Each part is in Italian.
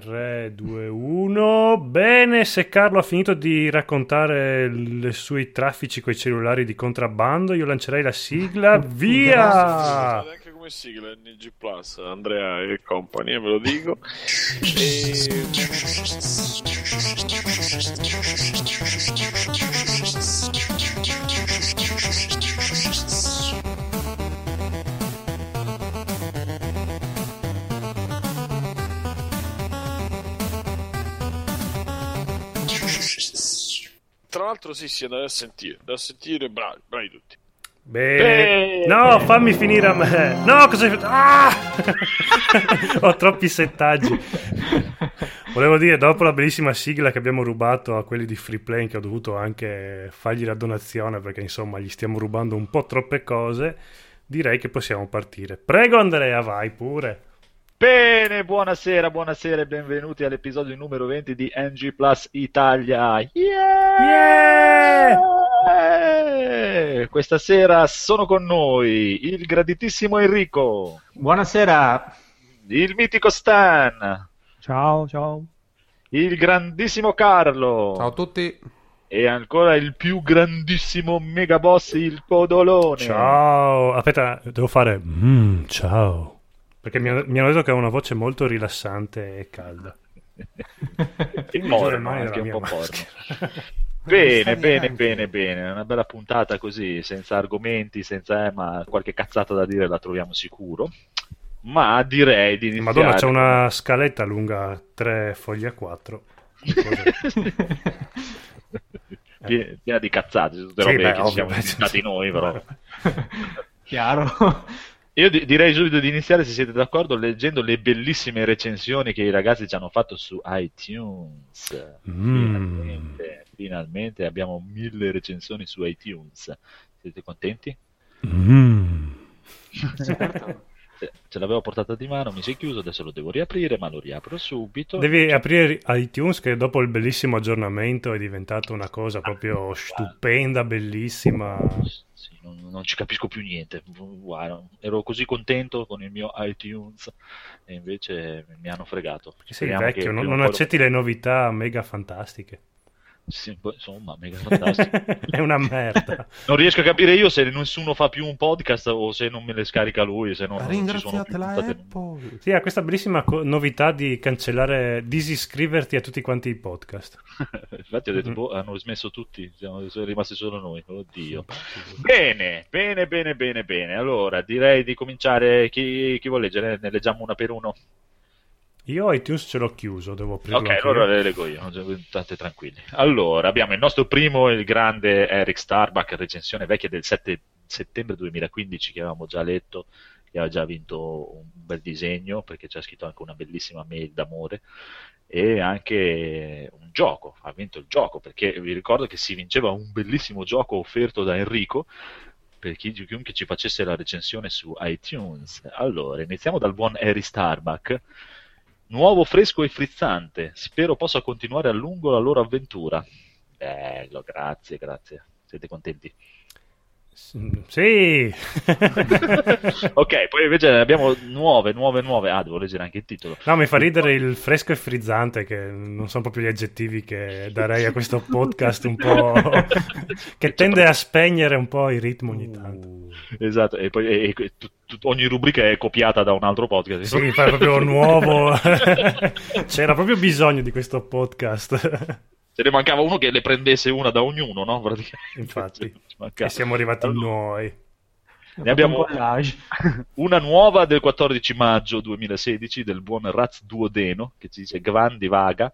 3, 2, 1. Bene, se Carlo ha finito di raccontare i suoi traffici con i cellulari di contrabbando, io lancerei la sigla. Via! anche come sigla NG Plus, Andrea e compagnia, ve lo dico. e... l'altro sì, sì, andate a sentire, da sentire, bravi, bravi tutti. Bene. Bene. No, fammi finire a me. No, cosa hai fatto? Ah! Ho troppi settaggi. Volevo dire, dopo la bellissima sigla che abbiamo rubato a quelli di Freeplane, che ho dovuto anche fargli la donazione perché insomma gli stiamo rubando un po' troppe cose, direi che possiamo partire. Prego Andrea, vai pure. Bene, buonasera, buonasera e benvenuti all'episodio numero 20 di NG Plus Italia. Yeah! Yeah! Questa sera sono con noi il graditissimo Enrico, Buonasera. il mitico Stan, Ciao, ciao. il grandissimo Carlo Ciao a tutti. e ancora il più grandissimo megaboss, il Podolone. Ciao. Aspetta, devo fare... Mm, ciao. Perché mi, mi hanno detto che ha una voce molto rilassante e calda. Il porno, mani anche un po' porno. Bene, bene, bene, bene. Una bella puntata così, senza argomenti, senza eh, ma qualche cazzata da dire la troviamo sicuro. Ma direi di iniziare. Madonna, c'è una scaletta lunga 3 fogli a 4. Pie- piena di cazzate, tutte Sì, robe beh, che ovvio, ci siamo inventati noi, però. Chiaro. Io di- direi subito di iniziare, se siete d'accordo, leggendo le bellissime recensioni che i ragazzi ci hanno fatto su iTunes. Mm. Finalmente, finalmente abbiamo mille recensioni su iTunes. Siete contenti? Mm. Ce- Ce l'avevo portata di mano, mi si è chiuso, adesso lo devo riaprire, ma lo riapro subito. Devi aprire iTunes che dopo il bellissimo aggiornamento è diventato una cosa proprio stupenda, bellissima. Sì, non, non ci capisco più niente. Guarda, ero così contento con il mio iTunes e invece mi hanno fregato. Sei Speriamo vecchio, non, non lo- accetti le novità mega fantastiche. Sì, poi, insomma, mega fantastico. è una merda. non riesco a capire io se nessuno fa più un podcast o se non me le scarica lui, se non, non ci sono più Ringraziate la. Apple. Sì, ha questa bellissima co- novità di cancellare, disiscriverti a tutti quanti i podcast. Infatti ho detto, Mm. boh, hanno smesso tutti, siamo sono rimasti solo noi. Oddio. Bene, bene, bene, bene, bene. Allora, direi di cominciare. Chi, chi vuole leggere? Ne leggiamo una per uno. Io iTunes ce l'ho chiuso, devo aprirlo Ok, allora io. le leggo io, state tranquilli. Allora, abbiamo il nostro primo, il grande Eric Starbuck, recensione vecchia del 7 settembre 2015 che avevamo già letto, che aveva già vinto un bel disegno perché c'è scritto anche una bellissima mail d'amore e anche un gioco, ha vinto il gioco perché vi ricordo che si vinceva un bellissimo gioco offerto da Enrico per chi, chiunque ci facesse la recensione su iTunes. Allora, iniziamo dal buon Harry Starbuck. Nuovo, fresco e frizzante. Spero possa continuare a lungo la loro avventura. Bello, grazie, grazie. Siete contenti? Sì. ok, poi invece abbiamo nuove, nuove, nuove. Ah, devo leggere anche il titolo. No, mi fa ridere il fresco e frizzante, che non sono proprio gli aggettivi che darei a questo podcast un po'... che tende a spegnere un po' il ritmo ogni tanto. Esatto, e poi e- e tu- tu- ogni rubrica è copiata da un altro podcast. Sì, fa proprio nuovo. C'era proprio bisogno di questo podcast. Se ne mancava uno che le prendesse una da ognuno, no? Infatti. E siamo arrivati Allora, noi. Ne abbiamo-. Una nuova del 14 maggio 2016 del buon Raz Duodeno che ci dice Gvandi Vaga.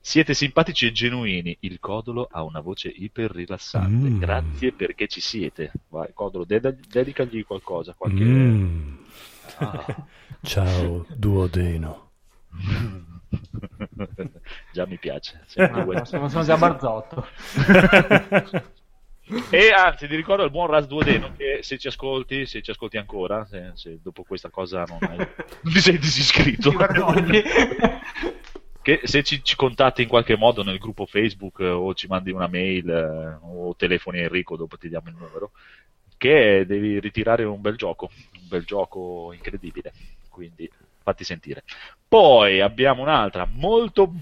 Siete simpatici e genuini. Il Codolo ha una voce iper rilassante. Mm. Grazie perché ci siete. Vai, Codolo, ded- dedicagli qualcosa. Qualche... Mm. Ah. Ciao, duodeno. Già mi piace. Ah, sono, sono già Barzotto. E anzi, ti ricordo il buon Raz Duodeno che se ci ascolti, se ci ascolti ancora, se, se dopo questa cosa non, hai- non ti sei disiscritto, che se ci, ci contatti in qualche modo nel gruppo Facebook eh, o ci mandi una mail eh, o telefoni a Enrico, dopo ti diamo il numero, che devi ritirare un bel gioco, un bel gioco incredibile. Quindi fatti sentire. Poi abbiamo un'altra molto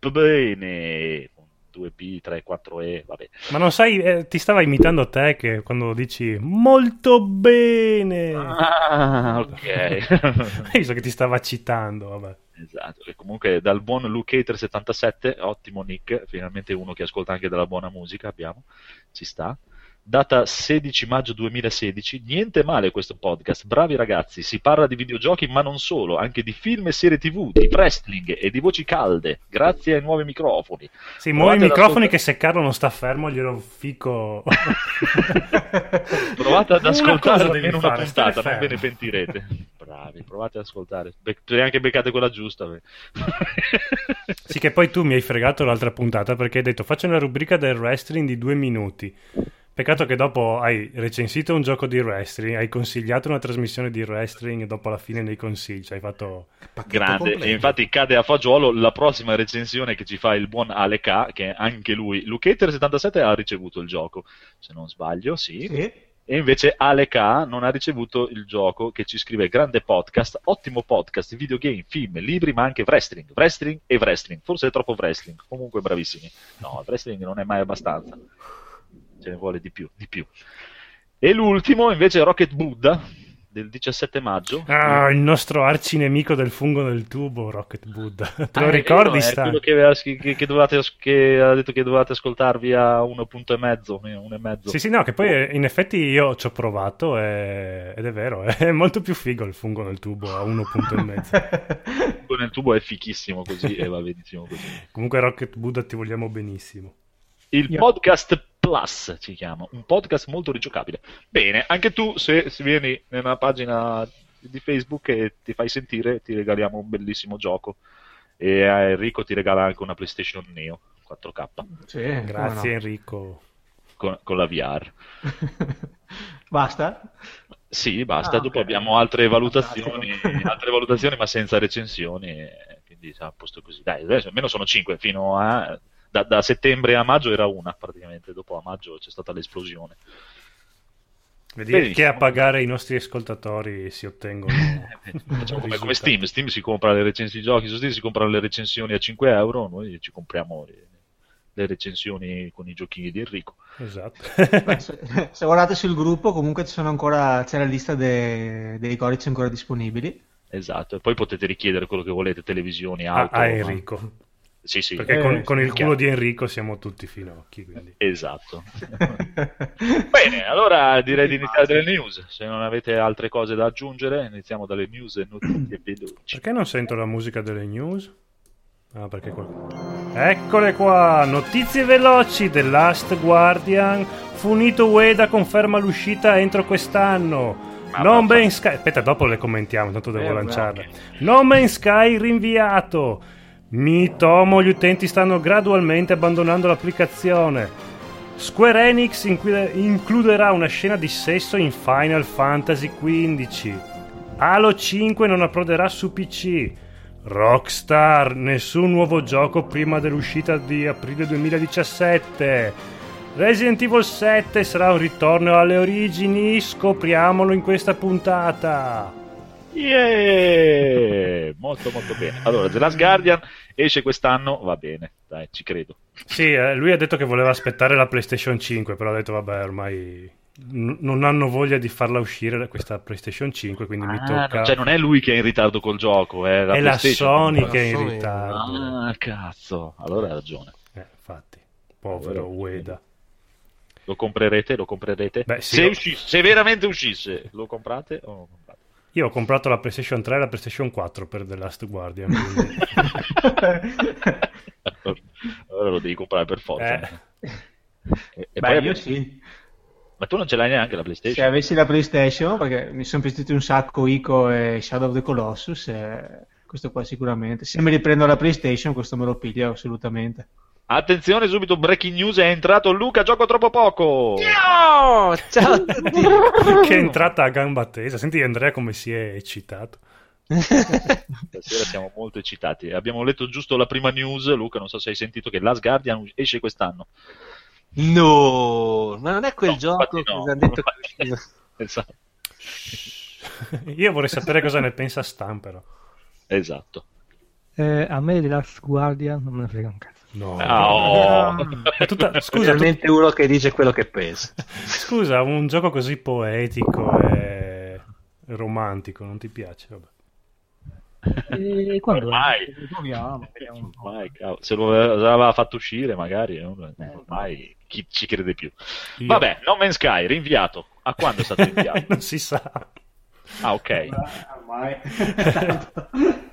bene. 2B, 3, 4E, vabbè. Ma non sai, eh, ti stava imitando te che quando dici molto bene. Ah, ok. Hai visto che ti stava citando, vabbè. Esatto, e comunque dal buon Luke Hater 77, ottimo nick, finalmente uno che ascolta anche della buona musica, abbiamo, ci sta. Data 16 maggio 2016, niente male questo podcast, bravi ragazzi, si parla di videogiochi ma non solo, anche di film e serie tv, di wrestling e di voci calde, grazie ai nuovi microfoni. Sì, Provate muovi i ad microfoni ascoltare- che se Carlo non sta fermo glielo fico. Provate ad ascoltare almeno una puntata, non ve ne pentirete. Bravi, provate ad ascoltare. Be- se anche beccate quella giusta. Sì, che poi tu mi hai fregato l'altra puntata perché hai detto faccio una rubrica del wrestling di due minuti. Peccato che dopo hai recensito un gioco di wrestling, hai consigliato una trasmissione di wrestling e dopo alla fine nei consigli cioè hai fatto... Grande, completo. e infatti cade a fagiolo la prossima recensione che ci fa il buon Ale K, che anche lui, Lucater77 ha ricevuto il gioco, se non sbaglio, sì. Sì. E invece Ale K non ha ricevuto il gioco che ci scrive grande podcast, ottimo podcast, videogame, film, libri, ma anche wrestling, wrestling e wrestling. Forse è troppo wrestling, comunque bravissimi. No, il wrestling non è mai abbastanza. Ce ne vuole di più, di più. E l'ultimo invece è Rocket Buddha del 17 maggio. Ah, il nostro arcinemico del fungo nel tubo, Rocket Buddha. Te lo Ah, è ricordi, vero, è quello che, aveva che, che dovevate che ha detto che dovevate ascoltarvi a 1.5 uno e mezzo. Sì, sì, no, che poi in effetti io ci ho provato e- ed è vero, è molto più figo il fungo nel tubo a uno punto e mezzo. Quello nel tubo è fichissimo così e va benissimo così. Comunque Rocket Buddha ti vogliamo benissimo. Il Io- podcast Plus si chiama, un podcast molto rigiocabile. Bene, anche tu se, se vieni nella pagina di Facebook e ti fai sentire, ti regaliamo un bellissimo gioco. E a Enrico ti regala anche una PlayStation Neo 4K Sì, Grazie no. Enrico. con, con la VR. Basta? Sì, basta. Ah, Dopo ok. abbiamo altre valutazioni, altre valutazioni, ma senza recensioni. e Quindi a posto così. Dai, adesso almeno sono 5 fino a. Da, da settembre a maggio era una praticamente. Dopo a maggio c'è stata l'esplosione. Vedi che a pagare i nostri ascoltatori si ottengono. Facciamo come, come. Steam. Steam si compra le recensioni di giochi, su Steam si comprano le recensioni a 5 euro. Noi ci compriamo le, le recensioni con i giochini di Enrico. Esatto. Beh, se, se guardate sul gruppo comunque ci sono ancora, c'è la lista de- dei codici ancora disponibili. Esatto. E poi potete richiedere quello che volete: televisioni, a, auto. a Enrico. Sì, sì. Perché Eh, con, con il chiaro. culo di Enrico siamo tutti finocchi. Quindi. Esatto. Bene, allora direi di iniziare dalle news. Se non avete altre cose da aggiungere, iniziamo dalle news e notizie veloci. Perché non sento la musica delle news? Ah, perché qua. Eccole qua! Notizie veloci: The Last Guardian. Funito Ueda conferma l'uscita entro quest'anno. Ma No Man's Sky. Aspetta, dopo le commentiamo, tanto devo Eh, lanciarle. ok. No Man's Sky rinviato. Mi tomo, gli utenti stanno gradualmente abbandonando l'applicazione. Square Enix inclu- includerà una scena di sesso in Final Fantasy XV. Halo 5 non approderà su PC. Rockstar, nessun nuovo gioco prima dell'uscita di aprile 2017. Resident Evil 7 sarà un ritorno alle origini, scopriamolo in questa puntata. Yeah! Molto molto bene. Allora, The Last Guardian esce quest'anno, va bene, dai, ci credo. Sì, eh, lui ha detto che voleva aspettare la PlayStation 5, però ha detto vabbè, ormai n- non hanno voglia di farla uscire da questa PlayStation 5, quindi mi Ah, tocca... no, cioè non è lui che è in ritardo col gioco, è la è la. Sony che è in ritardo. Ah, cazzo. Allora hai ragione. Eh, infatti, povero. Ueda. Lo comprerete? Lo comprerete? Beh, sì, se, lo- uscisse- se veramente uscisse, lo comprate o non lo comprate? Io ho comprato la PlayStation 3 e la PlayStation 4 per The Last Guardian. quindi- allora lo devi comprare per forza. Eh. E- e Beh, poi- io sì. Ma tu non ce l'hai neanche la Se PlayStation? avessi la PlayStation, perché mi sono piaciuti un sacco Ico e Shadow of the Colossus, e questo qua sicuramente. Se mi riprendo la PlayStation, questo me lo piglio assolutamente. Attenzione, subito breaking news, è entrato Luca, gioco troppo poco! Ciao! Ciao a tutti! che è entrata a gamba tesa. Senti Andrea come si è eccitato. Stasera siamo molto eccitati. Abbiamo letto giusto la prima news, Luca, non so se hai sentito che Last Guardian esce quest'anno. No, ma non è quel No, gioco che no. mi hanno detto che. Esatto. Io vorrei sapere cosa ne pensa Stan, però. Esatto. Eh, a me di Last Guardian non me ne frega un cazzo. No. Ah, oh. È tutta- Scusa, tu- Finalmente uno che dice quello che pensa. scusa, un gioco così poetico e romantico, non ti piace? Vabbè. E quando Ormai. Proviamo. Ormai, se lo aveva fatto uscire magari, no? ormai chi ci crede più. Io- Vabbè, No Man's Sky, rinviato. A quando è stato rinviato? non si sa. Ah, ok. Ormai.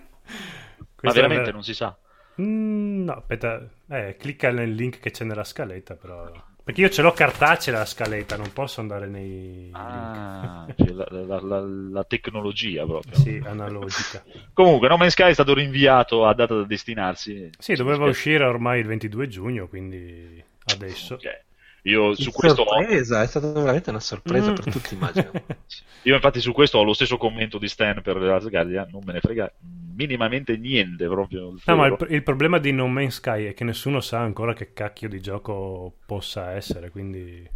Ma veramente ver- non si sa. Mm, no, aspetta, eh, clicca nel link che c'è nella scaletta, però. Perché io ce l'ho cartacea la scaletta, non posso andare nei link. Ah, cioè la, la- la- la tecnologia proprio. Sì, analogica. Comunque, No Man's Sky è stato rinviato a data da destinarsi. Sì, doveva uscire ormai il 22 giugno, quindi adesso. Ok. Io su questo sorpresa, è stata veramente una sorpresa Mm. per tutti, immagino. Io infatti su questo ho lo stesso commento di Stan per la Guardian, non me ne frega minimamente niente proprio. No, ma il, il problema di No Man's Sky è che nessuno sa ancora che cacchio di gioco possa essere, quindi...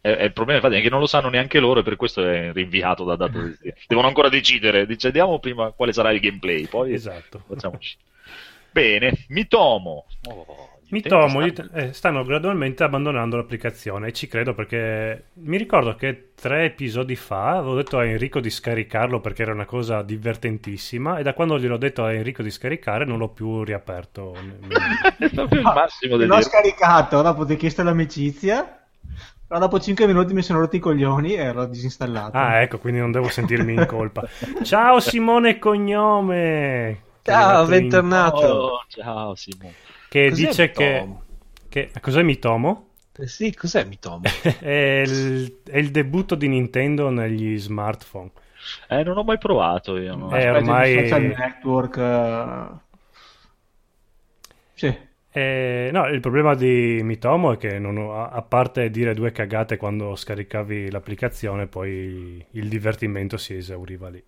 È, è il problema infatti è che non lo sanno neanche loro e per questo è rinviato da data di. Devono ancora decidere, decidiamo prima quale sarà il gameplay, poi Esatto. facciamoci. Bene, Mitomo. Oh, gli Mi utenti tomo, gli stanno- ut- eh, stanno gradualmente abbandonando l'applicazione e ci credo perché mi ricordo che tre episodi fa avevo detto a Enrico di scaricarlo perché era una cosa divertentissima e da quando gliel'ho detto a Enrico di scaricare non l'ho più riaperto. Il massimo del L'ho scaricato, dopo ti ho chiesto l'amicizia, però dopo 5 minuti mi sono rotti i coglioni e l'ho disinstallato. Ah, ecco, quindi non devo sentirmi in colpa. Ciao Simone Cognome! Ciao, arrivato in- bentornato. Oh, ciao Simone. Che Cos'è dice che, Mitomo? che... Cos'è Mitomo? Eh Sì, cos'è Mitomo? è, il, è il debutto di Nintendo negli smartphone. Eh, non ho mai provato io. no. Eh, ormai- social network. eh, Sì. Eh, no, il problema di Mitomo è che non ho- a parte dire due cagate quando scaricavi l'applicazione, poi il divertimento si esauriva lì.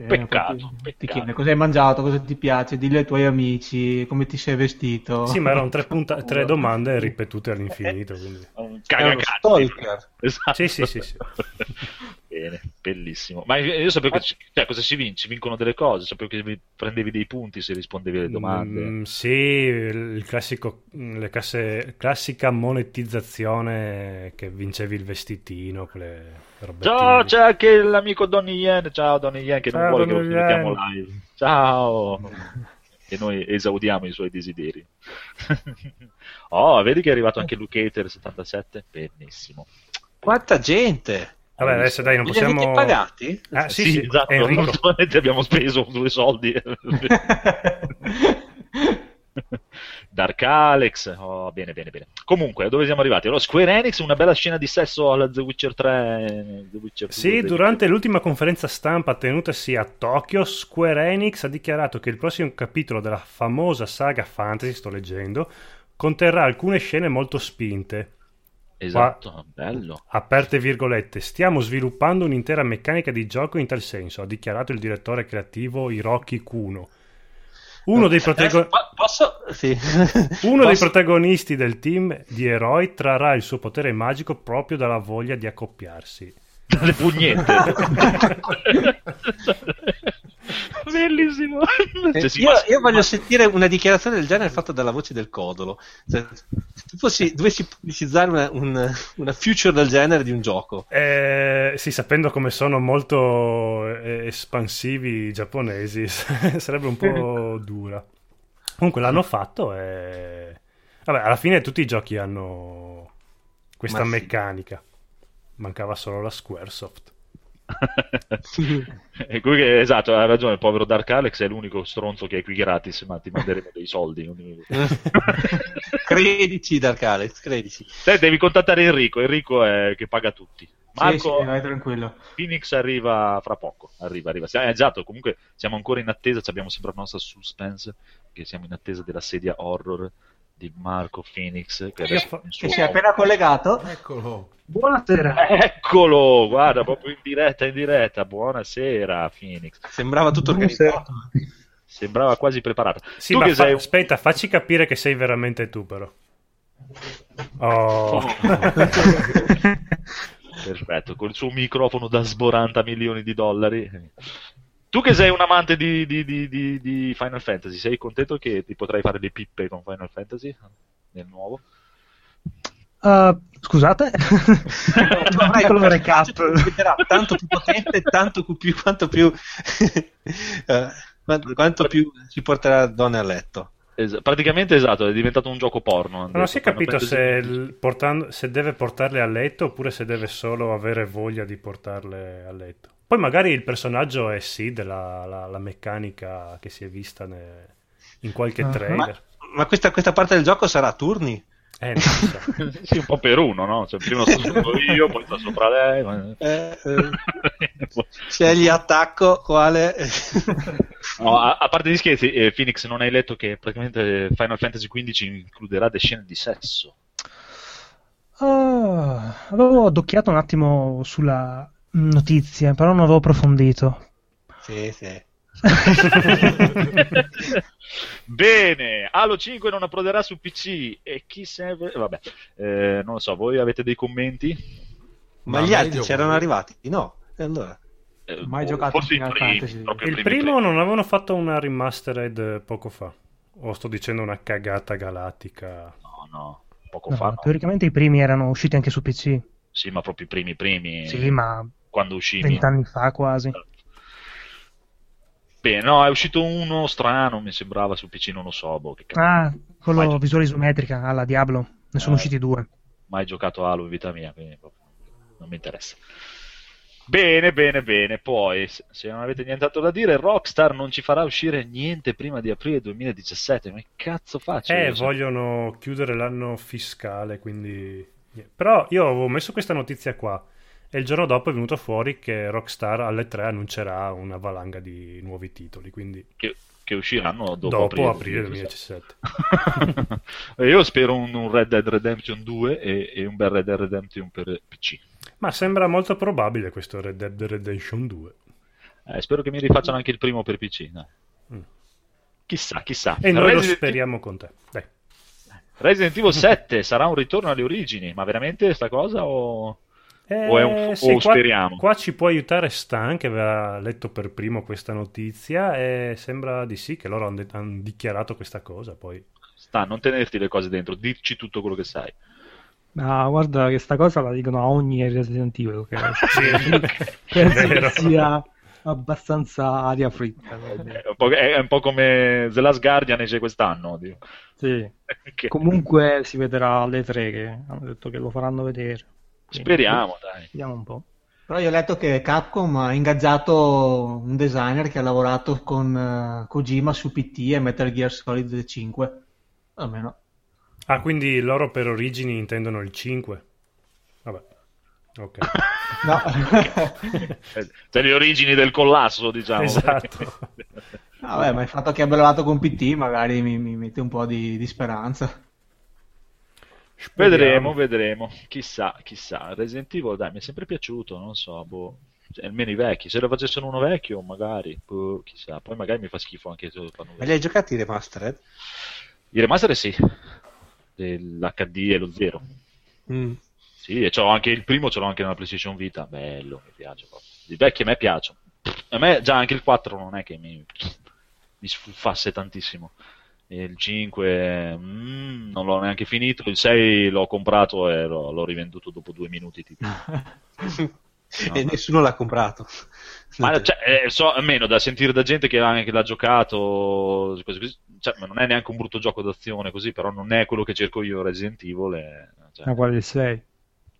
Sì, Peccato, Ti peccato. chiede cosa hai mangiato, cosa ti piace, dillo ai tuoi amici, come ti sei vestito. Sì, ma erano tre, punta- tre domande ripetute all'infinito. Quindi. Un È uno cagacazzi. stalker. Esatto. Sì, sì, sì, sì. Bene, bellissimo. Ma io sapevo che cioè, cosa si vince? Vincono delle cose, sapevo che vi- prendevi dei punti se rispondevi alle domande. Mm, sì, il classico, le casse, classica monetizzazione che vincevi il vestitino, quelle. Ciao, c'è anche l'amico Donny Yen. Ciao Donny Yen che non Ciao, vuole che lo Donny Yen. live. Ciao. E noi esaudiamo i suoi desideri. oh, vedi che è arrivato anche Luke Hater 77? Benissimo. Quanta gente! Vabbè, adesso dai, non Li possiamo... pagati? Ah, sì, sì, esatto. Enrico. Abbiamo speso due soldi. Dark Alex, oh, bene, bene, bene. Comunque, dove siamo arrivati? Allora, Square Enix, una bella scena di sesso alla The Witcher 3. The Witcher 2, Sì, The durante l'ultima conferenza stampa tenutasi a Tokyo, Square Enix ha dichiarato che il prossimo capitolo della famosa saga fantasy, sto leggendo, conterrà alcune scene molto spinte. Esatto, bello. Aperte virgolette, stiamo sviluppando un'intera meccanica di gioco in tal senso, ha dichiarato il direttore creativo Hiroki Kuno. Uno dei, posso? Sì. uno dei protagonisti del team di eroi trarrà il suo potere magico proprio dalla voglia di accoppiarsi. Dalle pugnette. Bellissimo. Eh, Cioè, io, io voglio sentire una dichiarazione del genere fatta dalla voce del Codolo. Cioè, se tu fossi, dovessi pubblicizzare una, un- una future del genere di un gioco, Eh, sì, sapendo come sono molto eh, espansivi i giapponesi, sarebbe un po' dura. Comunque l'hanno fatto e... Vabbè, alla fine tutti i giochi hanno questa Ma sì. meccanica. Mancava solo la Squaresoft. E qui che- esatto, ha ragione, il povero Dark Alex è l'unico stronzo che è qui gratis, ma ti manderemo dei soldi. credici Dark Alex, credici. Te devi contattare Enrico, Enrico è che paga tutti. Marco, Sì, sì, vai tranquillo. Phoenix arriva fra poco. Arriva, arriva. Siamo- eh, esatto, comunque siamo ancora in attesa. ci Abbiamo sempre la nostra suspense. Che siamo in attesa della sedia horror di Marco Phoenix. Che fa- Che si è appena collegato. Eccolo. Buonasera. Eccolo, guarda, proprio in diretta, in diretta. Buonasera, Phoenix. Sembrava tutto organizzato. Sembrava quasi preparata. Sì, tu che fa- sei aspetta, facci capire che sei veramente tu, però. Oh. Perfetto, col suo microfono da sboranta milioni di dollari. Tu che sei un amante di, di- di- di- di Final Fantasy, sei contento che ti potrai fare le pippe con Final Fantasy nel nuovo? Uh, scusate? Avrai Piccolo un recap. tanto più potente, tanto più, quanto più eh, quanto, quanto più ci porterà donne a letto. Es- praticamente esatto, è diventato un gioco porno. Non detto. si è capito se, 15. il- portando- se deve portarle a letto oppure se deve solo avere voglia di portarle a letto. Poi magari il personaggio è Sid, la, la- la meccanica che si è vista ne- in qualche Ah, trailer. Ma, ma questa, questa parte del gioco sarà a turni? Eh, si sa. sì, un po' per uno, no? Cioè, prima sto sotto io, poi sto sopra lei. ma- Eh, eh, scegli attacco quale... No, a, a parte gli scherzi, eh, Phoenix, non hai letto che praticamente Final Fantasy XV includerà delle scene di sesso. Ah, avevo addocchiato un attimo sulla notizia, però non avevo approfondito. sì, sì. Bene, Halo 5 non approderà su PC e chi serve? Vabbè, eh, non lo so, voi avete dei commenti? Ma, Ma gli altri c'erano arrivati? No. E allora? Eh, Mai boh, giocato Final primi, Fantasy. Il primi primo tre. non avevano fatto una remastered poco fa. O sto dicendo una cagata galattica. No, no, poco No, fa. no. teoricamente i primi erano usciti anche su PC. Sì, ma proprio i primi primi. Sì, ma Quando uscivi. vent'anni fa quasi. Bene, no, è uscito uno strano, mi sembrava su PC, non lo so, boh, che. Ah, quello Mai- visuale isometrica alla Diablo. Ne sono Eh. usciti due. mai giocato a Halo in vita mia, quindi non mi interessa. Bene, bene, bene. Poi, se non avete nient'altro da dire, Rockstar non ci farà uscire niente prima di aprile 2017. Ma che cazzo faccio? Eh, io? vogliono chiudere l'anno fiscale, quindi... Però io avevo messo questa notizia qua e il giorno dopo è venuto fuori che Rockstar alle 3 annuncerà una valanga di nuovi titoli, quindi Che, che usciranno dopo, dopo, aprile, aprile 2017. 2017. E io spero un, un Red Dead Redemption 2 e, e un bel Red Dead Redemption per PC. Ma sembra molto probabile questo Red Dead Redemption 2. Eh, spero che mi rifacciano anche il primo per PC. dai. Mm. Chissà, chissà. E noi lo Resident- speriamo con te. Dai. Resident Evil 7 sarà un ritorno alle origini, ma veramente sta cosa o... Eh, O è un- sì, o qua, speriamo. qua ci può aiutare Stan che aveva letto per primo questa notizia e sembra di sì che loro hanno han dichiarato questa cosa poi. Sta, non tenerti le cose dentro, dirci tutto quello che sai. Ah, guarda che sta cosa la dicono a ogni Resident Evil. Che Sì, penso sia abbastanza aria fritta. È un po', è un po' come The Last Guardian esce quest'anno. Dio. Sì. Che- Comunque si vedrà alle tre che hanno detto che lo faranno vedere. Quindi, Speriamo, dai. Vediamo un po'. Però io ho letto che Capcom ha ingaggiato un designer che ha lavorato con eh, Kojima su PT e Metal Gear Solid 5. Almeno. Ah, quindi loro per origini intendono il 5. Vabbè. Ok. No. Cioè le origini del collasso, diciamo. Esatto. Vabbè, ma il fatto che abbia lavorato con PT magari mi, mi mette un po' di, di speranza. Vedremo, vedremo. Chissà, chissà. Resident Evil, dai, mi è sempre piaciuto, non so, boh. Cioè, almeno i vecchi. Se lo facessero uno vecchio, magari, boh, chissà. Poi magari mi fa schifo anche se lo fanno Ma li hai giocati i remastered? I remaster sì. L'HD e lo zero. Mm. Sì, e c'ho anche il primo, ce l'ho anche nella PlayStation Vita. Bello, mi piace proprio. I vecchi a me piacciono. A me già anche il 4 non è che mi, mi sfuffasse tantissimo. Il 5 mm, non l'ho neanche finito. Il 6 l'ho comprato e l'ho, l'ho rivenduto dopo due minuti. Tipo. e nessuno l'ha comprato. Ma cioè, eh, so, almeno da sentire da gente che, ha- che l'ha giocato, così, così, cioè, ma non è neanche un brutto gioco d'azione così, però non è quello che cerco io Resident Evil. e- cioè, Ma quale il 6?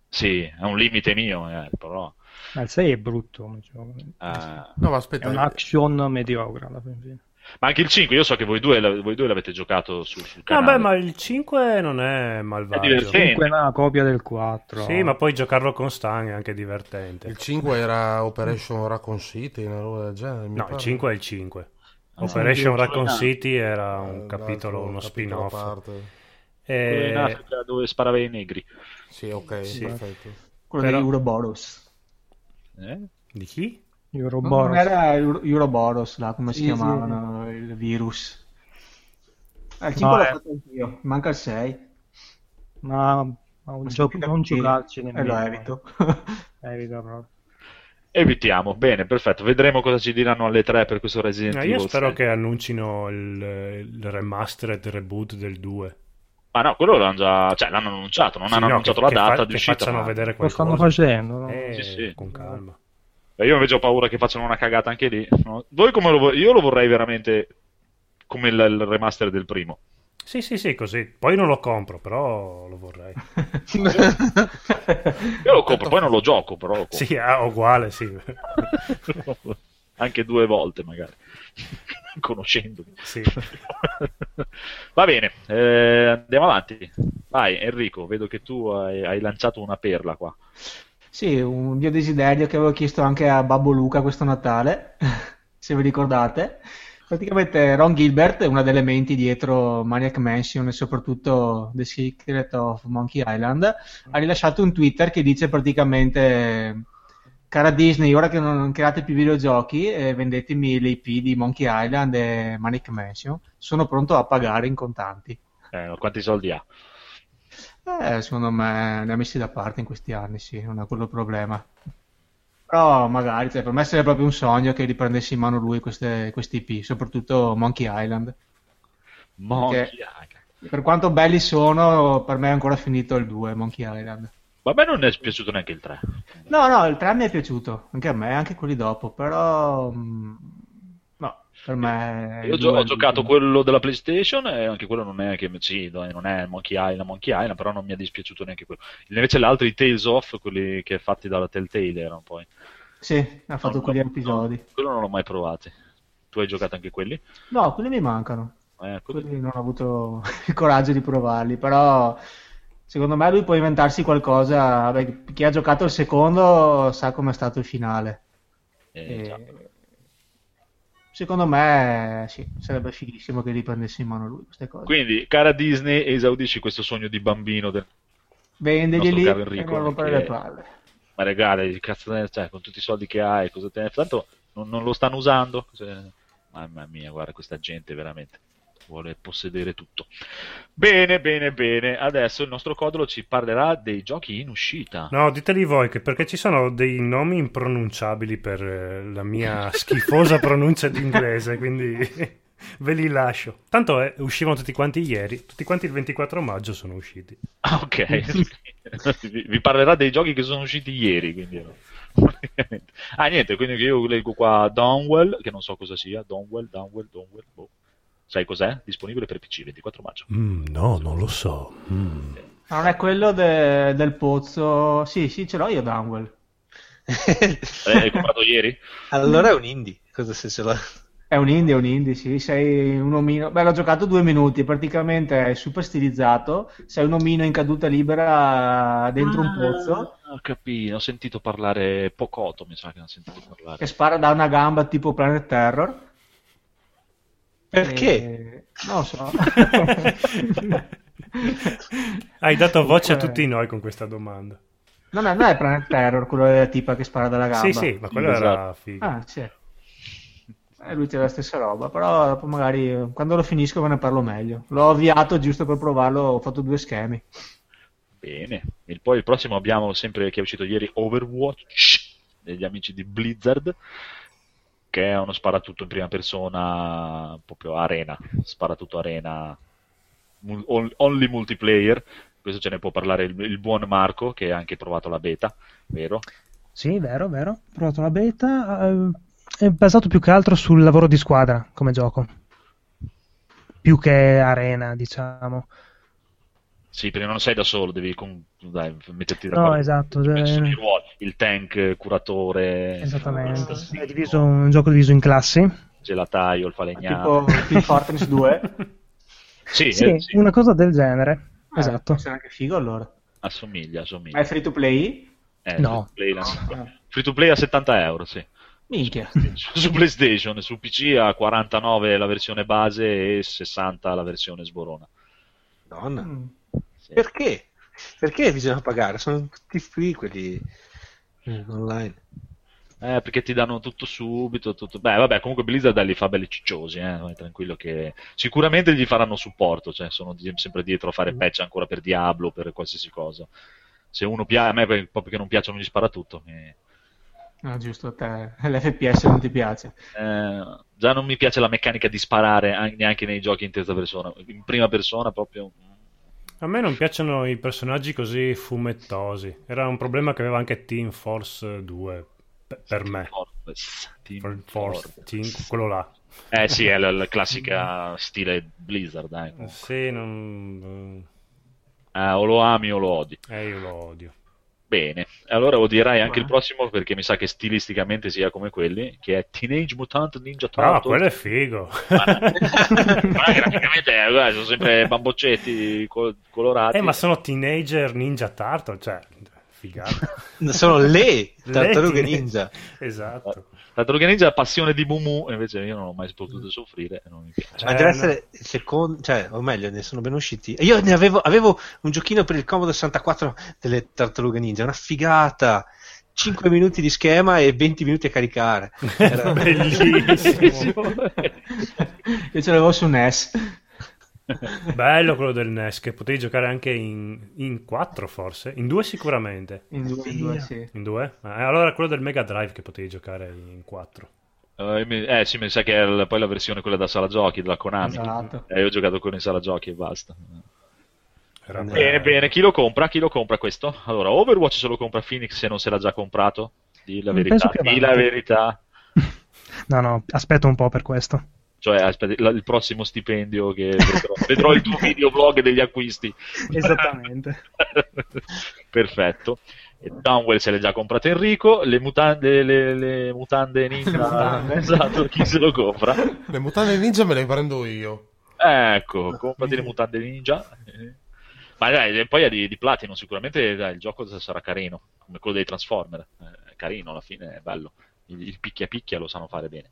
Sì, è un limite mio, magari, però. Ma il 6 è brutto. gioco. eh, No, ma È aspetta, un action mediocre alla fine. Ma anche il 5, io so che voi due, voi due l'avete giocato su, sul canale. Vabbè, ma il 5 non è malvagio. È divertente. Comunque è una copia del 4. Sì, ma poi giocarlo con Stan è anche divertente. il 5 era Operation Raccoon City, una roba del genere. mi No, il pare. 5 è il 5. Ah, Operation Raccoon City era Eh, un capitolo, uno capitolo a spin-off. parte. Quello in E... Africa dove sparava i negri. Sì, ok, Sì. perfetto. Quello Però- di Uroboros. Eh? Di chi? Euroboros. Non era Euro- Uroboros, là, come si Sì, chiamavano, il virus. Ah, il 5 No, l'ho eh. fatto anch'io, manca il 6. Ma, ma un gioco, non giocarci E nemmeno. lo evito. Evito proprio. Evitiamo, bene, perfetto. Vedremo cosa ci diranno alle 3 per questo Resident No, Evil. io spero 6. che annuncino il, il remastered reboot del 2. Ma no, quello l'hanno già, cioè l'hanno annunciato, non Sì, hanno no, annunciato che- la che data fa- di che uscita. facciano ma- vedere Lo qualcosa. stanno facendo, no? Eh, Sì, sì. con calma. Beh, io invece ho paura che facciano una cagata anche lì. no? Voi come lo vo- Io lo vorrei veramente come il, il remaster del primo. Sì, sì, sì, così. Poi non lo compro, però lo vorrei. Io lo compro, poi non lo gioco, però lo compro. Sì, ah, uguale, sì. anche due volte magari, conoscendomi. sì. Va bene, eh, andiamo avanti. Vai Enrico, vedo che tu hai, hai lanciato una perla qua. Sì, un mio desiderio che avevo chiesto anche a Babbo Luca questo Natale, se vi ricordate. Praticamente Ron Gilbert, una delle menti dietro Maniac Mansion e soprattutto The Secret of Monkey Island, ha rilasciato un Twitter che dice praticamente Cara Disney, ora che non create più videogiochi, eh, vendetemi le IP di Monkey Island e Manic Mansion, sono pronto a pagare in contanti. Eh, quanti soldi ha? Eh, secondo me ne ha messi da parte in questi anni, sì, non è quello il problema. Però magari, cioè, per me sarebbe proprio un sogno che riprendessi in mano lui queste, queste IP, soprattutto Monkey Island. Monkey Perché- Island. Per quanto belli sono, per me è ancora finito il 2, Monkey Island. A me non è piaciuto neanche il 3. No, no, il 3 mi è piaciuto, anche a me, anche quelli dopo, però... mm, No, per me... Io ho giocato quello della PlayStation e anche quello non è che sì, dai, non è Monkey Island, Monkey Island, però non mi è dispiaciuto neanche quello. Invece l'altro, i Tales of, quelli che fatti dalla Telltale erano poi. Sì, ha fatto No, quegli no, episodi. no, quello non l'ho mai provati. Tu hai giocato anche quelli? No, quelli mi mancano. Eh, quelli- Quelli non ho avuto il coraggio di provarli, però secondo me lui può inventarsi qualcosa. Beh, chi ha giocato il secondo sa com'è stato il finale. eh, E. Secondo me sì, sarebbe fighissimo che riprendesse in mano lui queste cose. Quindi, cara Disney, esaudisci questo sogno di bambino del... Vendeglieli e non rompere le palle. Ma regale, cazzo, cioè, con tutti i soldi che hai, cosa te ne... Tanto non, non lo stanno usando. Cioè, Mamma mia, guarda questa gente veramente vuole possedere tutto. Bene, bene, bene. Adesso il nostro Codolo ci parlerà dei giochi in uscita. No, diteli voi che perché ci sono dei nomi impronunciabili per eh, la mia schifosa pronuncia d'inglese, quindi ve li lascio. Tanto eh, uscivano tutti quanti ieri, tutti quanti il 24 maggio sono usciti. Ah, ok. vi, parlerà dei giochi che sono usciti ieri, quindi... ah, niente, quindi io leggo qua Downwell, che non so cosa sia. Downwell, Downwell, Downwell, boh. Sai cos'è? Disponibile per PC 24 maggio. Mm, no, non lo so. Mm. Ma non è quello de- del pozzo. Sì, sì, ce l'ho io Downwell. Eh, hai comprato ieri? allora è un indie. Cosa se ce l'ha? È un indie, è un indie, sì, sei un omino. Beh, l'ho giocato due minuti, praticamente è super stilizzato. Sei un omino in caduta libera dentro un pozzo Ah, Ho capito, ho sentito parlare Pocoto, mi sa che ho sentito parlare. che spara da una gamba tipo Planet Terror. Perché? E- Non lo so. Hai dato voce a tutti noi con questa domanda. Non è, non è Planet Terror quello della tipa che spara dalla gamba. Sì, sì, ma quello Esatto. era figo. Ah, sì. Eh, lui c'è la stessa roba, però dopo magari eh, quando lo finisco ve ne parlo meglio. L'ho avviato giusto per provarlo, ho fatto due schemi. Bene. E poi il prossimo abbiamo sempre che è uscito ieri Overwatch degli amici di Blizzard che è uno sparatutto in prima persona proprio arena, sparatutto arena only multiplayer. Questo ce ne può parlare il, il buon Marco che ha anche provato la beta, vero? Sì, vero, vero. Ho provato la beta. eh, È basato più che altro sul lavoro di squadra come gioco. Più che arena, diciamo. Sì, perché non sei da solo, devi con- dai, metterti No, d'accordo. esatto. Ci sono i ruoli, il tank, curatore, Esattamente. È diviso un gioco diviso in classi. gelataio, il Tipo falegname. Team Fortress 2. Sì, Sì, eh, sì, una cosa del genere. Eh, Esatto. essere anche figo allora. assomiglia, Ma assomiglia. è free to play? Eh, No. free to play, la- Ah, free to play a 70 euro, sì. minchia. Su, su PlayStation, su PC a 49 la versione base e 60 la versione sborona. Donna. Mm. Perché? Perché bisogna pagare? Sono tutti free quelli eh, online. Eh, perché ti danno tutto subito, tutto... Beh, vabbè, comunque Blizzard li fa belli cicciosi, eh, vai tranquillo che... Sicuramente gli faranno supporto, cioè sono sempre dietro a fare patch ancora per Diablo, per qualsiasi cosa. Se uno piace, a me proprio che non piacciono gli sparatutto. Mi... No, giusto, a te l'FPS non ti piace. Eh, già non mi piace la meccanica di sparare an- neanche nei giochi in terza persona. In prima persona proprio... A me non piacciono i personaggi così fumettosi. Era un problema che aveva anche Team Force 2 pe- per me. Force, Team For- Force, Force. Team, quello là. Eh sì, è la, la classica stile Blizzard, comunque. Sì, non... Eh, o lo ami o lo odi. Eh, io lo odio. Bene, allora odierai anche il prossimo perché mi sa che stilisticamente sia come quelli, che è Teenage Mutant Ninja Ah, Turtles. quello è figo. Ma graficamente eh, guarda, sono sempre bamboccetti col- colorati. eh, ma sono teenager ninja turtle, cioè, figata. Sono le tartarughe Le ninja. Esatto. Tartaruga Ninja ha passione di Mumu, invece io non ho mai potuto soffrire e non mi piace. Ma Eh, deve essere il secondo, cioè, o meglio, ne sono ben usciti. Io ne avevo, avevo un giochino per il Commodore 64 delle tartarughe ninja, una figata. 5 minuti di schema e 20 minuti a caricare. Era- Bellissimo. Io ce l'avevo su NES. Bello quello del NES, che potevi giocare anche in, in 4 forse, in 2 sicuramente. In due, in due, sì. In 2? allora quello del Mega Drive che potevi giocare in 4. Eh, eh, sì, mi sa che è poi la versione quella da sala giochi, della Konami. Esatto. Eh, io ho giocato con in sala giochi e basta. Era Bene, Bene, bello. bene, chi lo compra? Chi lo compra questo? Allora, Overwatch se lo compra Phoenix se non se l'ha già comprato. Di la Mm, verità, di la verità. No, no, aspetto un po' per questo. Cioè, aspetta, il prossimo stipendio che vedrò, vedrò il tuo videoblog degli acquisti. Esattamente. Perfetto. E Downwell se l'è già comprato Enrico, le mutande, le, le mutande ninja, mutande. esatto, chi se lo compra? Le mutande ninja me le prendo io. Ecco, comprati le mutande ninja. Eh. Ma dai, poi è di, di Platinum, sicuramente dai, il gioco sarà carino, come quello dei Transformer. Eh, È carino, alla fine è bello. Il, il picchia picchia lo sanno fare bene.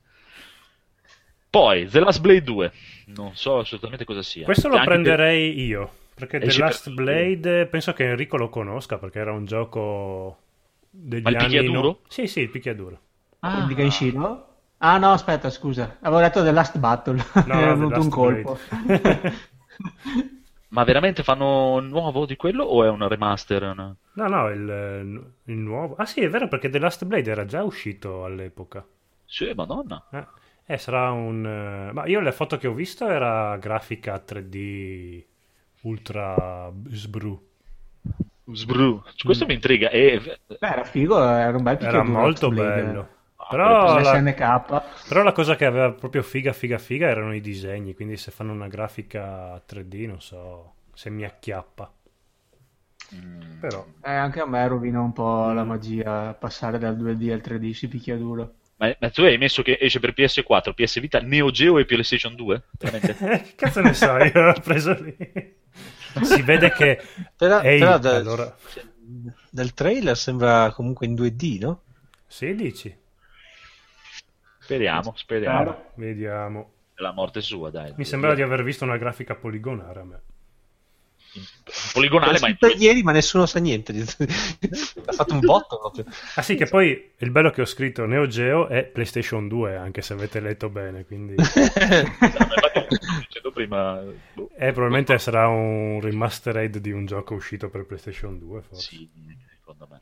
Poi, The Last Blade 2, non so assolutamente cosa sia. Questo lo Anche per- prenderei io, perché The Esce per Last tutti. Blade penso che Enrico lo conosca, perché era un gioco degli Ma il anni... picchiaduro? no- Sì, sì, il picchiaduro. Ah. Di Genshino? Ah no, aspetta, scusa. Avevo detto The Last Battle. Mi no, è The venuto un Last colpo. Ma veramente fanno un nuovo di quello o è un remaster? Una- No, no, il, il nuovo... Ah sì, è vero, perché The Last Blade era già uscito all'epoca. Sì, madonna. Eh, eh, sarà un... eh, Ma io le foto che ho visto era grafica 3D ultra sbru. Sbru. Questo mi intriga. E... Beh, era figo, era un bel Era picchiaduro. molto bello. Ah, Però la, però la cosa che aveva proprio figa, figa, figa erano i disegni. Quindi se fanno una grafica 3D, non so se mi acchiappa. Mm. Però Eh, anche a me rovina un po' la magia passare dal 2D al 3D si picchiaduro. Ma, ma tu hai messo che esce per PS4, PS Vita, Neo Geo e PlayStation 2? Veramente? Eh, che cazzo ne so, io l'ho preso lì. Si vede che... Però, Ehi, però da- allora... dal trailer sembra comunque in 2D, no? Sì, dici? Speriamo, speriamo. Spero. Vediamo. È la morte sua, dai. Mi sembra di aver visto una grafica poligonare a me. Poligonale, ma in ieri, ma nessuno sa niente. ha fatto un botto proprio. Ah sì, che poi il bello che ho scritto Neo Geo è PlayStation 2, anche se avete letto bene, quindi... dicendo prima... boh, Eh, probabilmente sarà un remastered di un gioco uscito per PlayStation 2, forse. Sì, secondo me.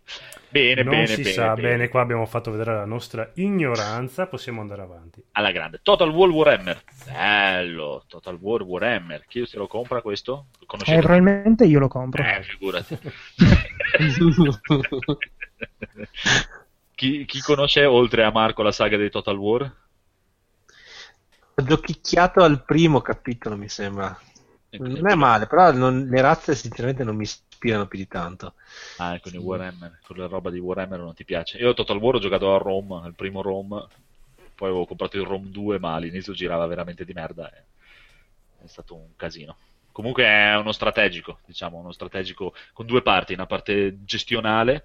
Bene, non bene, si bene, sa, bene. bene, qua abbiamo fatto vedere la nostra ignoranza, possiamo andare avanti. Alla grande. Total War Warhammer. Bello. Total War Warhammer. Chi se lo compra questo? Lo Eh, Conoscete? probabilmente io lo compro. Eh, figurati. chi, chi conosce oltre a Marco la saga di Total War? Ho giochicchiato al primo capitolo, mi sembra. Non è male, però non- le razze sinceramente non mi ispirano più di tanto. Ah, quindi Warhammer, quella roba di Warhammer non ti piace. Io a Total War ho giocato a Rome, al primo Rome, poi avevo comprato il Rome 2, ma all'inizio girava veramente di merda. e È stato un casino. Comunque è uno strategico, diciamo, uno strategico con due parti, una parte gestionale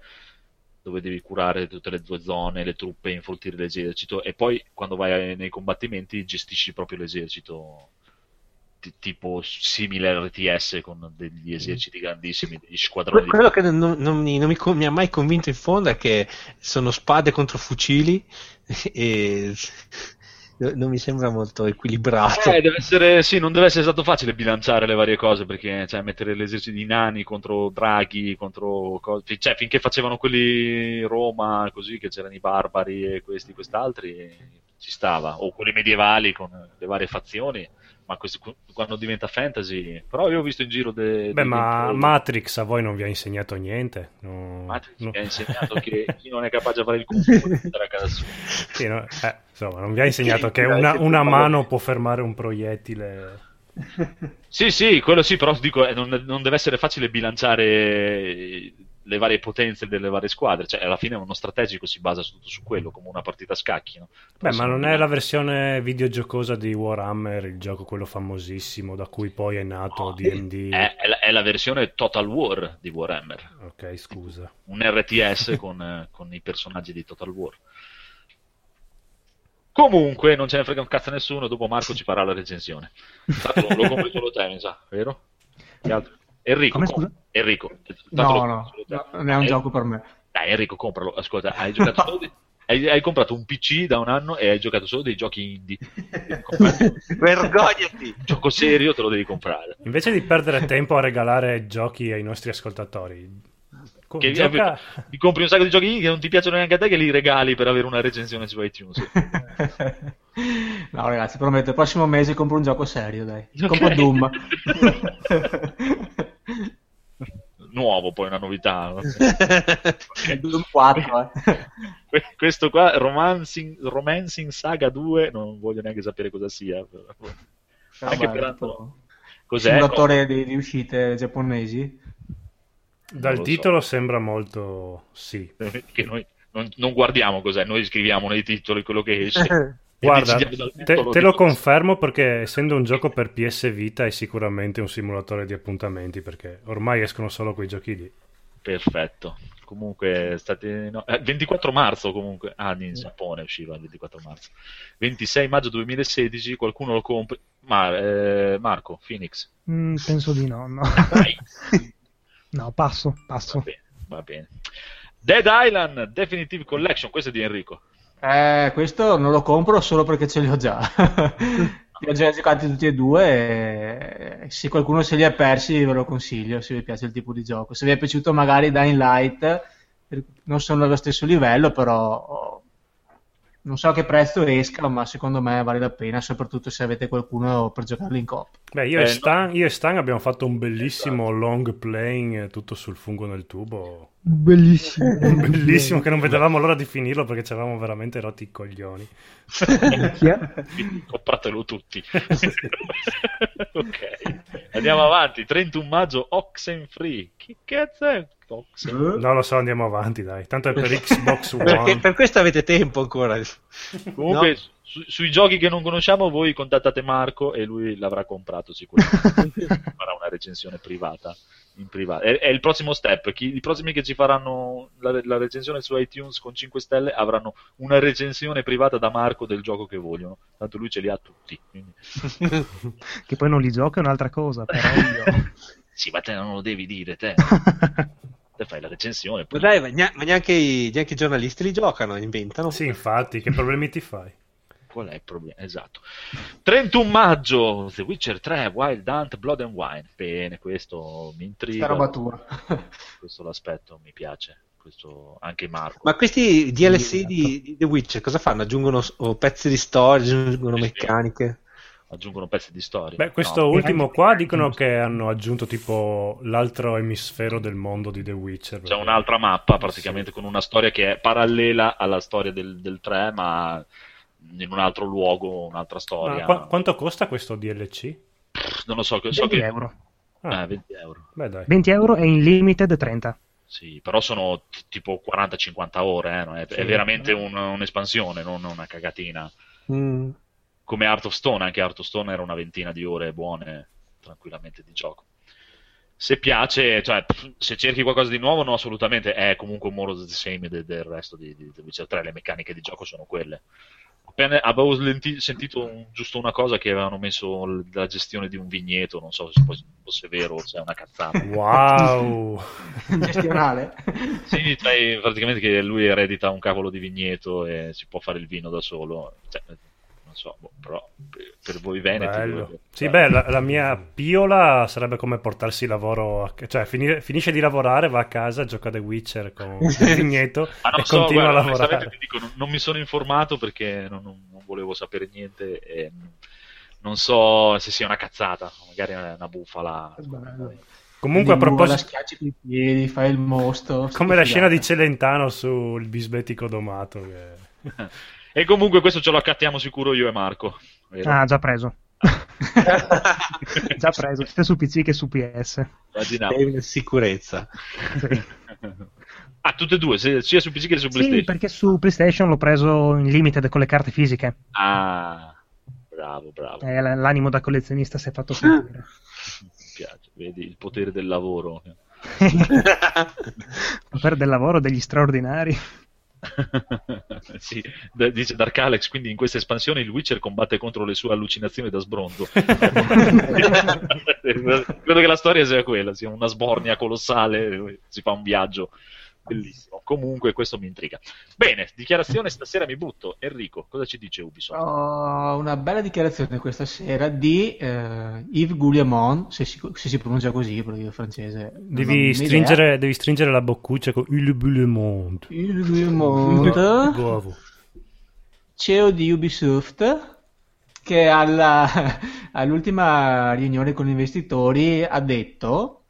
dove devi curare tutte le tue zone, le truppe, influttire l'esercito e poi quando vai nei combattimenti gestisci proprio l'esercito ti- tipo simile RTS con degli eserciti grandissimi, degli squadroni Que- di Quello che non, non mi, non mi mi ha mai convinto in fondo è che sono spade contro fucili e non mi sembra molto equilibrato. Eh, deve essere, sì, non deve essere stato facile bilanciare le varie cose perché cioè, mettere l'esercito di nani contro draghi, contro cose, cioè finché facevano quelli Roma, così che c'erano i barbari e questi, quest'altri, ci stava, o quelli medievali con le varie fazioni. Ma questi, quando diventa fantasy, però io ho visto in giro de, Beh, ma controlli. Matrix a voi non vi ha insegnato niente? No, Matrix no. mi ha insegnato che chi non è capace di fare il conto può stare a casa sua. Sì, no, eh, insomma, non vi ha insegnato che Dai, una, una mano può fermare un proiettile. Sì, sì, quello sì, però dico, eh, non, non deve essere facile bilanciare le varie potenze delle varie squadre, cioè alla fine uno strategico si basa tutto su quello, come una partita a scacchi, no? Beh, ma non è la versione videogiocosa di Warhammer, il gioco quello famosissimo da cui poi è nato No, D&D. È, è la, è la versione Total War di Warhammer, Ok, scusa. un RTS con, eh, con i personaggi di Total War. Comunque, non ce ne frega un cazzo a nessuno, dopo Marco ci farà la recensione. Tanto lo compri solo te, mi sa, vero? Che altro? Enrico, Come, com- scusa? Enrico, No, lo no, no, non è un Eh, gioco per me. Dai, Enrico, compralo. Ascolta, hai giocato solo di- hai, hai comprato un PC da un anno e hai giocato solo dei giochi indie. Comprare un Vergognati! gioco serio, te lo devi comprare. Invece di perdere tempo a regalare giochi ai nostri ascoltatori, co- Che- gioca... Ti compri un sacco di giochi che non ti piacciono neanche a te, che li regali per avere una recensione su iTunes. No, ragazzi, prometto, il prossimo mese compro un gioco serio, dai. Ok. Compro Doom. Nuovo, poi una novità. no? Doom 4, eh. Que- Questo qua, Romancing, Romancing Saga 2, non voglio neanche sapere cosa sia. però. Anche Vabbè, per tipo Cos'è? Simulatore di, di uscite giapponesi. Dal Non lo so. titolo sembra molto sì. Che noi non, non guardiamo cos'è, noi scriviamo nei titoli quello che esce. Guarda, te, te lo confermo perché essendo un gioco per PS Vita è sicuramente un simulatore di appuntamenti perché ormai escono solo quei giochi lì. Perfetto. Comunque, state... no, eh, 24 marzo comunque. Ah, in Giappone usciva il 24 marzo. 26 maggio 2016, qualcuno lo compra. Ma, eh, Marco, Phoenix. Mm, penso di no, no. No, passo, Va passo. bene, va bene. Dead Island Definitive Collection, questo è di Enrico. Eh, questo non lo compro solo perché ce li ho già. Li ho già giocati tutti e due e se qualcuno se li ha persi ve lo consiglio se vi piace il tipo di gioco. Se vi è piaciuto magari Dying Light, non sono allo stesso livello, però non so a che prezzo esca, ma secondo me vale la pena, soprattutto se avete qualcuno per giocarlo in coppia. Beh, io, Eh, e no. Stan, io e Stan abbiamo fatto un bellissimo long playing eh, tutto sul fungo nel tubo. Bellissimo. Bellissimo che non vedevamo l'ora di finirlo perché ci avevamo veramente rotti i coglioni. Chi è? Quindi compratelo tutti. ok, andiamo avanti. 31 maggio Oxenfree. Che cazzo è Oxen? Non lo so, andiamo avanti, dai. Tanto è per Xbox Perché One. per questo avete tempo ancora. Comunque, No. su- sui giochi che non conosciamo, voi contattate Marco e lui l'avrà comprato sicuramente. Farà una recensione privata. In privato. È, è il prossimo step. Chi- I prossimi che ci faranno la, la recensione su iTunes con 5 stelle avranno una recensione privata da Marco del gioco che vogliono. Tanto lui ce li ha tutti. quindi- Che poi non li gioca è un'altra cosa, però io... Sì, ma te non lo devi dire, te. Te fai la recensione. Ma poi- dai, ma nia- ma neanche i, neanche i giornalisti li giocano, inventano. Sì, infatti, che problemi ti fai? Qual è il problema? Esatto. 31 maggio, The Witcher 3, Wild Hunt, Blood and Wine. Bene, questo mi intriga. Sta roba tua. Questo l'aspetto mi piace. Questo anche Marco. Ma questi DLC di, di The Witcher cosa fanno? Aggiungono pezzi di storia, aggiungono meccaniche? Aggiungono pezzi di storia. Beh, questo No, ultimo qua dicono che hanno aggiunto tipo l'altro emisfero del mondo di The Witcher. C'è un'altra mappa praticamente con una storia che è parallela alla storia del, del 3, ma in un altro luogo, un'altra Ma storia. qua- quanto costa questo DLC? Non lo so, so 20 che... euro. Ah, Eh, 20 euro. beh, dai. 20 euro e in limited 30. Sì, però sono t- tipo 40-50 ore, eh, è, è veramente un- un'espansione, non una cagatina. Mm. Come Art of Stone, anche Art of Stone era una ventina di ore buone tranquillamente di gioco. Se piace, cioè, se cerchi qualcosa di nuovo, no, assolutamente, è comunque un more of the same de- del resto di, di The Witcher 3, le meccaniche di gioco sono quelle. Appena avevo lenti- sentito un- giusto una cosa che avevano messo l- la gestione di un vigneto, non so se fosse vero o se è una cazzata. Wow! Gestionale. Sì, cioè, praticamente che lui eredita un cavolo di vigneto e si può fare il vino da solo. Cioè, non so, boh, però per, per voi veneti... Bello. Sì, beh, la, la mia piola sarebbe come portarsi lavoro, a- cioè finire- finisce di lavorare, va a casa, gioca The Witcher con il vigneto e so, continua guarda, a lavorare. ti dico, non, non mi sono informato perché non, non- non volevo sapere niente e non so se sia una cazzata, magari è una bufala. Comunque a proposito, schiacci coi piedi, fai il mostro. come la scena di. Celentano sul bisbetico domato. che- E comunque questo ce lo accattiamo sicuro io e Marco. vero? Ah, già preso. già preso, sia su PC che su PS. Immaginavo. In sicurezza. Sì. Ah, tutte e due, sia su PC che su Sì, PlayStation. perché su PlayStation l'ho preso in limited con le carte fisiche. Ah, bravo, bravo. Eh, l'animo da collezionista si è fatto sentire. Mi piace, vedi il potere del lavoro. per del lavoro degli straordinari. sì, d- dice Dark Alex, quindi in questa espansione il Witcher combatte contro le sue allucinazioni da sbrondo. Credo che la storia sia quella, sia una sbornia colossale, si fa un viaggio bellissimo. Comunque questo mi intriga. Bene, dichiarazione stasera mi butto. Enrico, cosa ci dice Ubisoft? Ho una bella dichiarazione questa sera di eh, Yves Gouliamon, se si, se si pronuncia così, perché io francese Devi stringere, devi stringere la boccuccia con il le monde. Yves Bravo. CEO di Ubisoft, che alla- all'ultima riunione con gli investitori ha detto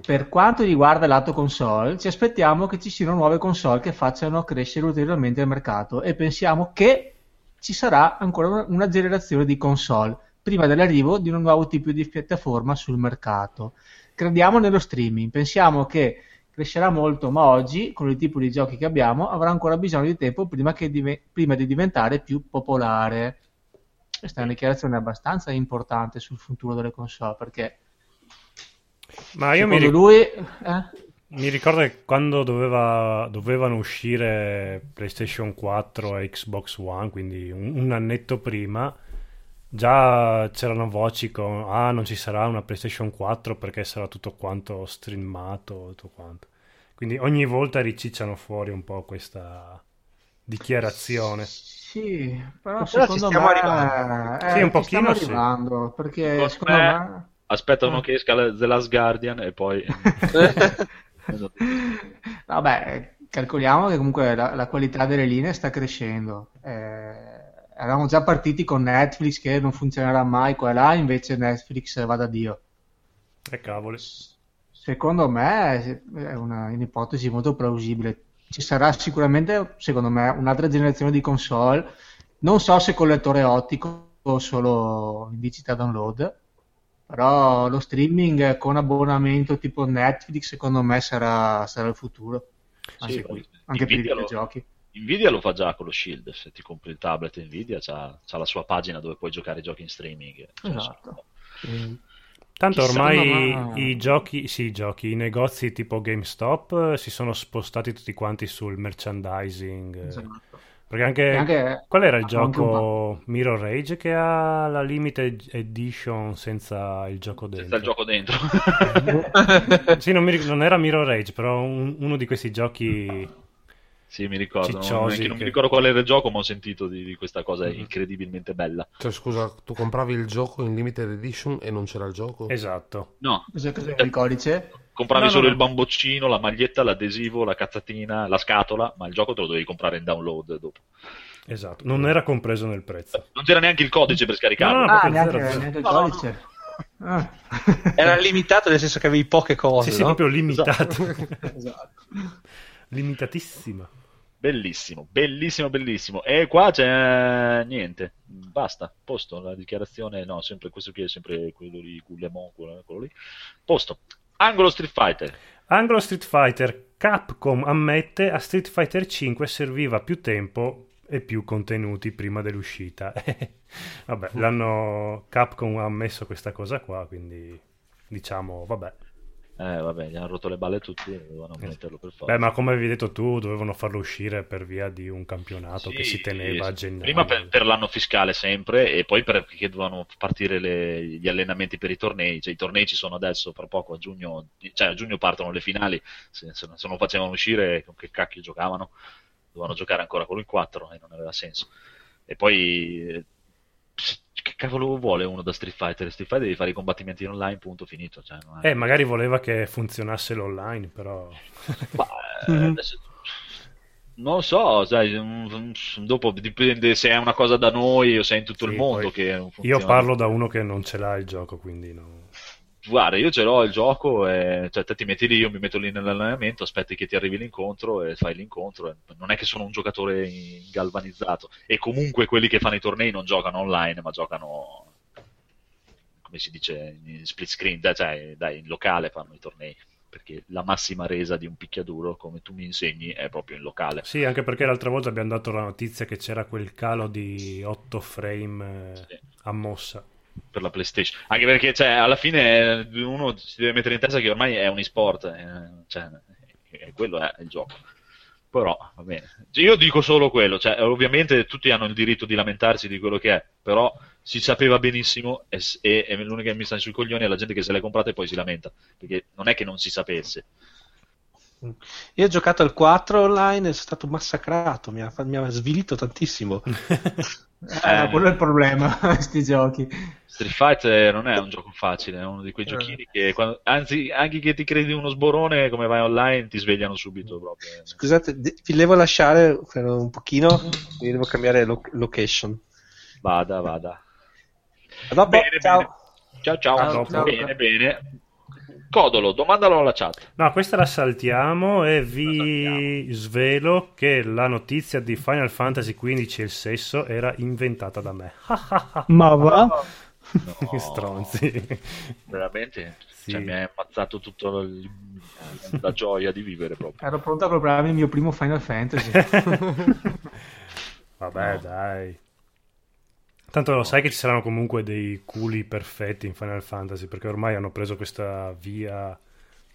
per quanto riguarda lato console, ci aspettiamo che ci siano nuove console che facciano crescere ulteriormente il mercato e pensiamo che ci sarà ancora una, generazione di console prima dell'arrivo di un nuovo tipo di piattaforma sul mercato. Crediamo nello streaming, pensiamo che crescerà molto, ma oggi, con il tipo di giochi che abbiamo, avrà ancora bisogno di tempo prima, dive- prima di diventare più popolare. Questa è una dichiarazione abbastanza importante sul futuro delle console perché Ma io mi, ric- lui eh? mi ricordo che quando doveva- dovevano uscire PlayStation 4 e Xbox One, quindi un, un annetto prima, già c'erano voci con ah non ci sarà una PlayStation 4 perché sarà tutto quanto streamato, tutto quanto. Quindi ogni volta ricicciano fuori un po' questa dichiarazione. Sì, però Però ci secondo stiamo me arrivando. eh, Sì, un ci pochino stiamo sì. arrivando perché Secondo me Aspettano Ah. che esca la- The Last Guardian e poi... Vabbè, calcoliamo che comunque la, la qualità delle linee sta crescendo. Eh, eravamo già partiti con Netflix che non funzionerà mai qua e là, invece Netflix va da Dio. E cavoli. Secondo me è una, un'ipotesi molto plausibile. Ci sarà sicuramente, secondo me, un'altra generazione di console. Non so se con lettore ottico o solo in digita download, però lo streaming con abbonamento tipo Netflix, secondo me, sarà, sarà il futuro. Anche, Sì, qui, anche per i videogiochi. Nvidia lo fa già con lo Shield, se ti compri il tablet Nvidia c'ha, c'ha la sua pagina dove puoi giocare giochi in streaming. Cioè, Esatto. Sì. Tanto Chissà, ormai ma- i giochi, sì, i giochi, i negozi tipo GameStop eh, si sono spostati tutti quanti sul merchandising. eh. Esatto. Perché anche, anche- qual era il gioco Mirror Rage che ha la limited edition senza il gioco Senza dentro? il gioco dentro. Sì, non, mi ric- non era Mirror Rage, però un- uno di questi giochi sì, mi ricordo. Non, Cicciosi neanche- non che- mi ricordo qual era il gioco, ma ho sentito di, di questa cosa incredibilmente bella. Cioè, scusa, tu compravi il gioco in limited edition e non c'era il gioco? esatto. No, Cos'è, cos'è il codice? Compravi No, solo no. il bamboccino, la maglietta, l'adesivo, la cazzatina, la scatola, ma il gioco te lo dovevi comprare in download dopo. Esatto, non era compreso nel prezzo. Non c'era neanche il codice per scaricarlo. No, no, Ah, neanche, neanche il No, no, codice. Ah. Era limitato nel senso che avevi poche cose, Sì, sì, no? proprio limitato. Esatto. Limitatissima. Bellissimo, bellissimo, bellissimo. E qua c'è niente, basta, posto la dichiarazione, no, sempre questo qui è sempre quello di quello, quello lì. Posto. Angolo Street Fighter. Anglo Street Fighter, Capcom ammette a Street Fighter 5 serviva più tempo e più contenuti prima dell'uscita. vabbè, l'hanno Capcom ha ammesso questa cosa qua, quindi diciamo, vabbè. Eh, vabbè, gli hanno rotto le balle tutti, dovevano metterlo per forza. Beh, ma come avevi detto tu, dovevano farlo uscire per via di un campionato che Sì, si teneva a gennaio. Prima per, per l'anno fiscale sempre e poi perché dovevano partire le- gli allenamenti per i tornei. Cioè, I tornei ci sono adesso, fra poco a giugno, cioè a giugno partono le finali. Se, se non- se non facevano uscire, con che cacchio giocavano? Dovevano giocare ancora con il 4 e non aveva senso. E poi eh, che cavolo vuole uno da Street Fighter? Street Fighter devi fare i combattimenti online, punto finito. Cioè, non è- Eh, magari voleva che funzionasse l'online, però... Ma, eh, adesso- non so, sai, dopo dipende se è una cosa da noi o se è in tutto Sì, il mondo poi che non Io funziona. parlo da uno che non ce l'ha il gioco, quindi no. Guarda, io ce l'ho il gioco, e, cioè te ti metti lì, io mi metto lì nell'allenamento, aspetti che ti arrivi l'incontro e fai l'incontro. e non è che sono un giocatore galvanizzato. E comunque quelli che fanno i tornei non giocano online, ma giocano, come si dice, in split screen, dai, cioè dai, in locale fanno i tornei. Perché la massima resa di un picchiaduro, come tu mi insegni, è proprio in locale. Sì, anche perché l'altra volta abbiamo dato la notizia che c'era quel calo di 8 frame eh, Sì. a mossa. Per la PlayStation. Anche perché, cioè, alla fine eh, uno si deve mettere in testa che ormai è un esport, eh, cioè, eh, quello è il gioco. Però, va bene. Io dico solo quello, cioè, ovviamente tutti hanno il diritto di lamentarsi di quello che è, però si sapeva benissimo e, e- e l'unica che mi sta sui coglioni è la gente che se l'è comprata e poi si lamenta, perché non è che non si sapesse. Io ho giocato al 4 online e sono stato massacrato, mi ha, mi ha svilito tantissimo. Eh, quello è il problema, sti giochi. Street Fighter non è un gioco facile, è uno di quei giochini che, quando- anzi, anche che ti credi uno sborone, come vai online, ti svegliano subito proprio. Scusate, vi devo lasciare per un pochino, mi devo cambiare lo- location. Vada, vada. A dopo, Bene, ciao. bene. Ciao, ciao. A dopo. Bene, bene. Codolo, domandalo alla chat. No, questa la saltiamo e vi svelo che la notizia di Final Fantasy XV e il sesso era inventata da me. Ma va? No, stronzi. Veramente? Sì. Cioè, mi hai ammazzato tutta la gioia di vivere proprio. Ero pronto a comprarmi il mio primo Final Fantasy. Vabbè, dai. Tanto lo sai che ci saranno comunque dei culi perfetti in Final Fantasy, perché ormai hanno preso questa via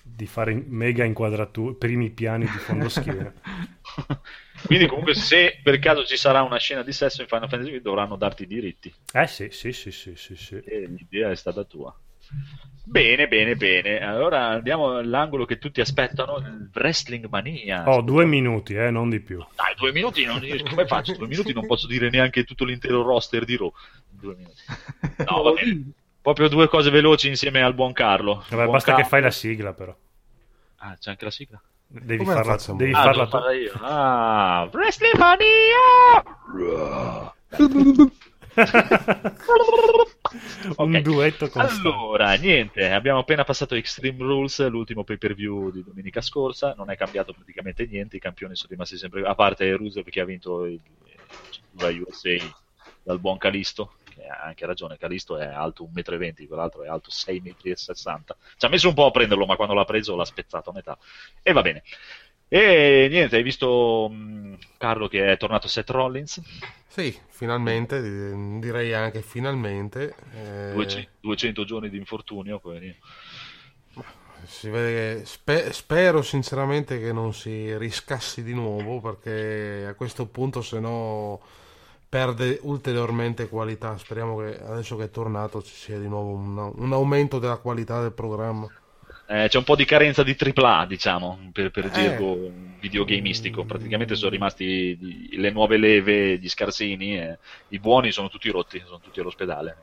di fare mega inquadrature, primi piani di fondo schiena. Quindi comunque se per caso ci sarà una scena di sesso in Final Fantasy dovranno darti i diritti. Eh sì, sì, sì, sì, sì, sì. E l'idea è stata tua. Bene, bene, bene. Allora andiamo all'angolo che tutti aspettano, il Wrestling Mania. Ho due minuti, eh, non di più. Dai, due minuti, non, come faccio? Due minuti non posso dire neanche tutto l'intero roster di Raw. Due minuti. No, va bene. Proprio due cose veloci insieme al buon Carlo. Vabbè, Buon basta che Carlo. fai la sigla, però. Ah, c'è anche la sigla? Devi Come la farla, facciamo? devi Ah, farla farla io. Ah, Wrestling Mania! Un duetto con Allora, niente, abbiamo appena passato Extreme Rules, l'ultimo pay per view di domenica scorsa, non è cambiato praticamente niente, i campioni sono rimasti sempre, a parte Rusev che ha vinto il, la USA dal buon Calisto, che ha anche ragione, Calisto è alto 1,20 m, quell'altro è alto 6,60 m, ci ha messo un po' a prenderlo, ma quando l'ha preso l'ha spezzato a metà, e va bene. E niente, hai visto mh, Carlo che è tornato Seth Rollins, Sì, finalmente, di- direi anche finalmente. eh, 200, 200 giorni di infortunio, si vede che- spe- spero sinceramente che non si riscassi di nuovo perché a questo punto se no perde ulteriormente qualità. Speriamo che adesso che è tornato ci sia di nuovo un, un aumento della qualità del programma. Eh, c'è un po' di carenza di AAA, diciamo, per, per Eh. gergo videogamistico. Praticamente sono rimasti le nuove leve, gli scarsini, e i buoni sono tutti rotti, sono tutti all'ospedale.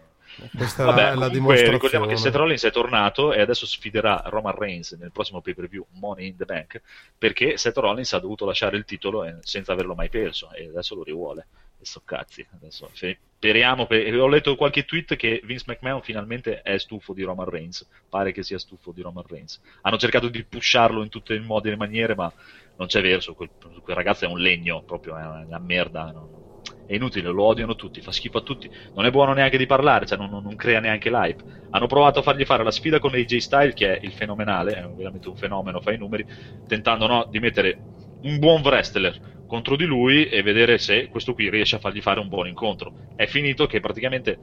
Questa Vabbè, è la comunque, dimostrazione. ricordiamo che Seth Rollins è tornato e adesso sfiderà Roman Reigns nel prossimo pay per view Money in the Bank perché Seth Rollins ha dovuto lasciare il titolo eh, senza averlo mai perso e adesso lo rivuole. So cazzi. Adesso speriamo. per- Ho letto qualche tweet che Vince McMahon finalmente è stufo di Roman Reigns. Pare che sia stufo di Roman Reigns. Hanno cercato di pusharlo in tutte i modi e le maniere, ma non c'è verso. Quel, quel ragazzo è un legno, proprio è una merda. non- è inutile, lo odiano tutti, fa schifo a tutti. Non è buono neanche di parlare, cioè non, non- non crea neanche l'hype. Hanno provato a fargli fare la sfida con AJ Style, che è il fenomenale, è veramente un fenomeno, fa i numeri, tentando no, di mettere un buon wrestler contro di lui e vedere se questo qui riesce a fargli fare un buon incontro. È finito che praticamente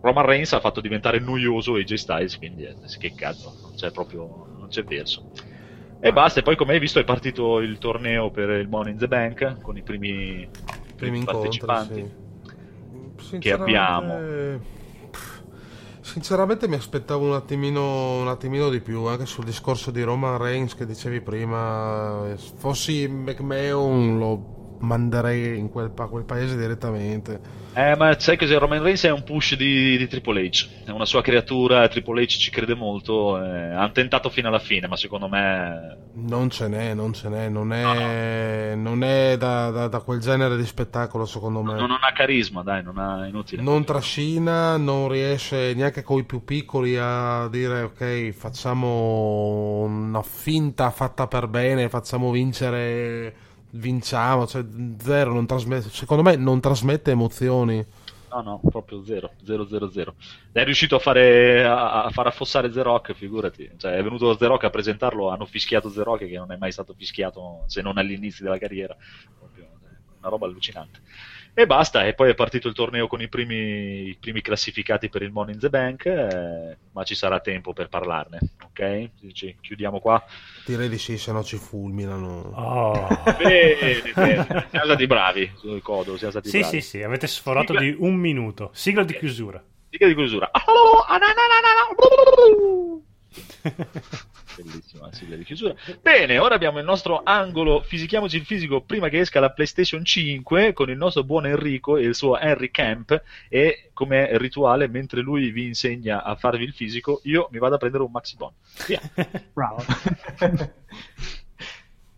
Roman Reigns ha fatto diventare noioso AJ Styles, quindi eh, che cazzo, non c'è proprio non c'è verso. E basta, e poi come hai visto è partito il torneo per il Money in the Bank con i primi, primi partecipanti. sì. che abbiamo. Sinceramente mi aspettavo un attimino, un attimino di più anche sul discorso di Roman Reigns che dicevi prima. Fossi McMahon lo, manderei in quel, pa- quel paese direttamente. Eh, ma sai cos'è? Roman Reigns è un push di, di Triple H, è una sua creatura, Triple H ci crede molto, eh, hanno tentato fino alla fine, ma secondo me... Non ce n'è, non ce n'è, non è, non è da, da- da quel genere di spettacolo secondo me. Non, non ha carisma, dai, non ha inutile. Non trascina, non riesce neanche con i più piccoli a dire ok, facciamo una finta fatta per bene, facciamo vincere, vinciamo, cioè zero, non trasmette, secondo me non trasmette emozioni. No, no, proprio zero, zero, zero, zero. È riuscito a fare a, a far affossare The Rock, figurati. Cioè, è venuto The Rock a presentarlo, hanno fischiato The Rock che non è mai stato fischiato se non all'inizio della carriera. Proprio una roba allucinante. E basta, e poi è partito il torneo con i primi, i primi classificati per il Money in the Bank, eh, ma ci sarà tempo per parlarne, ok? Ci- chiudiamo qua. Direi di sì, se no ci fulminano. Oh. Bene, bene. Siamo stati bravi sul codo, siamo stati Sì, bravi. sì, sì, avete sforato Sigla- di un minuto. Sigla di chiusura. Sigla di chiusura. Bellissima sigla di chiusura. Bene, ora abbiamo il nostro angolo Fisichiamoci il fisico prima che esca la PlayStation 5 con il nostro buon Enrico e il suo Henry Camp e come rituale, mentre lui vi insegna a farvi il fisico, io mi vado a prendere un Maxi Bon. Via. Bravo.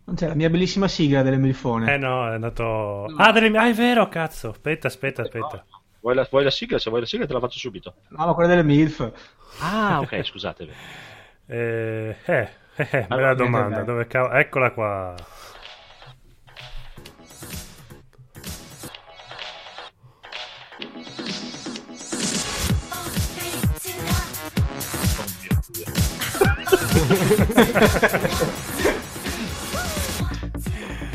Non c'è la mia bellissima sigla delle Milfone. Eh no, è andato... Ah, delle... ah, è vero, cazzo. Aspetta, aspetta, aspetta. Vuoi la, vuoi la sigla? Se vuoi la sigla te la faccio subito. No, ma quella delle MILF. Ah, ok, scusate. Eh, eh, eh, bella Allora, domanda. dai. Dove cav- Eccola qua.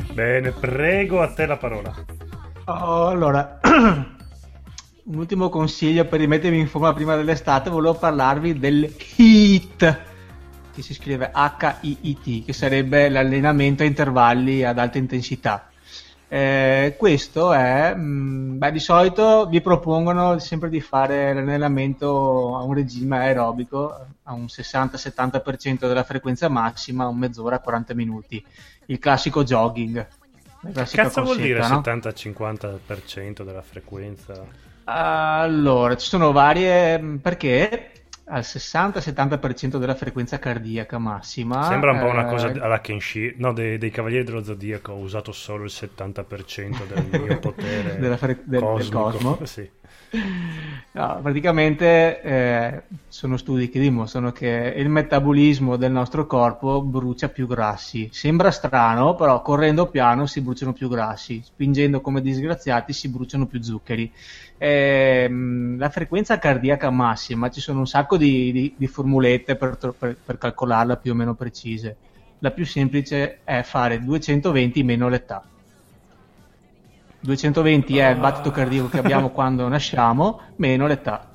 Bene, prego a te la parola. Oh, allora, un ultimo consiglio per rimettermi in forma prima dell'estate, volevo parlarvi del HIIT, che si scrive H-I-I-T, che sarebbe l'allenamento a intervalli ad alta intensità. Eh, questo è, mh, beh, di solito vi propongono sempre di fare l'allenamento a un regime aerobico a un 60-70% della frequenza massima, un mezz'ora, 40 minuti. Il classico jogging. classica Cazzo vuol dire no? 70-50% della frequenza? Allora, ci sono varie mh, perché al 60-70% della frequenza cardiaca massima Sembra un po' una eh, cosa alla Kenshi, no, dei, dei Cavalieri dello Zodiaco. Ho usato solo il 70% del mio potere Della fre- del- del cosmo. Sì. No, praticamente eh, sono studi che dimostrano che il metabolismo del nostro corpo brucia più grassi. Sembra strano, però correndo piano si bruciano più grassi, spingendo come disgraziati si bruciano più zuccheri. Ehm, la frequenza cardiaca massima, ci sono un sacco di, di- di formulette per, per- per calcolarla più o meno precise. La più semplice è fare 220 meno l'età. 220 è il battito cardiaco che abbiamo quando nasciamo, meno l'età.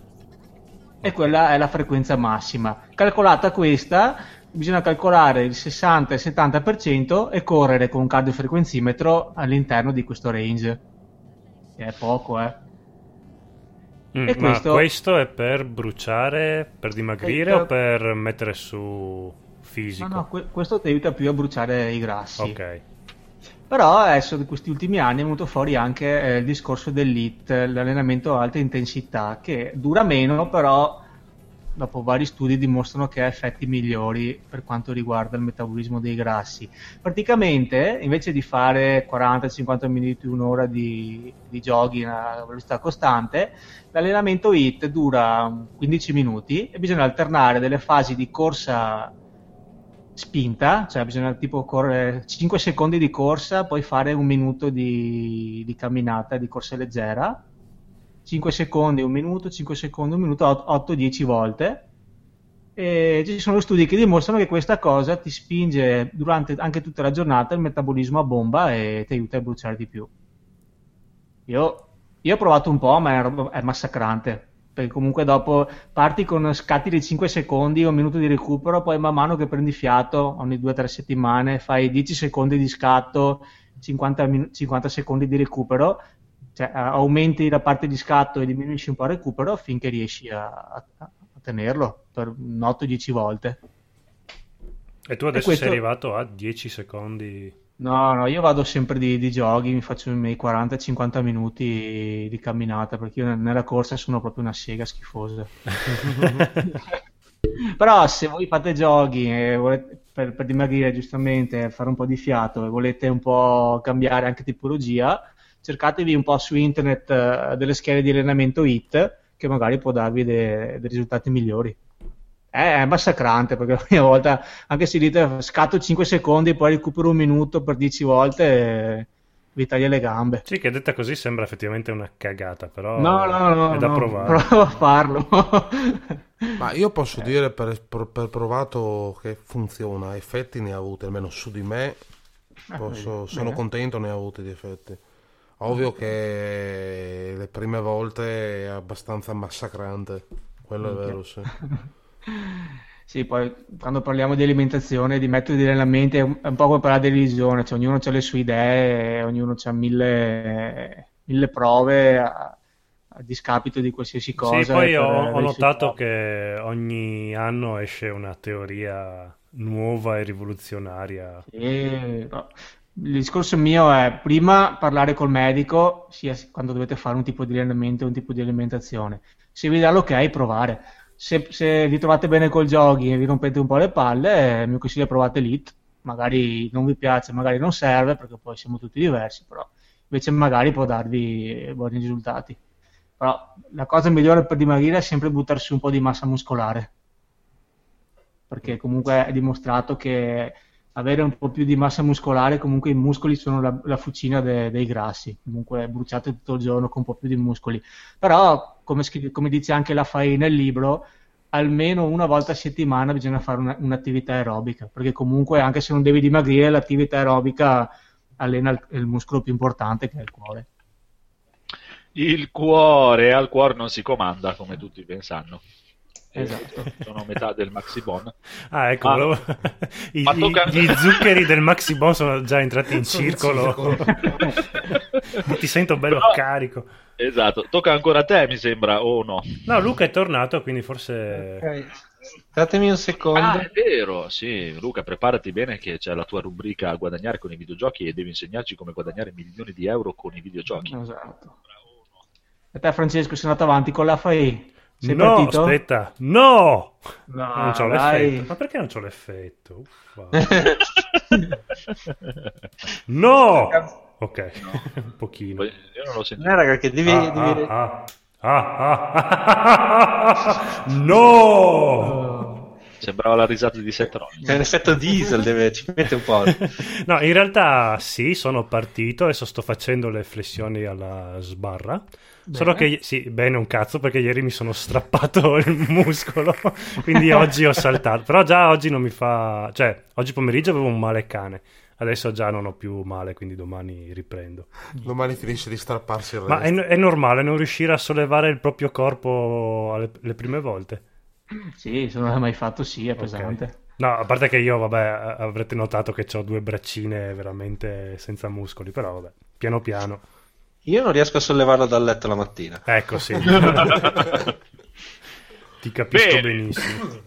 E quella è la frequenza massima. Calcolata questa, bisogna calcolare il 60 e il 70% e correre con un cardiofrequenzimetro all'interno di questo range. Che è poco, eh. Mm, E ma questo- questo è per bruciare, per dimagrire Questo- o per mettere su fisico? No, no, que- questo ti aiuta più a bruciare i grassi. Ok. Però adesso in questi ultimi anni è venuto fuori anche eh, il discorso dell'IT, l'allenamento a alta intensità, che dura meno, però dopo vari studi dimostrano che ha effetti migliori per quanto riguarda il metabolismo dei grassi. Praticamente, invece di fare 40-50 minuti, un'ora di, di jogging a velocità costante, l'allenamento HIT dura 15 minuti e bisogna alternare delle fasi di corsa spinta, cioè bisogna tipo correre 5 secondi di corsa, poi fare un minuto di, di camminata, di corsa leggera, 5 secondi, un minuto, 5 secondi, un minuto, 8-10 volte. E ci sono studi che dimostrano che questa cosa ti spinge durante anche tutta la giornata il metabolismo a bomba e ti aiuta a bruciare di più. Io, io ho provato un po', ma è, è massacrante. Perché comunque dopo parti con scatti di 5 secondi, un minuto di recupero, poi man mano che prendi fiato, ogni 2-3 settimane, fai 10 secondi di scatto, 50, min- 50 secondi di recupero, cioè a- aumenti la parte di scatto e diminuisci un po' il recupero finché riesci a, a- a tenerlo per 8-10 volte. E tu adesso questo- sei arrivato a 10 secondi No, no, io vado sempre di, di joggi, mi faccio i miei 40-50 minuti di camminata, perché io ne- nella corsa sono proprio una sega schifosa. Però se voi fate joggi e volete, per, per dimagrire giustamente, fare un po' di fiato e volete un po' cambiare anche tipologia, cercatevi un po' su internet eh, delle schede di allenamento HIT che magari può darvi de- dei risultati migliori. È, massacrante perché ogni volta, anche se dite scatto 5 secondi, poi recupero un minuto per 10 volte, eh, vi taglia le gambe. Sì, che detta così sembra effettivamente una cagata, però No, no, no, è da no, provare. prova a farlo. Ma io posso dire per, per- provato che funziona, effetti ne ha avuti, almeno su di me, posso- vedi, sono bene. contento ne ha avuti di effetti. Ovvio che le prime volte è abbastanza massacrante, quello è vero, sì. Sì, poi quando parliamo di alimentazione, di metodi di allenamento, è un, è un po' come parlare di religione, cioè ognuno ha le sue idee, ognuno ha mille, mille prove a, a discapito di qualsiasi cosa. Sì, poi ho, ho notato che ogni anno esce una teoria nuova e rivoluzionaria. Sì, no. Il discorso mio è prima parlare col medico, sia quando dovete fare un tipo di allenamento o un tipo di alimentazione. Se vi dà l'ok, provare. Se, se vi trovate bene col giochi e vi rompete un po' le palle, eh, il mio consiglio è provate l'IT. Magari non vi piace, magari non serve, perché poi siamo tutti diversi, però invece magari può darvi buoni risultati. Però la cosa migliore per dimagrire è sempre buttarsi un po' di massa muscolare perché comunque è dimostrato che avere un po' più di massa muscolare, comunque i muscoli sono la, la fucina de- dei grassi, comunque bruciate tutto il giorno con un po' più di muscoli. Però, come, scri- come dice anche la Fai nel libro, almeno una volta a settimana bisogna fare una- un'attività aerobica, perché comunque anche se non devi dimagrire, l'attività aerobica allena il, il muscolo più importante che è il cuore. Il cuore, al cuore non si comanda, come tutti ben sanno. Esatto. Sono metà del Maxibon. Ah, ecco, Ma- volevo- I- ma tocca- gli zuccheri del Maxi Bon sono già entrati in Sono in circolo. Ti sento bello Però- carico. Esatto, tocca ancora a te, mi sembra, o no? No, Luca è tornato, quindi forse... Ok. Datemi un secondo. Ah, è vero, sì, Luca, preparati bene che c'è la tua rubrica a guadagnare con i videogiochi e devi insegnarci come guadagnare milioni di euro con i videogiochi. Esatto. E te, Francesco, sei andato avanti con la Fai? Sei no, partito? aspetta, no! No, non c'ho dai. l'effetto. Ma perché non c'ho l'effetto? Uffa. No! Ok, un pochino. Io non l'ho sentito. Eh, raga, che devi... Ah, devi- ah, ah, ah, ah, ah, no! Sembrava la risata di Seth Rollins. C'è l'effetto diesel, deve... ci mette un po'. No, in realtà sì, sono partito, adesso sto facendo le flessioni alla sbarra. Solo che, sì, bene un cazzo perché ieri mi sono strappato il muscolo, quindi oggi ho saltato. Però già oggi non mi fa... cioè, oggi pomeriggio avevo un male cane, adesso già non ho più male, quindi domani riprendo. Domani finisce di strapparsi il Ma è, resto. è normale non riuscire a sollevare il proprio corpo alle, le prime volte? Sì, se non l'hai mai fatto, sì, è pesante. No, a parte che io, vabbè, avrete notato che ho due braccine veramente senza muscoli, però vabbè, piano piano. Io non riesco a sollevarlo dal letto la mattina. Ecco, sì. Ti capisco Bene. benissimo.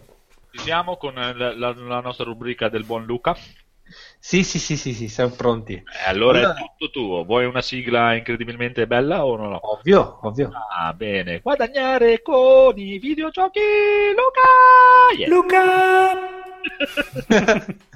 Ci siamo con la, la- la nostra rubrica del buon Luca. Sì, sì, sì, sì, sì, siamo pronti. Eh, allora Allora- è tutto tuo. Vuoi una sigla incredibilmente bella o no? Ovvio, ovvio. Ah, bene. Guadagnare con i videogiochi, Luca! Yeah. Luca!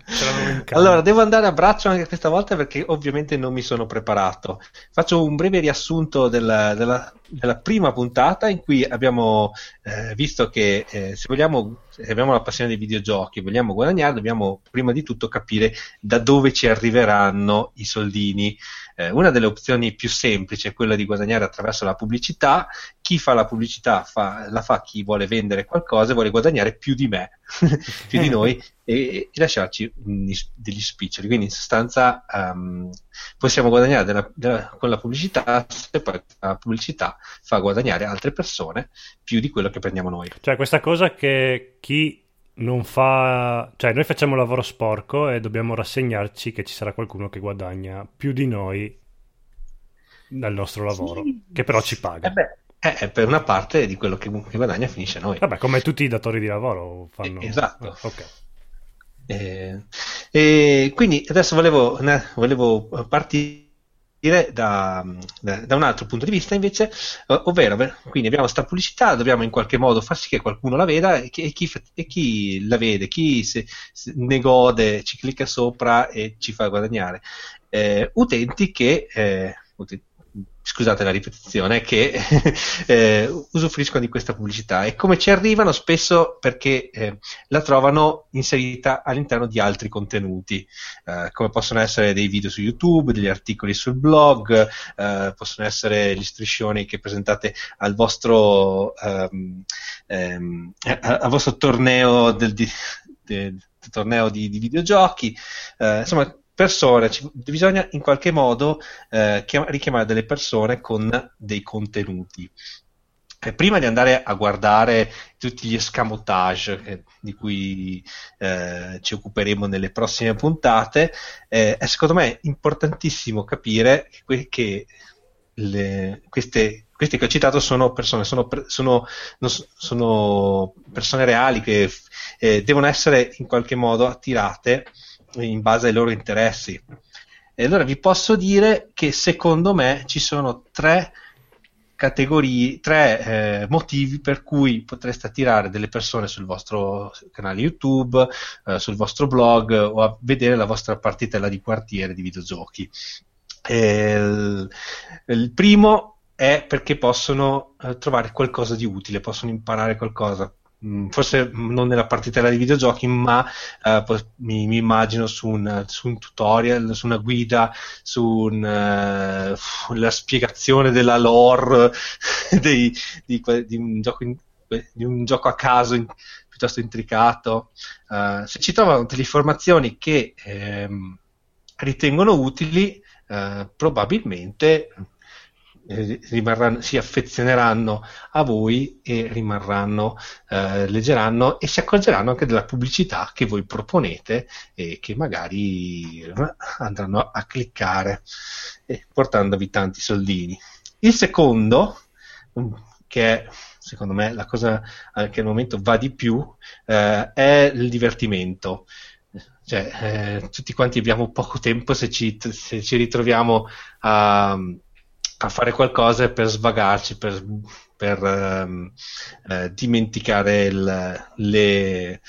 Allora, devo andare a braccio anche questa volta perché ovviamente non mi sono preparato. Faccio un breve riassunto della, della- della prima puntata in cui abbiamo eh, visto che eh, se vogliamo, se abbiamo la passione dei videogiochi e vogliamo guadagnare, dobbiamo prima di tutto capire da dove ci arriveranno i soldini. Eh, una delle opzioni più semplici è quella di guadagnare attraverso la pubblicità. Chi fa la pubblicità fa- la fa chi vuole vendere qualcosa e vuole guadagnare più di me, più di noi e, e lasciarci degli spiccioli. Quindi in sostanza ehm, possiamo guadagnare della- della- con la pubblicità se poi la pubblicità fa guadagnare altre persone più di quello che prendiamo noi. Cioè, questa cosa che chi non fa... Cioè, noi facciamo lavoro sporco e dobbiamo rassegnarci che ci sarà qualcuno che guadagna più di noi dal nostro lavoro, che però ci paga. Eh beh, eh, eh, per una parte di quello che, che guadagna finisce a noi. Vabbè, come tutti i datori di lavoro fanno... Eh, esatto. Eh, ok. Eh, quindi adesso volevo, volevo partire da, da- da un altro punto di vista invece, eh, ovvero quindi abbiamo questa pubblicità, dobbiamo in qualche modo far sì che qualcuno la veda e chi, e chi e chi la vede, chi se- se ne gode, ci clicca sopra e ci fa guadagnare. Eh, utenti che, eh, uti- scusate la ripetizione, che eh, usufruiscono di questa pubblicità e come ci arrivano spesso perché eh, la trovano inserita all'interno di altri contenuti, eh, come possono essere dei video su YouTube, degli articoli sul blog, eh, possono essere gli striscioni che presentate al vostro, ehm, ehm, a- al vostro torneo del, del torneo di, di videogiochi, eh, insomma persone, ci- bisogna in qualche modo eh, chiam- richiamare delle persone con dei contenuti. E prima di andare a guardare tutti gli escamotage eh, di cui eh, ci occuperemo nelle prossime puntate, eh, è secondo me importantissimo capire que- che le- queste, queste che ho citato sono persone, sono, sono- sono persone reali che eh, devono essere in qualche modo attirate in base ai loro interessi. E allora vi posso dire che secondo me ci sono tre categorie, tre eh, motivi per cui potreste attirare delle persone sul vostro canale YouTube, eh, sul vostro blog o a vedere la vostra partitella di quartiere di videogiochi. E il, il primo è perché possono eh, trovare qualcosa di utile, possono imparare qualcosa. Mm, Forse non nella partitella di videogiochi, ma eh, mi, mi immagino su un, su un tutorial, su una guida, su un, eh, la spiegazione della lore dei- di, di un gioco in- di un gioco a caso in- piuttosto intricato. Eh, se ci trovano delle informazioni che ehm, ritengono utili, eh, probabilmente si affezioneranno a voi e rimarranno, eh, leggeranno e si accorgeranno anche della pubblicità che voi proponete e che magari eh, andranno a cliccare eh, portandovi tanti soldini. Il secondo, mm, che è secondo me la cosa eh, che al momento va di più, eh, è il divertimento. Cioè, eh, tutti quanti abbiamo poco tempo se ci, se ci ritroviamo a, a fare qualcosa per svagarci, per, per ehm, eh, dimenticare il- le,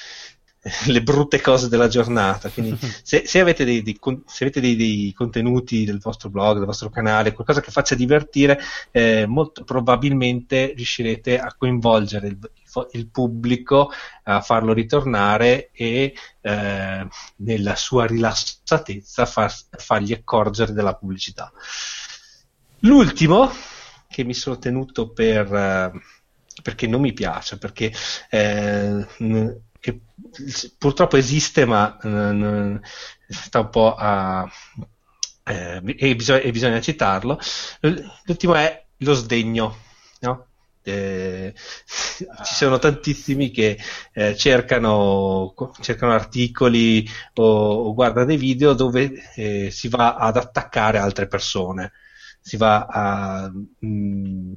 le brutte cose della giornata. Quindi, se, se avete, dei, dei se avete dei, dei contenuti del vostro blog, del vostro canale, qualcosa che faccia divertire, eh, molto probabilmente riuscirete a coinvolgere il, il pubblico, a farlo ritornare e eh, nella sua rilassatezza far- fargli accorgere della pubblicità. L'ultimo che mi sono tenuto per eh, perché non mi piace, perché eh, n- purtroppo esiste, ma eh, n- sta un po' a eh, e, bisogna, e bisogna citarlo. L'ultimo è lo sdegno, no? Eh, ci sono tantissimi che eh, cercano, cercano articoli o, o guardano dei video dove eh, si va ad attaccare altre persone, si va a mh,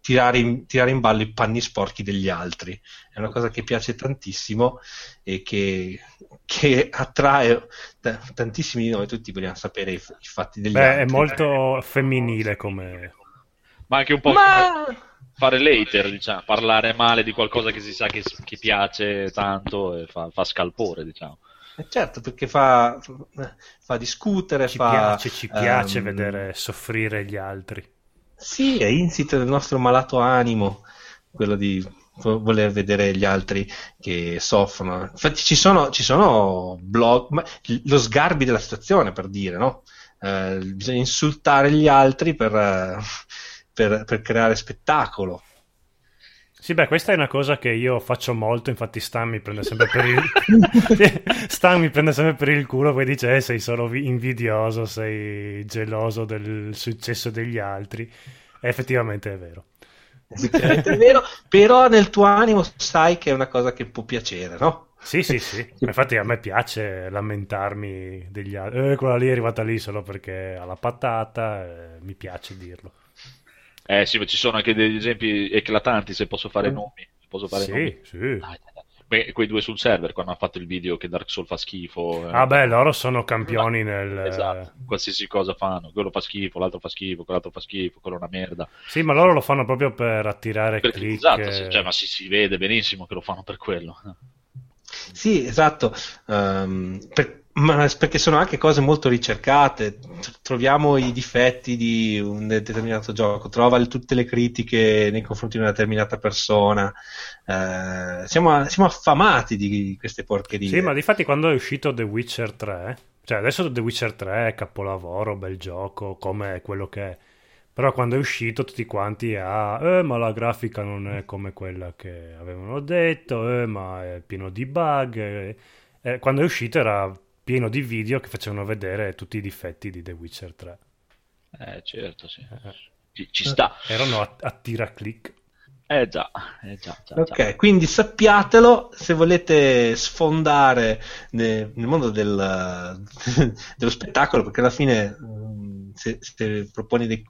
tirare, in, tirare in ballo i panni sporchi degli altri. È una cosa che piace tantissimo e che, che attrae t- tantissimi di noi, tutti vogliamo sapere i, f- i fatti degli Beh, altri. è molto femminile come... Ma anche un po' Ma... fare later, diciamo, parlare male di qualcosa che si sa che, che piace tanto e fa, fa scalpore, diciamo. Eh, Certo, perché fa, fa discutere, Ci fa... piace, ci piace ehm, vedere soffrire gli altri. Sì, è insito nel nostro malato animo quello di vo- voler vedere gli altri che soffrono. Infatti ci sono, ci sono blog, lo sgarbi della situazione per dire, no? Eh, bisogna insultare gli altri per, per- per creare spettacolo. Sì, beh, questa è una cosa che io faccio molto, infatti Stan mi prende sempre per il... Stan mi prende sempre per il culo, poi dice eh, sei solo vi- invidioso, sei geloso del successo degli altri. E effettivamente è vero. Effettivamente è vero, però nel tuo animo sai che è una cosa che può piacere, no? Sì, sì, sì. Infatti a me piace lamentarmi degli altri. Eh, quella lì è arrivata lì solo perché ha la patata, eh, mi piace dirlo. Eh sì, ma ci sono anche degli esempi eclatanti, se posso fare nomi. Se posso fare nomi. Sì, sì. Dai, dai, dai. Beh, quei due sul server quando hanno fatto il video che Dark Souls fa schifo. eh. Ah beh, loro sono campioni nel... Esatto, qualsiasi cosa fanno, quello fa schifo, l'altro fa schifo, quell'altro fa schifo, quello è una merda. Sì, ma loro lo fanno proprio per attirare Perché, click. esatto, sì, cioè, ma si, si vede benissimo che lo fanno per quello. Sì, esatto, Ehm, per- ma perché sono anche cose molto ricercate. Troviamo i difetti di un determinato gioco, trova tutte le critiche nei confronti di una determinata persona. Eh, siamo, siamo affamati di queste porcherie. Sì, ma difatti quando è uscito The Witcher 3, cioè adesso The Witcher 3 è capolavoro, bel gioco, come quello che è. Però quando è uscito tutti quanti a eh, ma la grafica non è come quella che avevano detto, eh, ma è pieno di bug. eh. Eh, quando è uscito era pieno di video che facevano vedere tutti i difetti di The Witcher 3. Eh, certo, sì. Eh, Ci, ci sta. Erano a, a tiraclick. Eh già, eh già, già, già. Ok, quindi sappiatelo se volete sfondare ne- nel mondo del- dello spettacolo, perché alla fine mm, se, se proponi dei...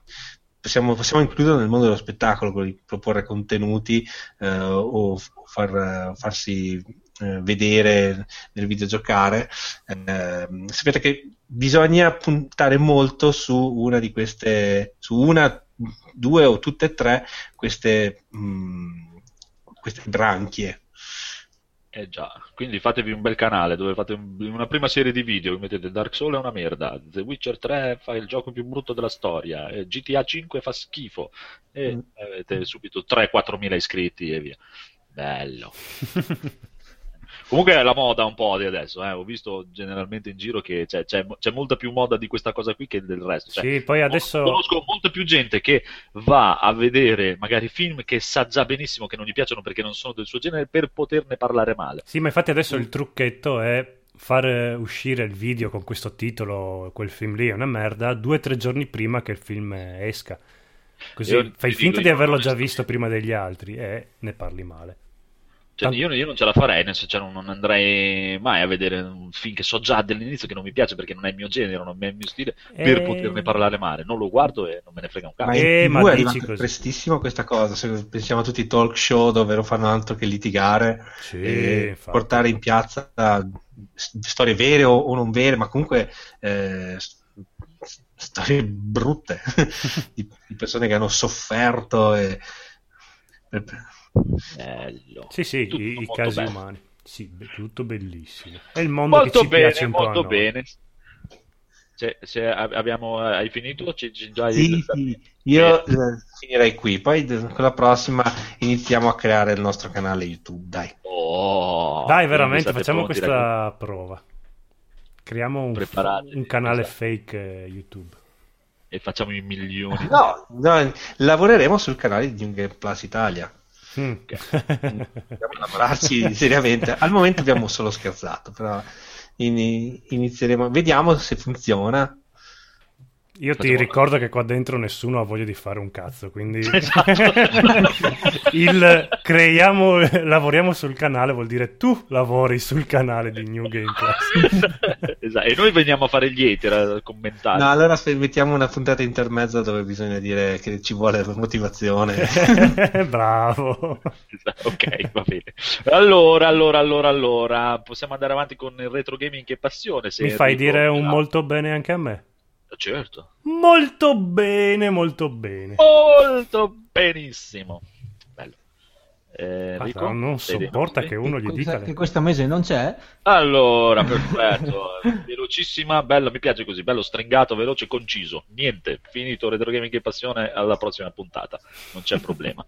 Possiamo, possiamo includerlo nel mondo dello spettacolo, quello di proporre contenuti eh, o f- far, farsi eh, vedere nel videogiocare. Eh, sapete che bisogna puntare molto su una di queste, su una, due o tutte e tre queste, mh, queste branchie. Eh già, quindi fatevi un bel canale dove fate un- una prima serie di video, mettete Dark Souls è una merda, The Witcher 3 fa il gioco più brutto della storia, e GTA 5 fa schifo e Mm. avete subito 3-4 mila iscritti e via. Bello. Comunque è la moda un po' di adesso, eh. ho visto generalmente in giro che c'è, c'è- c'è molta più moda di questa cosa qui che del resto. Cioè, Sì, poi adesso... Conosco molta più gente che va a vedere magari film che sa già benissimo che non gli piacciono perché non sono del suo genere per poterne parlare male. Sì, ma infatti adesso il trucchetto è far uscire il video con questo titolo, quel film lì è una merda, due o tre giorni prima che il film esca. Così Io fai finta dico di averlo già visto prima degli altri e ne parli male. Cioè, io, io non ce la farei, nel senso, cioè, non, non andrei mai a vedere un film che so già dall'inizio che non mi piace perché non è il mio genere, non è il mio stile, per Eh. poterne parlare male. Non lo guardo e non me ne frega un cazzo. Ma Eh, ma è dici arrivata così. prestissimo questa cosa, se pensiamo a tutti i talk show dove non fanno altro che litigare Sì, e infatti. portare in piazza storie vere o, o non vere, ma comunque eh, storie brutte di, di persone che hanno sofferto e... Bello. Sì, sì, Tutto i, i casi bello. umani. Sì, be- tutto bellissimo. È il mondo Molto che ci bene, piace un po' molto noi. bene. Se, se abbiamo, hai finito? C'è, già Sì, il... sì, io eh, finirei qui, poi con la prossima iniziamo a creare il nostro canale YouTube, dai. Oh, Dai, veramente, facciamo pronti, questa prova. Creiamo un, un canale esatto. fake eh, YouTube. ragazzi, E facciamo i milioni. No, no, lavoreremo sul canale di Game Plus Italia. Mm. Dobbiamo lavorarci seriamente. Al momento abbiamo solo scherzato, però ini- inizieremo. Vediamo se funziona. Io ti Facciamo- ricordo che qua dentro nessuno ha voglia di fare un cazzo, quindi Esatto. il creiamo, lavoriamo sul canale vuol dire tu lavori sul canale di New Game Plus. esatto. E noi veniamo a fare gli hater a commentare. No, allora aspe- mettiamo una puntata intermezza dove bisogna dire che ci vuole motivazione. Bravo. Esatto, Ok, va bene. Allora, allora, allora, allora, possiamo andare avanti con il retro gaming che passione. Se Mi fai dire un molto bene anche a me? Certo. Molto bene, molto bene. Molto benissimo. Bello. Eh, Ah, Enrico? non sopporta che uno gli Che- dica che questo mese non c'è. Allora, perfetto. Velocissima, bello, mi piace così, bello stringato, veloce, conciso. Niente, finito Retro Gaming e Passione alla prossima puntata. Non c'è problema.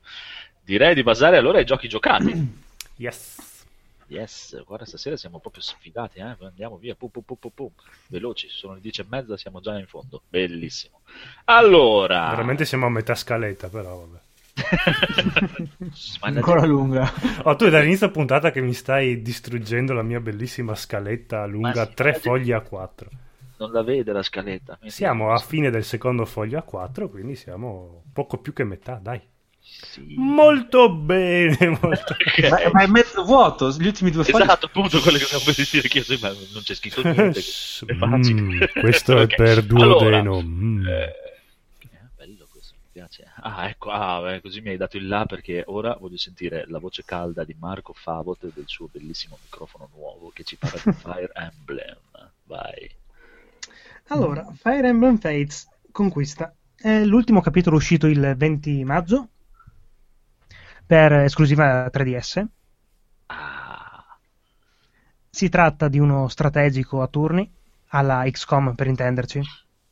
Direi di basare allora ai giochi giocati. Yes. Yes, guarda, stasera siamo proprio sfigati, eh? Andiamo via, pum, pum, pum, pum, pum. veloci, sono le dieci e mezza, siamo già in fondo. Bellissimo. Allora, Veramente siamo a metà scaletta, però vabbè. Ma Ancora lunga. Oh, tu è dall'inizio puntata che mi stai distruggendo la mia bellissima scaletta lunga sì, tre ma- fogli a quattro. non la vede la scaletta. Siamo a fine del secondo foglio a quattro, quindi siamo poco più che metà, dai. Sì. Molto bene, molto Ok. ma, ma è mezzo vuoto, gli ultimi due fogli. Esatto, appunto quello che stavo per dire che io sì, ma non c'è scritto niente. È facile. Mm, questo è Ok, per duodeno. allora, Mm. eh, bello questo, mi piace. Ah, ecco, ah, beh, così mi hai dato il là perché ora voglio sentire la voce calda di Marco Favot e del suo bellissimo microfono nuovo che ci parla di Fire Emblem. Vai. Allora, Fire Emblem Fates Conquista è l'ultimo capitolo uscito il 20 maggio per esclusiva 3DS. Ah, Si tratta di uno strategico a turni alla XCOM per intenderci.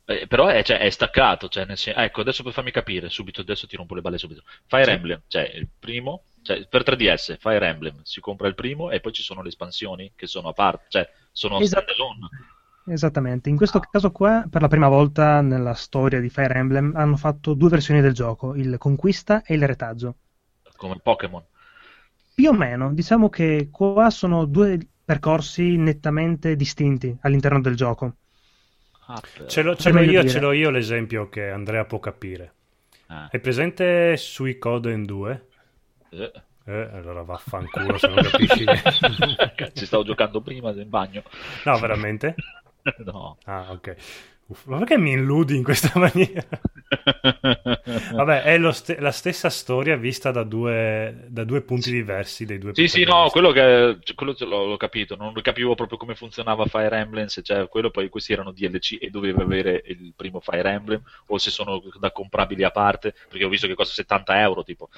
eh, però è, cioè, è staccato, cioè, sen- ecco, adesso per farmi capire, subito, adesso ti rompo le balle subito. Fire Sì. Emblem, cioè il primo, cioè, per 3DS, Fire Emblem, si compra il primo e poi ci sono le espansioni che sono a parte, cioè sono standalone. Esattamente, in questo caso qua, per la prima volta nella storia di Fire Emblem, hanno fatto due versioni del gioco, il Conquista e il Retaggio. Come Pokémon. Più o meno, diciamo che qua sono due percorsi nettamente distinti all'interno del gioco. Ah, per- Ce l'ho, ce l'ho io, ce l'ho io l'esempio che Andrea può capire. ah, Hai presente sui Coden 2? eh. Eh, allora vaffanculo se non capisci. Ci stavo giocando prima in bagno. No, veramente? No. Ah, ok. Uff, ma perché mi illudi in questa maniera? Vabbè, è lo ste- la stessa storia vista da due, da due punti diversi dei due Sì, sì, no, quello, che, quello ce l'ho, l'ho capito, non capivo proprio come funzionava Fire Emblem, se cioè, quello poi questi erano DLC e doveva avere il primo Fire Emblem o se sono da comprabili a parte, perché ho visto che costa 70 euro, tipo.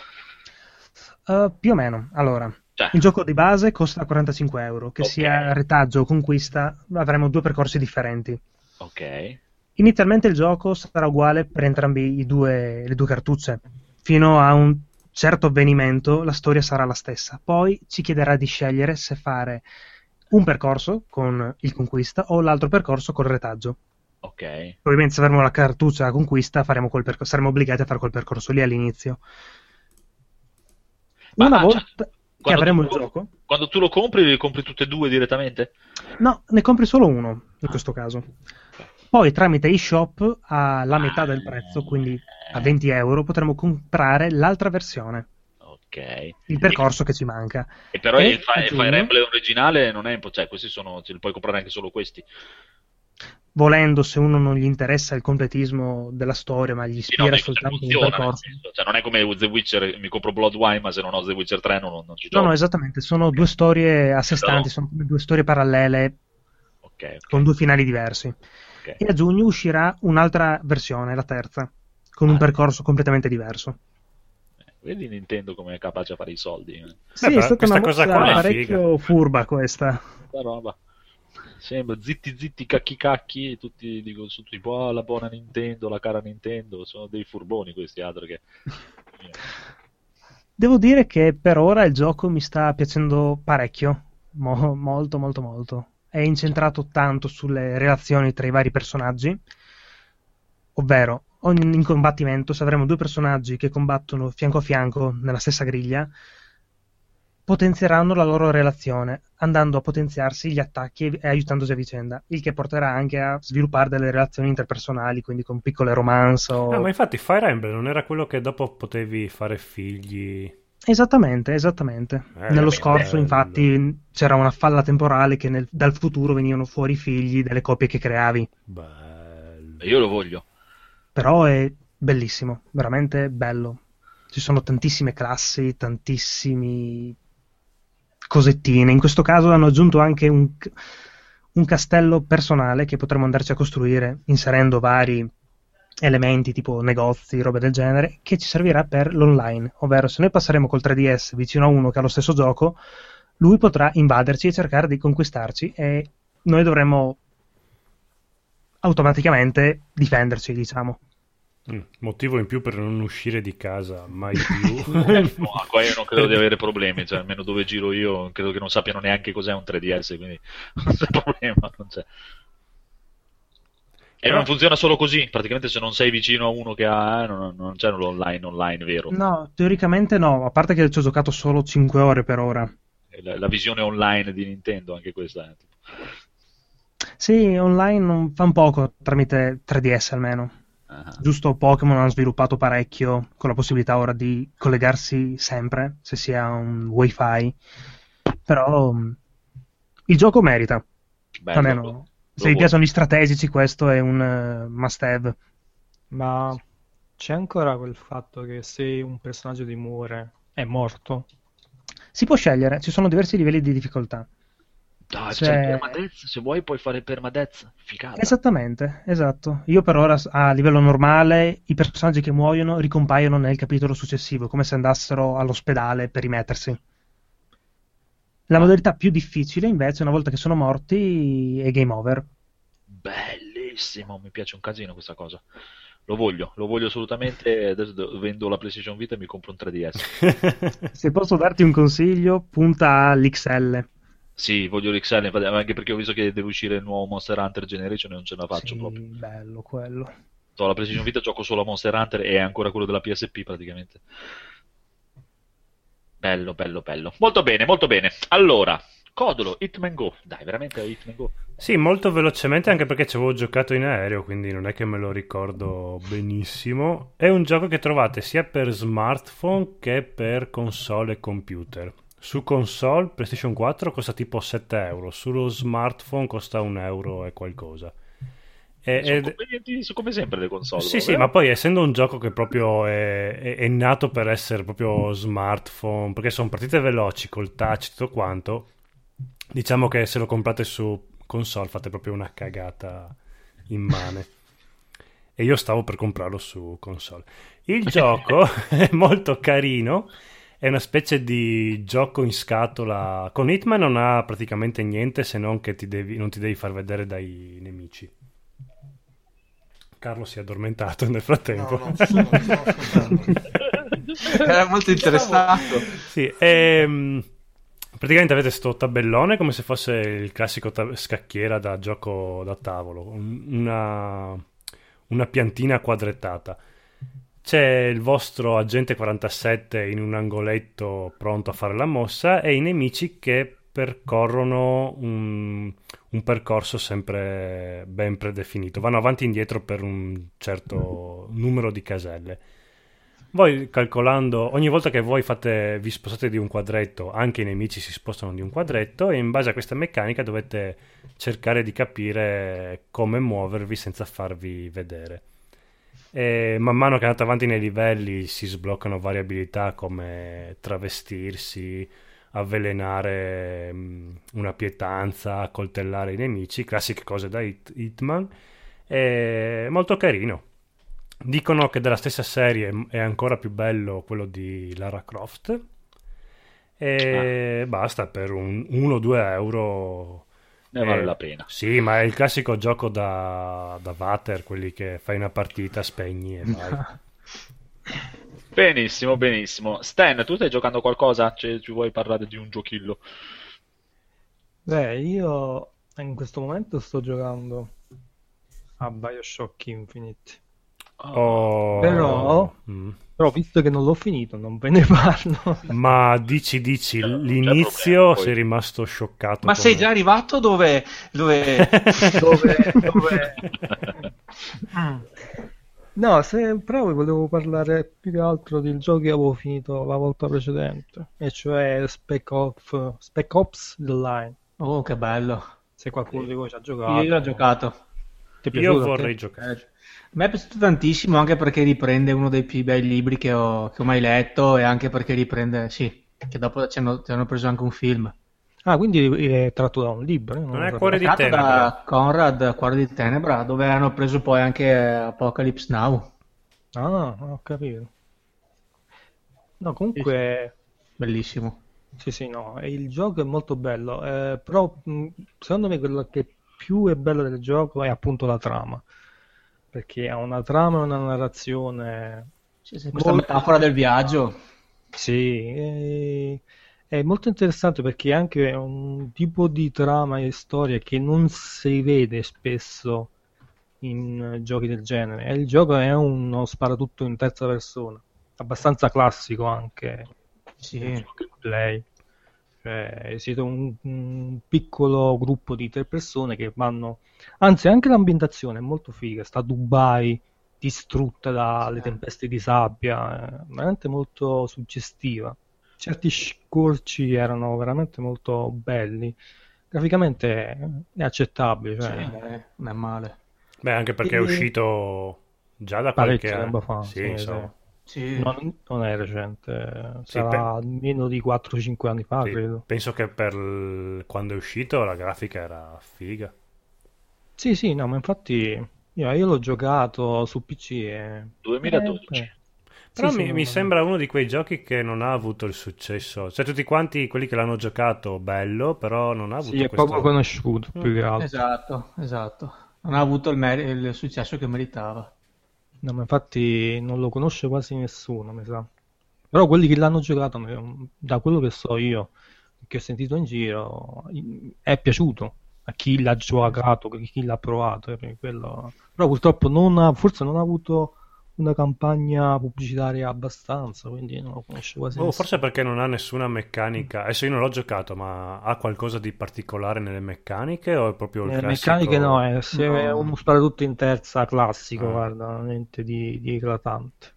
Uh, più o meno, allora, Cioè, il gioco di base costa 45 euro, che Ok. sia Retaggio o Conquista, avremo due percorsi differenti. Ok. Inizialmente il gioco sarà uguale per entrambi i due, le due cartucce. Fino a un certo avvenimento la storia sarà la stessa. Poi ci chiederà di scegliere se fare un percorso con il Conquista o l'altro percorso col Retaggio. Ok. Ovviamente se avremo la cartuccia a Conquista faremo quel percorso, saremo obbligati a fare quel percorso lì all'inizio. Ma, Una ah, volta cioè, che quando avremo tu- il gioco, Quando tu lo compri, li compri tutte e due direttamente? no, ne compri solo uno in questo caso. Poi tramite eShop alla metà del prezzo, quindi a 20 euro, potremo comprare l'altra versione, Ok. il percorso che ci manca. E però E il, il aggiungo- Fire Emblem originale non è cioè questi sono, ce li puoi comprare anche solo questi. Volendo, se uno non gli interessa il completismo della storia, ma gli Sì, no, ispira dico, se soltanto un funziona, nel percorso. cioè, non è come The Witcher, mi compro Bloodwine, ma se non ho The Witcher 3 non, non ci No, gioco. no, esattamente, sono due storie a sé stanti, sono come due storie parallele Ok, ok, con due finali diversi. ok. E a giugno uscirà un'altra versione, la terza, con un Ah. percorso completamente diverso. Vedi Nintendo come è capace a fare i soldi. eh. Sì, però è stata questa una cosa qua parecchio furba questa. La roba. Sembra zitti zitti cacchi cacchi, tutti dicono su tipo "Ah, la buona Nintendo, la cara Nintendo, sono dei furboni questi altro che... Devo dire che per ora il gioco mi sta piacendo parecchio, Mo- molto molto molto. È incentrato tanto sulle relazioni tra i vari personaggi, ovvero ogni in combattimento, se avremo due personaggi che combattono fianco a fianco nella stessa griglia, potenzieranno la loro relazione, andando a potenziarsi gli attacchi e aiutandosi a vicenda, il che porterà anche a sviluppare delle relazioni interpersonali, quindi con piccole romance o... Ah, ma infatti Fire Emblem non era quello che dopo potevi fare figli. Esattamente, esattamente. Eh, Nello scorso, bello. infatti, c'era una falla temporale che nel- dal futuro venivano fuori i figli delle coppie che creavi. Bello. Io lo voglio. Però è bellissimo, veramente bello. Ci sono tantissime classi, tantissimi cosettine. In questo caso hanno aggiunto anche un, un castello personale che potremo andarci a costruire inserendo vari elementi tipo negozi, robe del genere, che ci servirà per l'online. Ovvero, se noi passeremo col 3DS vicino a uno che ha lo stesso gioco, lui potrà invaderci e cercare di conquistarci e noi dovremo automaticamente difenderci, diciamo. Mm, motivo in più per non uscire di casa mai più. No, qua io non credo di avere problemi, cioè almeno dove giro io credo che non sappiano neanche cos'è un 3DS, quindi non c'è problema, non c'è. E non funziona solo così, praticamente se non sei vicino a uno che ha, eh, non, non c'è l'online online vero. No, teoricamente no, a parte che ci ho giocato solo 5 ore per ora. La, la visione online di Nintendo, anche questa. eh. Sì, online non fa un poco tramite 3DS almeno. Ah, Giusto Pokémon hanno sviluppato parecchio con la possibilità ora di collegarsi sempre se si ha un wifi. Però mh, il gioco merita, bello. almeno se vi Lo piacciono gli strategici questo è un eh, must have. Ma c'è ancora quel fatto che se un personaggio ti muore è morto. Si può scegliere, ci sono diversi livelli di difficoltà. Dai, Cioè- c'è il permadeath, se vuoi puoi fare permadeath. Figata. Esattamente, esatto. Io per ora a livello normale i personaggi che muoiono ricompaiono nel capitolo successivo, come se andassero all'ospedale per rimettersi. La modalità più difficile, invece, una volta che sono morti, è game over. Bellissimo, mi piace un casino questa cosa. Lo voglio, lo voglio assolutamente. Adesso do- vendo la PlayStation Vita e mi compro un 3DS. Se posso darti un consiglio, punta all'XL. Sì, voglio l'XL, infatti, anche perché ho visto che deve uscire il nuovo Monster Hunter Generation e non ce la faccio Sì, proprio. bello quello. Ho la PlayStation Vita, gioco solo a Monster Hunter e è ancora quello della PSP praticamente. Bello, bello, bello. Molto bene, molto bene. Allora, Codolo, Hitman Go. Dai, veramente Hitman Go. Sì, molto velocemente anche perché ci avevo giocato in aereo, quindi non è che me lo ricordo benissimo. È un gioco che trovate sia per smartphone che per console e computer. Su console PlayStation 4 costa tipo 7 euro, sullo smartphone costa 1 euro e qualcosa. E- Sono ed- convenienti so- come sempre le console. sì, sì, vabbè. ma poi essendo un gioco che proprio è, è- è nato per essere proprio smartphone, perché sono partite veloci col touch e tutto quanto, diciamo che se lo comprate su console fate proprio una cagata immane. E io stavo per comprarlo su console. Il gioco è molto carino, è una specie di gioco in scatola. Con Hitman non ha praticamente niente se non che ti devi- non ti devi far vedere dai nemici. Carlo si è addormentato nel frattempo. No, no, sono- ascoltando. Era molto interessato. Sì, ehm, praticamente avete sto tabellone come se fosse il classico ta- scacchiera da gioco da tavolo, un- una, una piantina quadrettata. C'è il vostro agente 47 in un angoletto pronto a fare la mossa e i nemici che percorrono un, un percorso sempre ben predefinito. Vanno avanti e indietro per un certo numero di caselle. Voi calcolando, ogni volta che voi fate, vi spostate di un quadretto, anche i nemici si spostano di un quadretto e in base a questa meccanica dovete cercare di capire come muovervi senza farvi vedere. E man mano che andate avanti nei livelli si sbloccano varie abilità come travestirsi, avvelenare mh, una pietanza, coltellare i nemici, classiche cose da hit- Hitman. È molto carino. Dicono che della stessa serie è ancora più bello quello di Lara Croft. E basta per un 1-2 euro. Ne vale Eh, la pena. Sì, ma è il classico gioco da, da Vater, quelli che fai una partita, spegni e vai. Benissimo, benissimo. Stan, tu stai giocando qualcosa? Cioè, ci vuoi parlare di un giochillo? Beh, io in questo momento sto giocando a Bioshock Infinite. Oh. Però- Mm. Però visto che non l'ho finito, non ve ne parlo. Ma dici, dici, C'è- c'è l'inizio problema, poi. sei rimasto scioccato. Ma sei già arrivato dove... dove... dove, dove... Mm. No, se, però volevo parlare più che altro del gioco che avevo finito la volta precedente, e cioè Spec Ops, Spec Ops The Line. Oh, che bello. Se qualcuno di voi ci ha giocato, Io l'ho giocato. ti è Io vorrei Te? giocare. Eh, A me è piaciuto tantissimo anche perché riprende uno dei più bei libri che ho, che ho mai letto e anche perché riprende, sì, che dopo ci hanno, ci hanno preso anche un film. Ah, quindi è tratto da un libro? eh? Non lo è. Cuore di Tenebra. da Conrad, Cuore di Tenebra, dove hanno preso poi anche Apocalypse Now. Ah, ho capito. No, comunque, Bellissimo. sì, sì, no, e il gioco è molto bello, eh, però secondo me quello che più è bello del gioco è appunto la trama, perché ha una trama e una narrazione Sì, sì, questa Molto- metafora del viaggio. Sì, è, è molto interessante perché è anche un tipo di trama e storia che non si vede spesso in giochi del genere. E il gioco è uno sparatutto in terza persona, abbastanza classico anche Sì. gameplay. Cioè, siete un, un piccolo gruppo di tre persone che vanno. Anzi, anche l'ambientazione è molto figa. Sta a Dubai, distrutta dalle Sì. tempeste di sabbia, è veramente molto suggestiva. Certi scorci erano veramente molto belli. Graficamente è accettabile, Sì, cioè, beh, non è male. Beh, anche perché è E- uscito Già da qualche Parecchio tempo anno. fa. Sì, sì. Sì. Non, non è recente, Sì, sarà meno di 4-5 anni fa, Sì, credo. penso che per l- quando è uscito la grafica era figa. Sì, sì, no, ma infatti io, io l'ho giocato su PC e... 2012. Eh, Però sì, mi, sì, mi sembra uno di quei giochi che non ha avuto il successo. Cioè, tutti quanti quelli che l'hanno giocato, bello, però non ha avuto Sì, è questo... poco conosciuto, più che altro. Esatto, esatto. Non ha avuto il, mer- il successo che meritava. No, ma infatti non lo conosce quasi nessuno, mi sa. Però quelli che l'hanno giocato, da quello che so io, che ho sentito in giro, è piaciuto a chi l'ha giocato, a chi l'ha provato. eh, quello- Però purtroppo non ha, forse non ha avuto una campagna pubblicitaria abbastanza, quindi non lo conosce quasi Oh, forse perché non ha nessuna meccanica. Adesso io non l'ho giocato, ma ha qualcosa di particolare nelle meccaniche o è proprio il Le classico... meccaniche no, è, se No. è uno sparatutto in terza classico, Ah. guarda, niente di, di eclatante.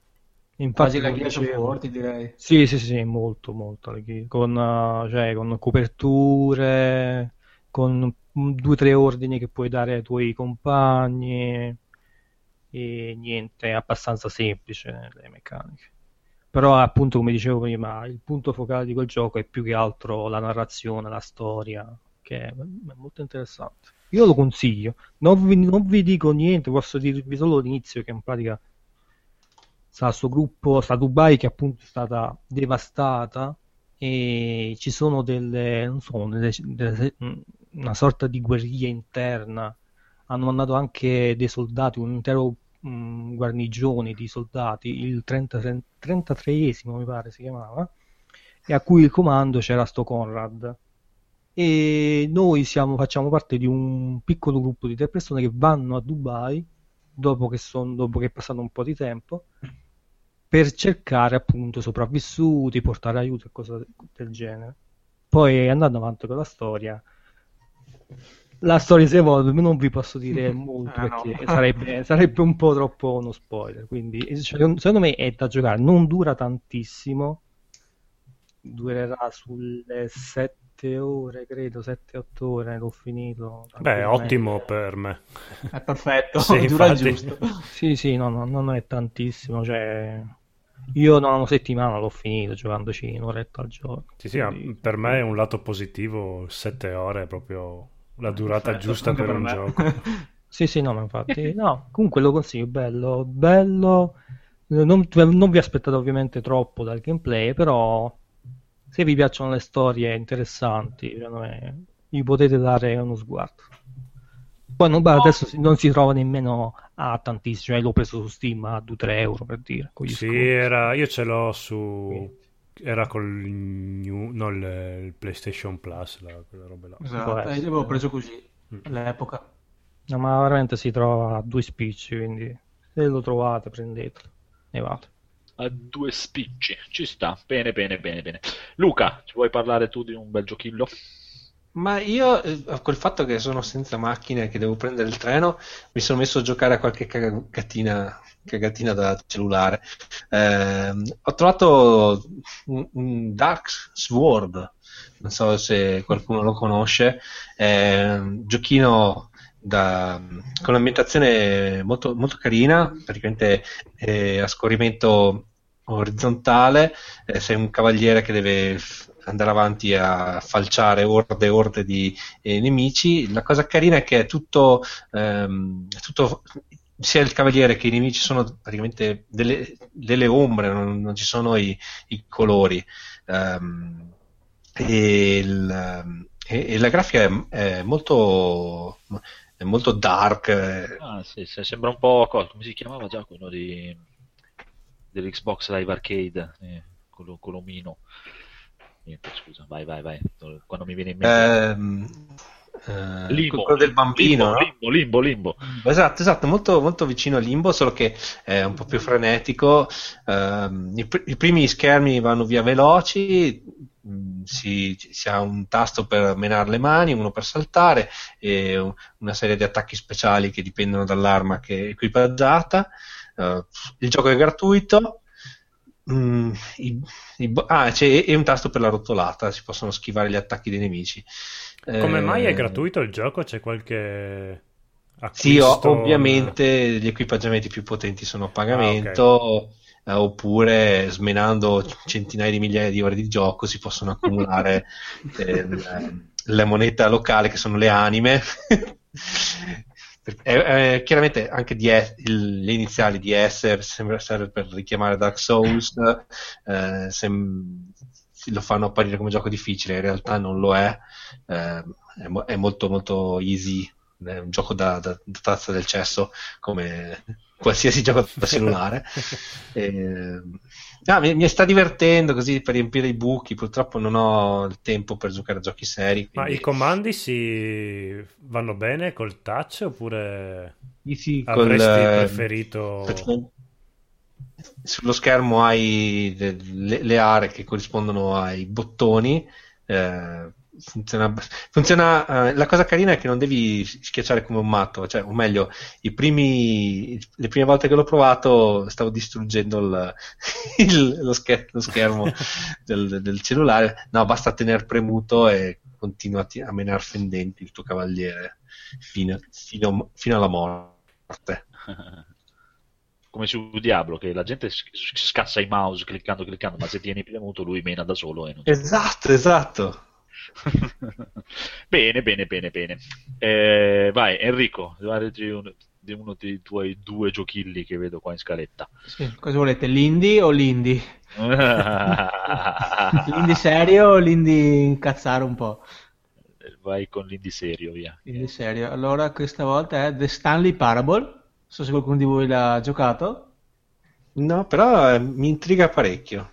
Quasi Infatti, la come Gears of War, ti direi. Sì, sì, sì, molto, molto. Con, eh, cioè, con coperture, con due o tre ordini che puoi dare ai tuoi compagni e niente, è abbastanza semplice le meccaniche. Però appunto, come dicevo prima, il punto focale di quel gioco è più che altro la narrazione, la storia, che è, molto interessante. Io lo consiglio. Non vi, non vi dico niente, posso dirvi solo l'inizio che in pratica sta sto gruppo, sta Dubai che appunto è stata devastata e ci sono delle, non so, delle- delle- una sorta di guerriglia interna. Hanno mandato anche dei soldati, un intero mh, guarnigione di soldati, il 30 33esimo mi pare si chiamava, e a cui il comando c'era sto Conrad. E noi siamo, facciamo parte di un piccolo gruppo di tre persone che vanno a Dubai dopo che, son- dopo che è passato un po' di tempo per cercare appunto sopravvissuti, portare aiuto e cose del genere. Poi andando avanti con la storia, la storia si evolve, ma non vi posso dire molto Ah, no. perché sarebbe, sarebbe un po' troppo uno spoiler. Quindi, cioè, secondo me è da giocare, non dura tantissimo, durerà sulle 7 ore, credo, 7-8 ore, l'ho finito. Beh, ottimo per me. È perfetto, Sì, dura infatti. giusto. Sì, sì, no, no, non è tantissimo, cioè... Io non una settimana l'ho finito giocandoci un'oretta al giorno. Sì, sì, Quindi- per me è un lato positivo, 7 ore è proprio la durata Perfetto, giusta anche per un gioco. Sì, sì, no, ma infatti, no, comunque lo consiglio, bello, bello, non, non vi aspettate ovviamente troppo dal gameplay, però se vi piacciono le storie interessanti, secondo me, gli potete dare uno sguardo. Poi non, adesso non si trova nemmeno a tantissimo, cioè l'ho preso su Steam a 2-3 euro per dire, Sì, era, io ce l'ho su... Quindi. Era col new, no, il, il PlayStation Plus, la, quelle robe là. Esatto, essere. io l'avevo preso così Mm. all'epoca. No, ma veramente si trova a due spicci, quindi se lo trovate prendetelo e vado. A due spicci, ci sta. Bene, bene, bene, bene. Luca, ci vuoi parlare tu di un bel giochillo? Ma io, eh, col fatto che sono senza macchina e che devo prendere il treno, mi sono messo a giocare a qualche cagatina, cagatina da cellulare. Ehm, ho trovato un, Dark Sword, non so se qualcuno lo conosce, è un giochino da- con un'ambientazione molto, molto carina, praticamente eh, a scorrimento orizzontale, eh, sei un cavaliere che deve f- andare avanti a falciare orde e orde di eh, nemici. La cosa carina è che è tutto, ehm, tutto- sia il cavaliere che i nemici sono praticamente delle, delle ombre, non, non ci sono i, i colori. Ehm, e, il- e- e la grafica è, è molto, è molto dark. eh, Ah, sì, sì, sembra un po' co- come si chiamava già quello di dell'Xbox Live Arcade, eh, quello, quello omino. Niente, scusa, vai, vai, vai. Quando mi viene in mente ehm, eh, Limbo, quello del bambino, no? Limbo, Limbo, Limbo. Esatto, esatto, molto, molto vicino a Limbo, solo che è un po' più frenetico. Ehm, i, pr- i primi schermi vanno via veloci, mh, si, si ha un tasto per menare le mani, uno per saltare e un- una serie di attacchi speciali che dipendono dall'arma che è equipaggiata. Eh, il gioco è gratuito. Mm, i- i ah, c'è e un tasto per la rotolata, si possono schivare gli attacchi dei nemici. Come mai è Eh, gratuito il gioco? C'è qualche Sì, o- acquisto, ovviamente gli equipaggiamenti più potenti sono a pagamento, eh, oppure smenando centinaia di migliaia di ore di gioco si possono accumulare eh, le- la moneta locale che sono le anime. Per- eh, eh, chiaramente anche DS il- le iniziali di S sembra serve per richiamare Dark Souls, eh, sem- lo fanno apparire come gioco difficile, in realtà non lo è, eh, è, mo- è molto molto easy, è un gioco da, da- da tazza del cesso come qualsiasi gioco da cellulare. E, ah, mi, mi sta divertendo così per riempire i buchi, purtroppo non ho il tempo per giocare a giochi seri. Ma quindi- i comandi si vanno bene col touch oppure Sì, sì, col, avresti eh, preferito... sullo schermo hai le, le- le aree che corrispondono ai bottoni. eh, funziona, funziona, eh, la cosa carina è che non devi schiacciare come un matto, cioè, o meglio, i primi, le prime volte che l'ho provato stavo distruggendo il- il- lo, scher- lo schermo del, del cellulare. No, basta tenere premuto e continua a, menare fendenti il tuo cavaliere fino, fino- fino alla morte. Come su Diablo, che la gente scassa i mouse cliccando, cliccando, ma se tieni premuto lui mena da solo e non Esatto, esatto. bene, bene, bene, bene. Eh, vai, Enrico, guardati uno, di uno dei tuoi due giochilli che vedo qua in scaletta. Sì, cosa volete, l'indie o l'indie? L'indie serio o l'indie incazzare un po'? vai con l'indie serio, via. L'indie serio. Allora, questa volta è The Stanley Parable. Non so se qualcuno di voi l'ha giocato. No, però eh, mi intriga parecchio.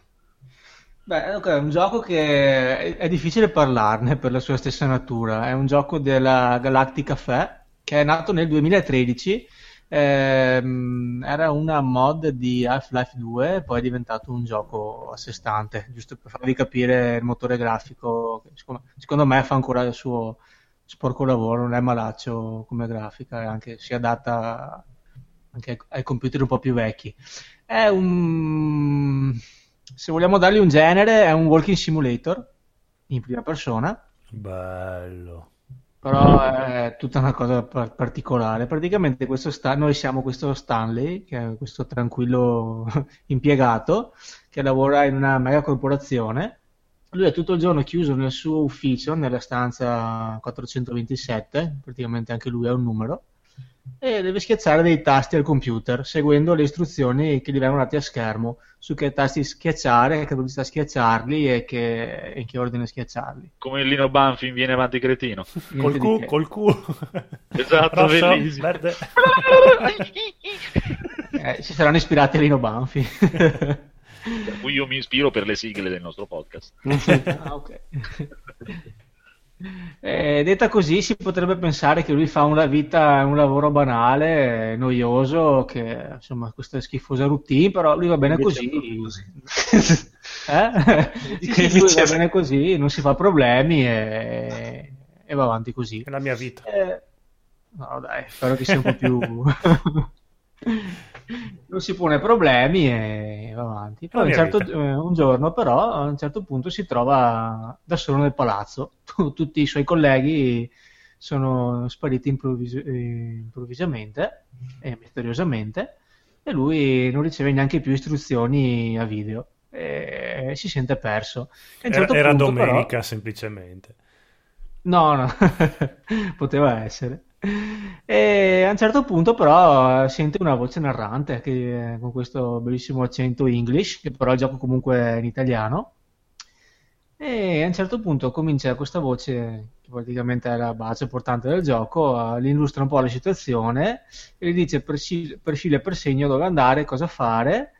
Beh, ok, è un gioco che è, difficile parlarne per la sua stessa natura. È un gioco della Galactic Café che è nato nel 2013. Ehm, era una mod di Half-Life 2, poi è diventato un gioco a sé stante, giusto per farvi capire il motore grafico. Secondo, secondo me fa ancora il suo sporco lavoro, non è malaccio come grafica, anche si adatta anche ai computer un po' più vecchi. È un se vogliamo dargli un genere, è un walking simulator in prima persona, Bello. però è tutta una cosa par- particolare. Praticamente questo sta- noi siamo questo Stanley, che è questo tranquillo impiegato che lavora in una mega corporazione. Lui è tutto il giorno chiuso nel suo ufficio, nella stanza 427, praticamente anche lui è un numero, e deve schiacciare dei tasti al computer, seguendo le istruzioni che gli vengono date a schermo su che tasti schiacciare, che velocità schiacciarli e che, in che ordine schiacciarli. Come il Lino Banfi viene avanti cretino. Col Niente di Q, col Q. Esatto, Rosso, bellissimo. verde. Eh, si saranno ispirati a Lino Banfi. Per cui io mi ispiro per le sigle del nostro podcast. Ah, ok. Eh, detta così si potrebbe pensare che lui fa una vita, un lavoro banale, noioso, che insomma questa schifosa routine, però lui va bene così. così. Eh? Sì, sì, lui va bene così, non si fa problemi e, e va avanti così. È la mia vita. Eh, no, dai, spero che sia un po' più. non si pone problemi e va avanti. Poi un, certo- eh, un giorno, però, a un certo punto si trova da solo nel palazzo. Tutti i suoi colleghi sono spariti improvvis- improvvisamente e misteriosamente, e lui non riceve neanche più istruzioni a video. E si sente perso. Un Era, certo era punto, però- domenica semplicemente. No, no, poteva essere. E a un certo punto però eh, sente una voce narrante che, con questo bellissimo accento English, che però il gioco comunque è in italiano. E a un certo punto comincia questa voce, che praticamente è la base portante del gioco, a- gli illustra un po' la situazione e gli dice per filo e per segno dove andare, cosa fare.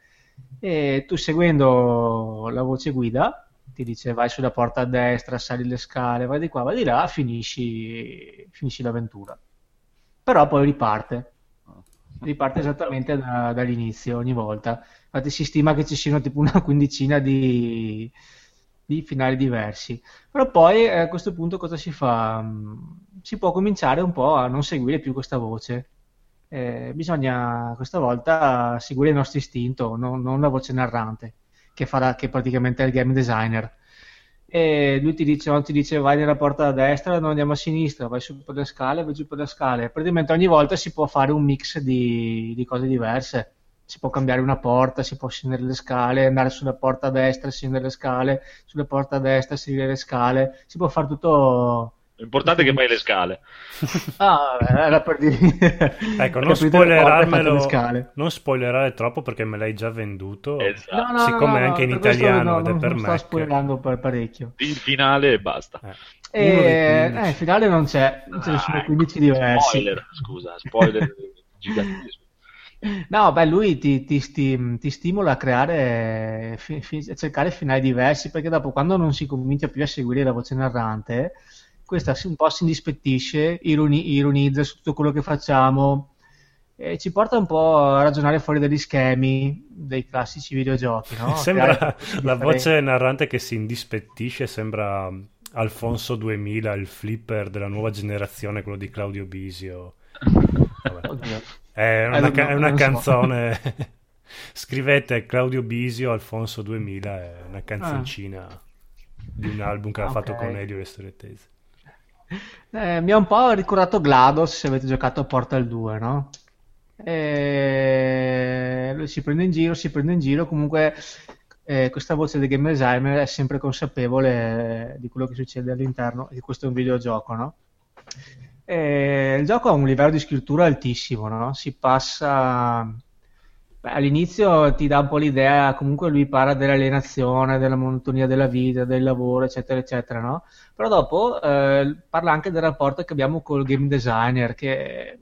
E tu seguendo la voce guida ti dice vai sulla porta a destra, sali le scale, vai di qua, vai di là, finisci, finisci l'avventura. Però poi riparte, riparte esattamente da- dall'inizio ogni volta. Infatti si stima che ci siano tipo una quindicina di, di finali diversi. Però poi eh, a questo punto cosa si fa? Mm, Si può cominciare un po' a non seguire più questa voce. Eh, bisogna questa volta seguire il nostro istinto, non, non la voce narrante, che farà che praticamente è il game designer. E lui ti dice, ti dice vai nella porta a destra, non andiamo a sinistra, vai su per le scale, vai giù per le scale. Praticamente ogni volta si può fare un mix di, di cose diverse. Si può cambiare una porta, si può scendere le scale, andare sulla porta a destra, scendere le scale, sulla porta a destra, salire le scale. Si può fare tutto L'importante è che fai le scale. Ah, vabbè, era per dire. Ecco, non spoilerarmelo, scale. non spoilerare troppo perché me l'hai già venduto. Esatto. No, no, Siccome no, anche in italiano no, ed è per non sto spoilerando per parecchio. Il finale e basta. Eh. E, 15. eh, il finale non c'è, ce ne sono Ah, 15 ecco, diversi. Spoiler, scusa, spoiler gigantesco. No, beh, lui ti, ti sti- ti stimola a creare, fi- fi- a cercare finali diversi, perché dopo quando non si comincia più a seguire la voce narrante, questa un po' si indispettisce, ironi- ironizza su tutto quello che facciamo, e ci porta un po' a ragionare fuori dagli schemi dei classici videogiochi, no? Sembra la voce narrante che si indispettisce, sembra Alfonso 2000, il flipper della nuova generazione, quello di Claudio Bisio. Oddio. È una, ca- è una canzone. Scrivete Claudio Bisio, Alfonso 2000, è Ah. una canzoncina di un album che ha Ok. fatto con Elio e Storie Tese. Eh, mi ha un po' ricordato GLaDOS se avete giocato a Portal 2, no? E... Si prende in giro, si prende in giro, comunque eh, questa voce di Game Designer è sempre consapevole eh, di quello che succede all'interno, e questo è un videogioco, no? E il gioco ha un livello di scrittura altissimo, no? Si passa... All'inizio ti dà un po' l'idea, comunque lui parla dell'alienazione, della monotonia della vita, del lavoro, eccetera, eccetera, no? Però dopo eh, parla anche del rapporto che abbiamo col game designer, che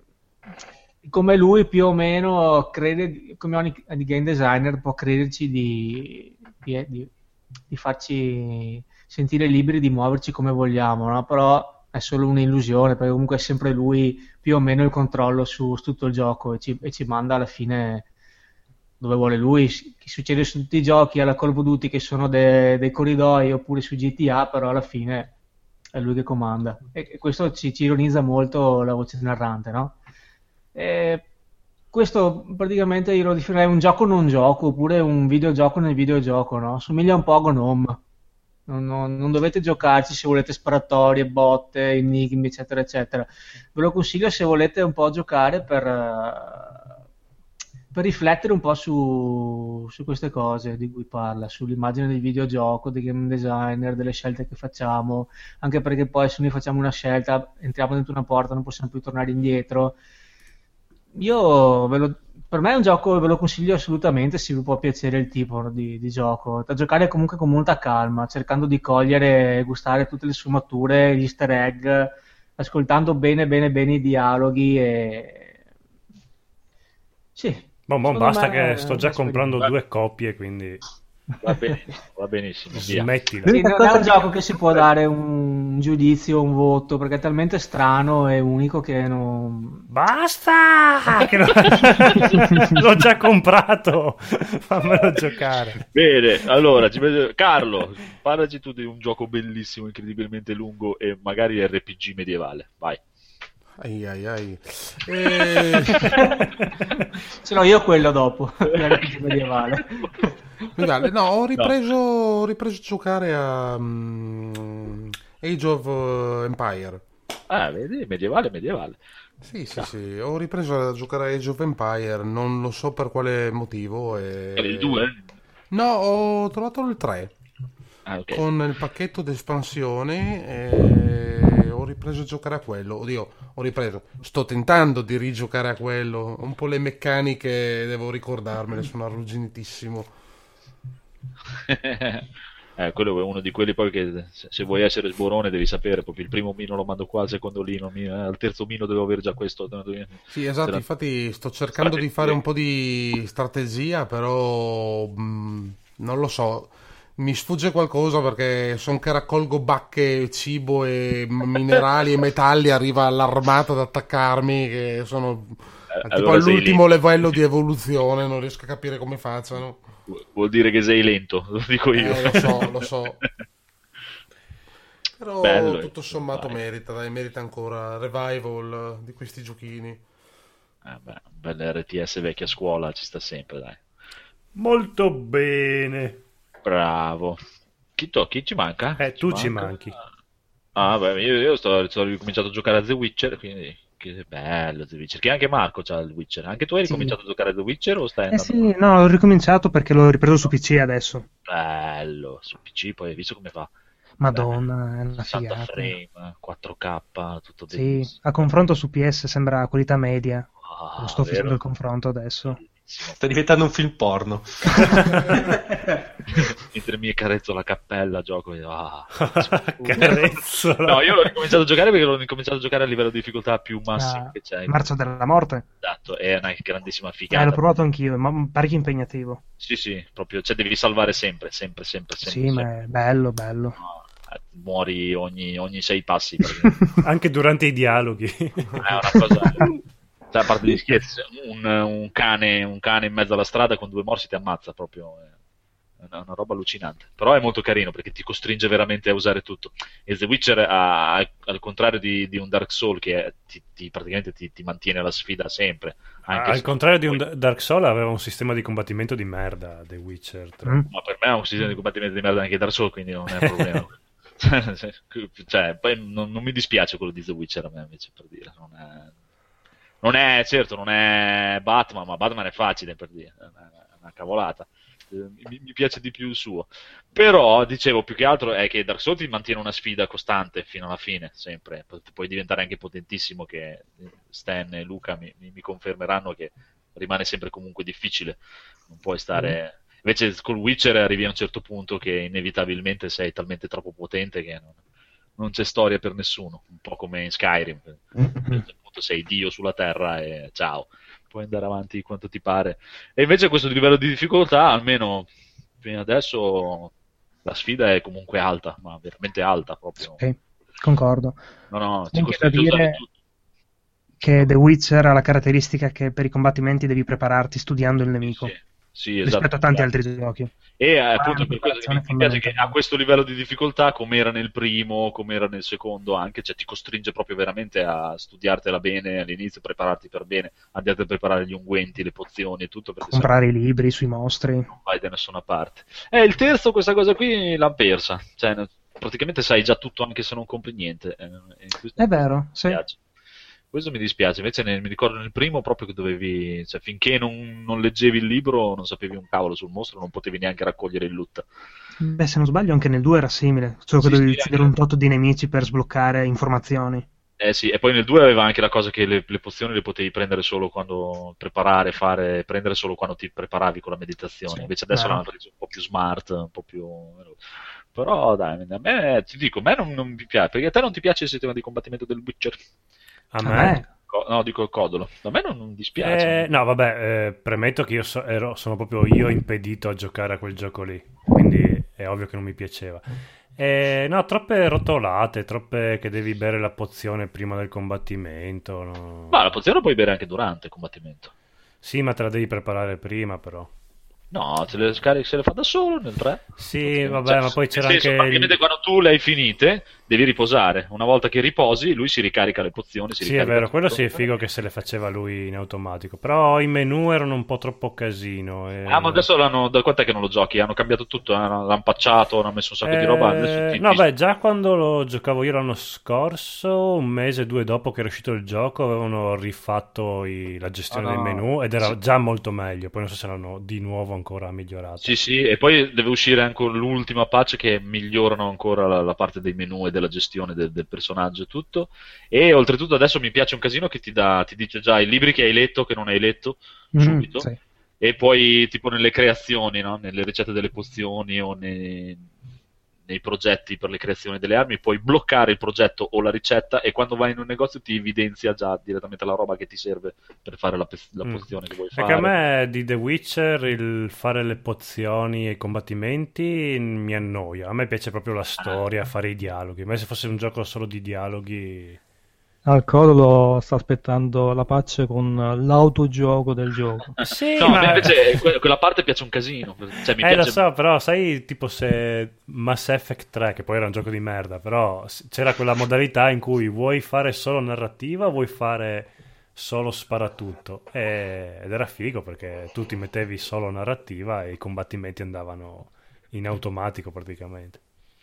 come lui più o meno crede, come ogni game designer può crederci di, di- di- di farci sentire liberi di muoverci come vogliamo, no? Però è solo un'illusione, perché comunque è sempre lui più o meno il controllo su, su tutto il gioco e ci, e ci manda alla fine dove vuole lui, che succede su tutti i giochi alla Call of Duty che sono de- dei corridoi oppure su GTA, però alla fine è lui che comanda. E questo ci, ci ironizza molto la voce narrante, no? E questo praticamente io lo definirei un gioco non gioco, oppure un videogioco nel videogioco, no? Somiglia un po' a Gnome. Non, non- non dovete giocarci se volete sparatorie, botte, enigmi, eccetera, eccetera. Ve lo consiglio se volete un po' giocare per, per riflettere un po' su, su queste cose di cui parla, sull'immagine del videogioco, dei game designer, delle scelte che facciamo, anche perché poi se noi facciamo una scelta, entriamo dentro una porta, non possiamo più tornare indietro. Io lo- per me è un gioco, ve lo consiglio assolutamente se vi può piacere il tipo di, di gioco, da giocare comunque con molta calma, cercando di cogliere e gustare tutte le sfumature, gli easter egg, ascoltando bene bene bene i dialoghi e... Sì, Boh, secondo basta me che sto già comprando due copie, quindi Va benissimo, va benissimo. Via. smettila. Sì, non è un gioco che si può dare un giudizio, un voto, perché è talmente strano e unico che non... Basta! Che lo- L'ho già comprato, fammelo giocare. Bene, allora, Carlo, parlaci tu di un gioco bellissimo, incredibilmente lungo e magari RPG medievale. Vai. Ai ai ai. Eh, Ce l'ho io quello dopo, medievale. Guardate, no, ho ripreso, ho ripreso a giocare a mm, Age of eh, Empire. Ah, vedi, medievale, medievale. Sì, sì, sì, ho ripreso a giocare a Age of Empire, non lo so per quale motivo. E... Il 2? No, ho trovato il 3 Ah, ok. con il pacchetto d'espansione e ripreso a giocare a quello. Oddio, ho ripreso. Sto tentando di rigiocare a quello. Un po' le meccaniche devo ricordarmele, sono arrugginitissimo. Eh, quello è uno di quelli poi che se, vuoi essere sborone devi sapere proprio il primo mino lo mando qua, il secondo lino, eh, al terzo mino devo avere già questo. Sì, esatto, la- infatti sto cercando di fare un po' di strategia, però mh, non lo so, mi sfugge qualcosa perché sono che raccolgo bacche, cibo e minerali e metalli, arriva l'armata ad attaccarmi, che sono Eh, tipo allora sei all'ultimo livello di evoluzione, non riesco a capire come facciano. Vuol dire che sei lento, lo dico io. Eh, lo so, lo so. Però Bello, tutto sommato dai. merita, dai, merita ancora revival eh, di questi giochini. Eh, beh, un bel RTS vecchia scuola ci sta sempre, dai. Molto bene. Bravo. Chi, to- chi ci manca? Eh, tu ci manchi. Ah, beh, io, io sto, sto ricominciato a giocare a The Witcher, quindi che bello The Witcher. Che anche Marco c'ha il Witcher. Anche tu hai Sì. ricominciato a giocare a The Witcher o stai Eh andando? sì, no, ho ricominciato perché l'ho ripreso su PC adesso. Bello, su PC poi hai visto come fa? Madonna, è una 60 figata. frame, 4K, tutto Sì, bellissimo. a confronto su PS sembra qualità media. Ah, Lo sto facendo vero? il confronto adesso. Sta diventando un film porno. Mentre mi carezzo la cappella, gioco. e- Ah. Carezzola. No, io l'ho ricominciato a giocare perché l'ho ricominciato a giocare a livello di difficoltà più massimo Ah, che c'è. Marcia della morte. Esatto, è una grandissima Eh, figata. l'ho provato anch'io, ma parecchio impegnativo. Sì, sì, proprio, cioè devi salvare sempre, sempre, sempre, sempre. Sì, sempre. ma è bello, bello. No, eh, muori ogni, ogni sei passi perché Anche durante i dialoghi. è una cosa. Cioè, a parte gli scherzi, un, un cane, un cane in mezzo alla strada con due morsi ti ammazza proprio. È una, una roba allucinante. Però è molto carino perché ti costringe veramente a usare tutto. E The Witcher, ha- al contrario di, di un Dark Soul, che è- ti, ti- praticamente ti, ti mantiene alla sfida sempre. Anche Al se- contrario di un Dark Souls aveva un sistema di combattimento di merda, The Witcher 3. Mm. Ma per me è un sistema di combattimento di merda anche Dark Souls, quindi non è un problema. cioè, poi non, non mi dispiace quello di The Witcher a me invece per dire. Non è, non è- certo, non è Batman, ma Batman è facile per dire, è una, cavolata. Eh, Mi, mi piace di più il suo. Però, dicevo, più che altro è che Dark Souls ti mantiene una sfida costante fino alla fine, sempre. Pu- Puoi diventare anche potentissimo, che Stan e Luca mi, mi- confermeranno che rimane sempre comunque difficile. Non puoi stare... Invece col Witcher arrivi a un certo punto che inevitabilmente sei talmente troppo potente che non, non c'è storia per nessuno, un po' come in Skyrim. A un certo punto sei Dio sulla terra e ciao, puoi andare avanti quanto ti pare. E invece questo livello di difficoltà, almeno fino adesso, la sfida è comunque alta, ma veramente alta proprio. Sì, concordo. No, no, ti costringe usare dire tutto. che The Witcher ha la caratteristica che per i combattimenti devi prepararti studiando il nemico Sì, sì, rispetto esatto. a tanti altri giochi. E eh, Ah, appunto per questo che mi, piace che a questo livello di difficoltà, come era nel primo, come era nel secondo anche, cioè ti costringe proprio veramente a studiartela bene all'inizio, prepararti per bene, andate a preparare gli unguenti, le pozioni e tutto, Comprare i libri sui mostri. non vai da nessuna parte. E il terzo questa cosa qui l'ha persa, cioè praticamente sai già tutto anche se non compri niente. eh, e questo È vero, sì. dispiace. Questo mi dispiace, invece nel- mi ricordo nel primo proprio che dovevi, cioè finché non, non leggevi il libro non sapevi un cavolo sul mostro, non potevi neanche raccogliere il loot. Beh, se non sbaglio anche nel 2 era simile, solo che Sì, dovevi sì, uccidere anche- un tot di nemici per sbloccare informazioni. Eh sì, e poi nel 2 aveva anche la cosa che le, le pozioni le potevi prendere solo quando preparare, fare, prendere solo quando ti preparavi con la meditazione. Sì, Invece adesso l'hanno reso un po' più smart, un po' più. Però dai, a me ti dico, a me non, non mi piace, perché a te non ti piace il sistema di combattimento del Witcher? A A me? me? Co- no, dico il codolo. A me non, non dispiace. Eh, no, vabbè, eh, premetto che io so- ero- sono proprio io impedito a giocare a quel gioco lì, quindi è ovvio che non mi piaceva. Eh, no, troppe rotolate, troppe che devi bere la pozione prima del combattimento. no. Ma la pozione la puoi bere anche durante il combattimento. Sì, ma te la devi preparare prima, però. No, se le scarichi se le fa da solo nel 3. Sì, Cioè, vabbè, ma poi c'era senso, anche. praticamente quando tu le hai finite, devi riposare. Una volta che riposi, lui si ricarica le pozioni. Si Sì, è vero, tutto. quello sì è figo che se le faceva lui in automatico. Però i menu erano un po' troppo casino. e- Ah, ma adesso l'hanno. Da quant'è che non lo giochi? Hanno cambiato tutto, eh, l'hanno pacciato, hanno messo un sacco di roba. Eh, ti- no, beh, già quando lo giocavo io l'anno scorso, un mese, due dopo che era uscito il gioco, avevano rifatto i- la gestione Ah, no. dei menu ed era Sì. già molto meglio. Poi non so se l'hanno di nuovo ancora migliorato. Sì, sì, e poi deve uscire anche l'ultima patch che migliorano ancora la, la parte dei menu e della gestione del, del personaggio e tutto. E oltretutto adesso mi piace un casino che ti dà, ti dice già i libri che hai letto, che non hai letto, Mm, subito. sì. E poi tipo nelle creazioni, no? Nelle ricette delle pozioni o nei, nei progetti per le creazioni delle armi, puoi bloccare il progetto o la ricetta e quando vai in un negozio ti evidenzia già direttamente la roba che ti serve per fare la, pe- la Mm. pozione che vuoi Perché a fare. me di The Witcher il fare le pozioni e i combattimenti mi annoia. A me piace proprio la storia, fare i dialoghi. Ma se fosse un gioco solo di dialoghi. Al Codolo sta aspettando la patch con l'autogioco del gioco. Sì, No, ma- invece que- quella parte piace un casino. Cioè, mi eh, lo piace so, però sai, tipo se Mass Effect 3, che poi era un gioco di merda, però c'era quella modalità in cui vuoi fare solo narrativa, vuoi fare solo sparatutto. E- ed era figo perché tu ti mettevi solo narrativa e i combattimenti andavano in automatico praticamente.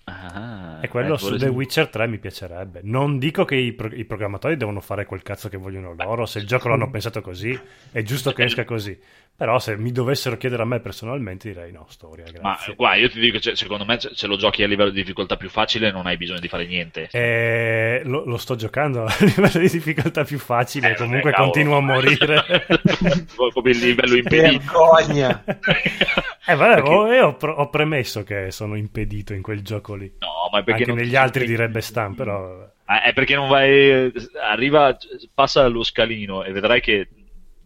Ah, E quello eh, su The Witcher 3 mi piacerebbe. Non dico che i, pro- i programmatori devono fare quel cazzo che vogliono loro, se il gioco l'hanno pensato così, è giusto che esca così. Però se mi dovessero chiedere a me personalmente direi no, storia, Ma grazie. guarda, io ti dico, cioè, secondo me se se lo giochi a livello di difficoltà più facile non hai bisogno di fare niente. Eh, lo, lo sto giocando a livello di difficoltà più facile, Eh, comunque cavolo. continuo a morire. Come il livello impedito. Vergogna! Eh, vabbè, Perché- ho, io ho, premesso che sono impedito in quel gioco lì. No, ma perché Anche non- negli altri direbbe Stan, però... Ah, È perché non vai. Arriva, passa lo scalino e vedrai che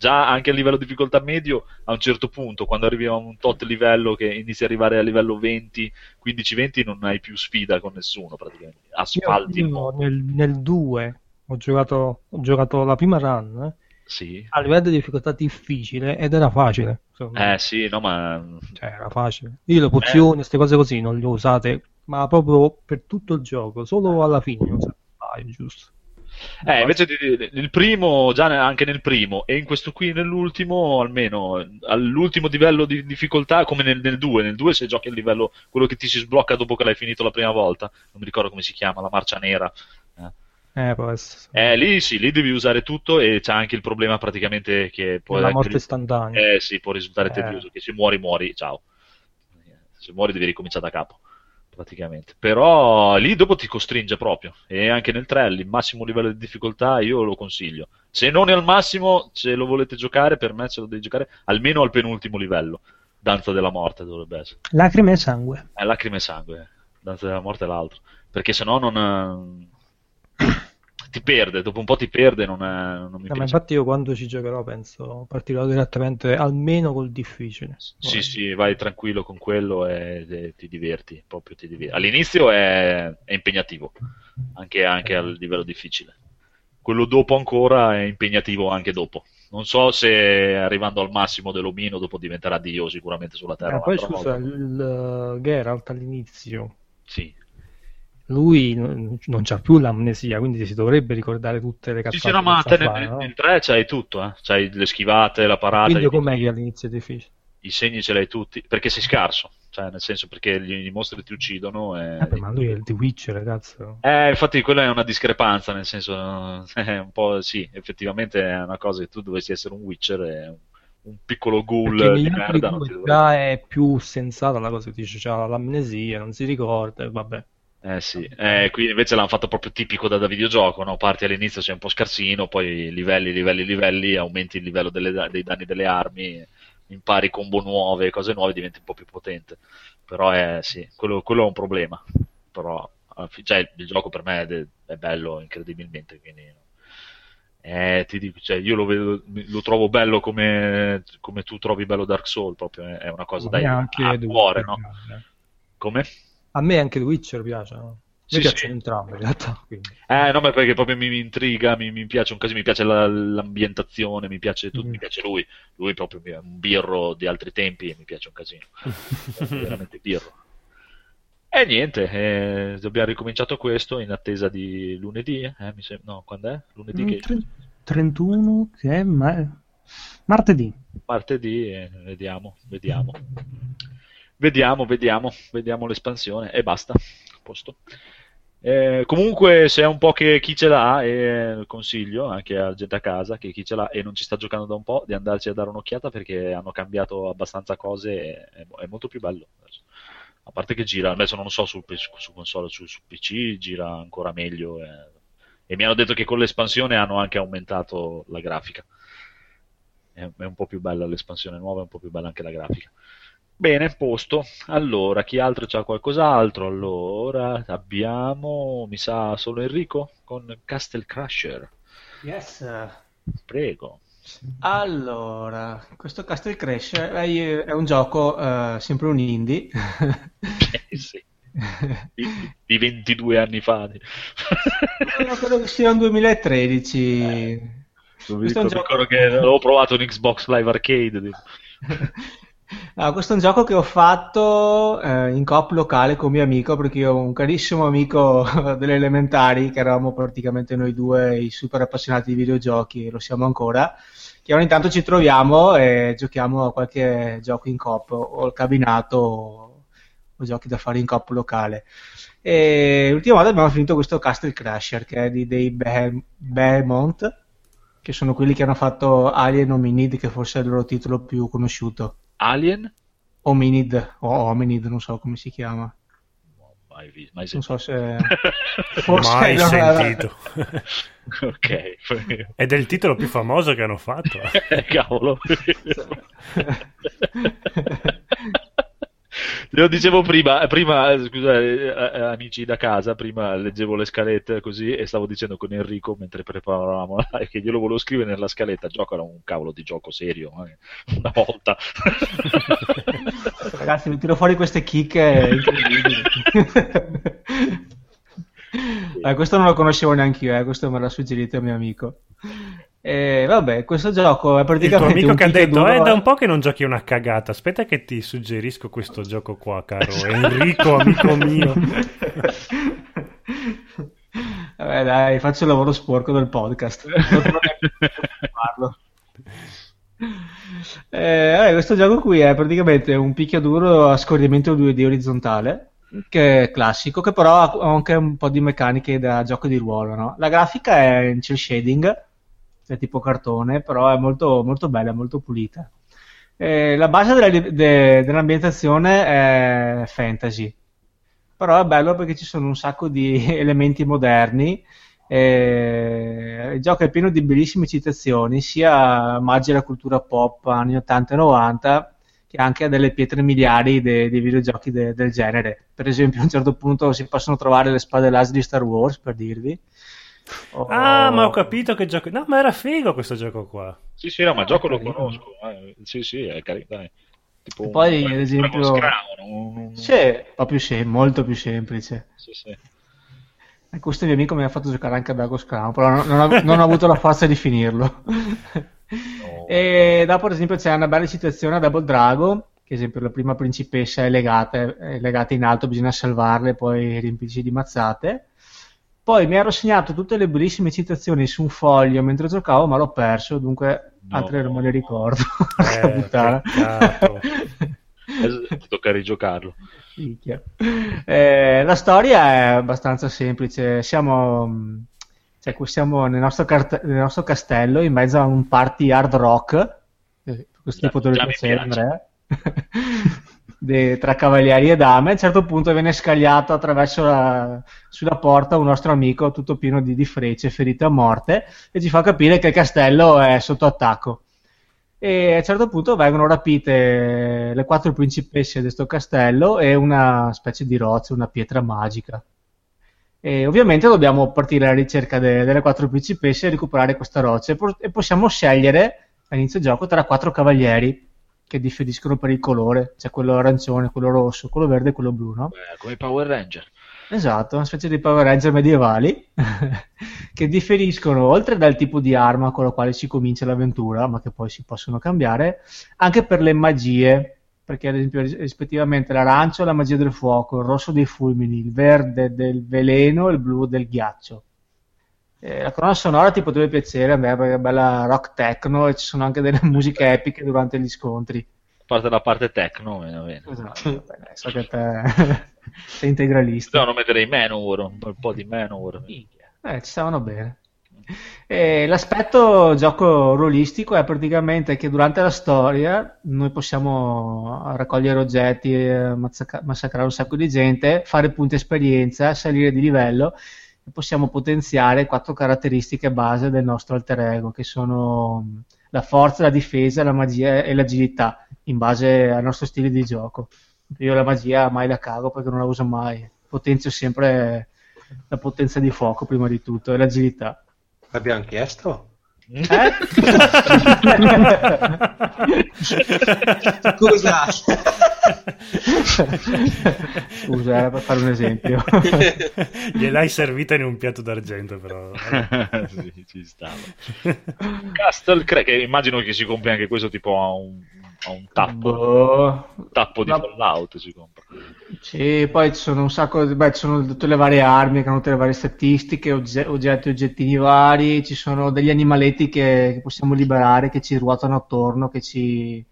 già anche a livello di difficoltà medio, a un certo punto, quando arrivi a un tot livello che inizi ad arrivare a livello 20, 15-20, non hai più sfida con nessuno praticamente. Asfalti Io nel, nel 2 ho giocato, ho giocato la prima run eh, Sì. a livello di difficoltà difficile ed era facile. insomma. Eh sì, no, ma Cioè, era facile. Io le pozioni, queste cose così non le ho usate, ma proprio per tutto il gioco, solo alla fine ne ho un paio, giusto. Eh, invece nel primo, già anche nel primo, e in questo qui nell'ultimo, almeno all'ultimo livello di difficoltà, come nel, nel 2, nel 2 se giochi il livello, quello che ti si sblocca dopo che l'hai finito la prima volta, non mi ricordo come si chiama, la marcia nera. Eh. Eh, lì sì, lì devi usare tutto e c'è anche il problema praticamente che può la morte istantanea. Eh sì, può risultare Eh. tedioso, che se muori muori, ciao. Se muori devi ricominciare da capo, praticamente. Però lì dopo ti costringe proprio. E anche nel 3, il massimo livello di difficoltà io lo consiglio. Se non è al massimo, se lo volete giocare, per me se lo devi giocare almeno al penultimo livello. Danza della morte dovrebbe essere. Lacrime e sangue. È lacrime e sangue. eh. Danza della morte è l'altro. Perché sennò non... eh, Ti perde, dopo un po' ti perde, non, è- non mi No, ma piace. infatti io quando ci giocherò penso partirò direttamente almeno col difficile. Sì, sì, vai tranquillo con quello e, e ti diverti, proprio ti diverti. All'inizio è, è impegnativo, anche, anche al livello difficile. Quello dopo ancora è impegnativo anche dopo. Non so se arrivando al massimo dell'omino dopo diventerà Dio sicuramente sulla Terra. Eh, poi scusa, volta. il uh, Geralt all'inizio, Sì. Lui non, non c'ha più l'amnesia, quindi si dovrebbe ricordare tutte le Sì, cazzate sì, no, che ma te nel, fare, no? nel 3 c'hai tutto, eh. C'hai le schivate, la parata, Quindi com'è che all'inizio è difficile? i segni ce l'hai tutti, perché sei scarso, cioè nel senso perché gli, i mostri ti uccidono e... Vabbè, ma lui è il The Witcher, cazzo. Eh, infatti quella è una discrepanza, nel senso, è un po' sì, effettivamente è una cosa che tu dovresti essere un Witcher e un, un piccolo ghoul di merda non ti dovrebbe... è più sensata la cosa che dice, c'ha l'amnesia, non si ricorda, e vabbè. Eh sì, eh, qui invece l'hanno fatto proprio tipico da, da videogioco, no? Parti all'inizio sei un po' scarsino, poi livelli, livelli, livelli, aumenti il livello delle- dei danni delle armi, impari combo nuove, cose nuove, diventi un po' più potente. Però è, sì, quello, quello è un problema. Però cioè, il, il gioco per me è, è bello incredibilmente, quindi... Eh, ti dico, cioè, io lo, vedo, lo trovo bello come, come tu trovi bello Dark Souls, proprio è è una cosa A me dai, a cuore, no? piace. Come? A me anche The Witcher piace, no? Sì, Mi sì. piacciono entrambi in realtà, quindi. Eh, no, ma perché proprio mi, mi intriga, mi, mi piace un casino, mi piace la- l'ambientazione, mi piace tutto, Mm. mi piace lui. Lui proprio è un birro di altri tempi e mi piace un casino. Veramente birro. E niente, eh, abbiamo ricominciato questo in attesa di lunedì, eh, mi sem- no, quando è? Lunedì Mm, che tre- 31 che è ma- martedì. martedì, eh, vediamo, vediamo. Vediamo, vediamo, vediamo l'espansione e basta. Eh, comunque, se è un po' che chi ce l'ha, eh, consiglio anche a gente a casa che chi ce l'ha e non ci sta giocando da un po' di andarci a dare un'occhiata perché hanno cambiato abbastanza cose e è, molto più bello. A parte che gira, adesso non lo so su, su console, su, su PC gira ancora meglio. eh. E mi hanno detto che con l'espansione hanno anche aumentato la grafica. È, è un po' più bella l'espansione nuova, è un po' più bella anche la grafica. Bene, posto. Allora, chi altro c'ha qualcos'altro? Allora, abbiamo, mi sa, solo Enrico con Castle Crusher. Yes. Prego. Allora, questo Castle Crash è, un gioco, eh, sempre un indie. Eh, sì. Di, di 22 anni fa. No, credo che sia un 2013. Non mi ricordo, gioco- ricordo che avevo provato un Xbox Live Arcade. Ah, questo è un gioco che ho fatto eh, in coop locale con mio amico perché io ho un carissimo amico delle elementari che eravamo praticamente noi due i super appassionati di videogiochi e lo siamo ancora che ogni tanto ci troviamo e giochiamo a qualche gioco in coop o il cabinato o o giochi da fare in coppia locale. E l'ultima volta abbiamo finito questo Castle Crasher che è di, dei Behem- Behemoth, che sono quelli che hanno fatto Alien Hominid, che forse è il loro titolo più conosciuto. Alien? Hominid o Hominid, non so come si chiama. Mai, visto, mai Non so se forse Mai non era- sentito. ok. Ed è il titolo più famoso che hanno fatto. Eh, Cavolo. Lo dicevo prima, prima scusa, eh, eh, amici da casa, prima leggevo le scalette così e stavo dicendo con Enrico mentre preparavamo che glielo volevo scrivere nella scaletta, gioco era un cavolo di gioco serio, eh, una volta. Ragazzi, vi tiro fuori queste chicche incredibili. Eh, questo non lo conoscevo neanche io, eh, questo me l'ha suggerito il mio amico. E vabbè, questo gioco è Il tuo praticamente amico un che ha detto: picchiaduro- È da un po' che non giochi una cagata. Aspetta, che ti suggerisco questo gioco qua, caro Enrico, amico mio. Vabbè, dai, faccio il lavoro sporco del podcast. Non. Eh, vabbè, questo gioco qui è praticamente un picchiaduro a scorrimento 2D orizzontale, che è classico, che però ha anche un po' di meccaniche da gioco di ruolo. no? La grafica è in cel shading, è tipo cartone, però è molto, molto bella, molto pulita. Eh, la base della- de- dell'ambientazione è fantasy, però è bello perché ci sono un sacco di elementi moderni. eh, il gioco è pieno di bellissime citazioni, sia omaggi alla cultura pop anni 80 e 90, che anche a delle pietre miliari de- dei videogiochi de- del genere. Per esempio, a un certo punto si possono trovare le spade laser di Star Wars, per dirvi. O- Ah, ma ho capito che gioco. No, ma era figo questo gioco qua. sì, sì, no, ma il gioco lo conosco. eh. Sì, sì, è carino, dai. Tipo un- Poi, un ad esempio- Dragon's Crown, un- un- Sì, più sem- molto più semplice. sì, sì. E questo mio amico mi ha fatto giocare anche a Dragon's Crown, però non, non ho, non ho avuto la forza di finirlo. E dopo, ad esempio, c'è una bella citazione a Double Dragon, che ad esempio la prima principessa è legata, è legata in alto, bisogna salvarle e poi riempirci di mazzate. Poi mi ero segnato tutte le bellissime citazioni su un foglio mentre giocavo, ma l'ho perso, dunque No. altre non me le ricordo. Eh, tocca rigiocarlo. Eh, la storia è abbastanza semplice. Siamo, cioè, siamo nel nostro, cart- nel nostro castello in mezzo a un party hard rock. Eh, questo Già- tipo dove piace. Andrea. De- tra cavalieri e dame. A un certo punto viene scagliato attraverso la, sulla porta un nostro amico tutto pieno di, di frecce, ferito a morte, e ci fa capire che il castello è sotto attacco. E a un certo punto vengono rapite le quattro principesse di questo castello e una specie di roccia, una pietra magica. E ovviamente dobbiamo partire alla ricerca de- delle quattro principesse e recuperare questa roccia. E, po- e possiamo scegliere all'inizio gioco tra quattro cavalieri che differiscono per il colore, c'è quello arancione, quello rosso, quello verde e quello blu, no? Beh, come i Power Ranger. Esatto, una specie di Power Ranger medievali che differiscono oltre dal tipo di arma con la quale si comincia l'avventura, ma che poi si possono cambiare, anche per le magie, perché ad esempio ris- rispettivamente l'arancio è la magia del fuoco, il rosso dei fulmini, il verde del veleno e il blu del ghiaccio. Eh, la colonna sonora ti potrebbe piacere, a me perché è bella rock techno e ci sono anche delle musiche epiche durante gli scontri. A parte la parte techno, va bene. Esatto, dai, so che te sei integralista. Devono mettere i Manowar, un po'- di Manowar. Eh, ci stavano bene. E l'aspetto gioco ruolistico è praticamente che durante la storia noi possiamo raccogliere oggetti, eh, massacrare un sacco di gente, fare punti esperienza, salire di livello possiamo potenziare quattro caratteristiche base del nostro alter ego, che sono la forza, la difesa, la magia e l'agilità, in base al nostro stile di gioco. Io la magia mai la cago perché non la uso mai, potenzio sempre la potenza di fuoco prima di tutto e l'agilità. L'abbiamo chiesto? Eh? Scusa. Scusa, era per fare un esempio. Gliel'hai servita in un piatto d'argento, però. sì, ci stava. Castle Crack, che immagino che si compri anche questo tipo a un, a un tappo, Boh. un tappo di Fallout si compra. Sì, poi ci sono un sacco, di- beh, ci sono tutte le varie armi che hanno tutte le varie statistiche, ogge- oggetti e oggettini vari, ci sono degli animaletti che, che possiamo liberare, che ci ruotano attorno, che ci,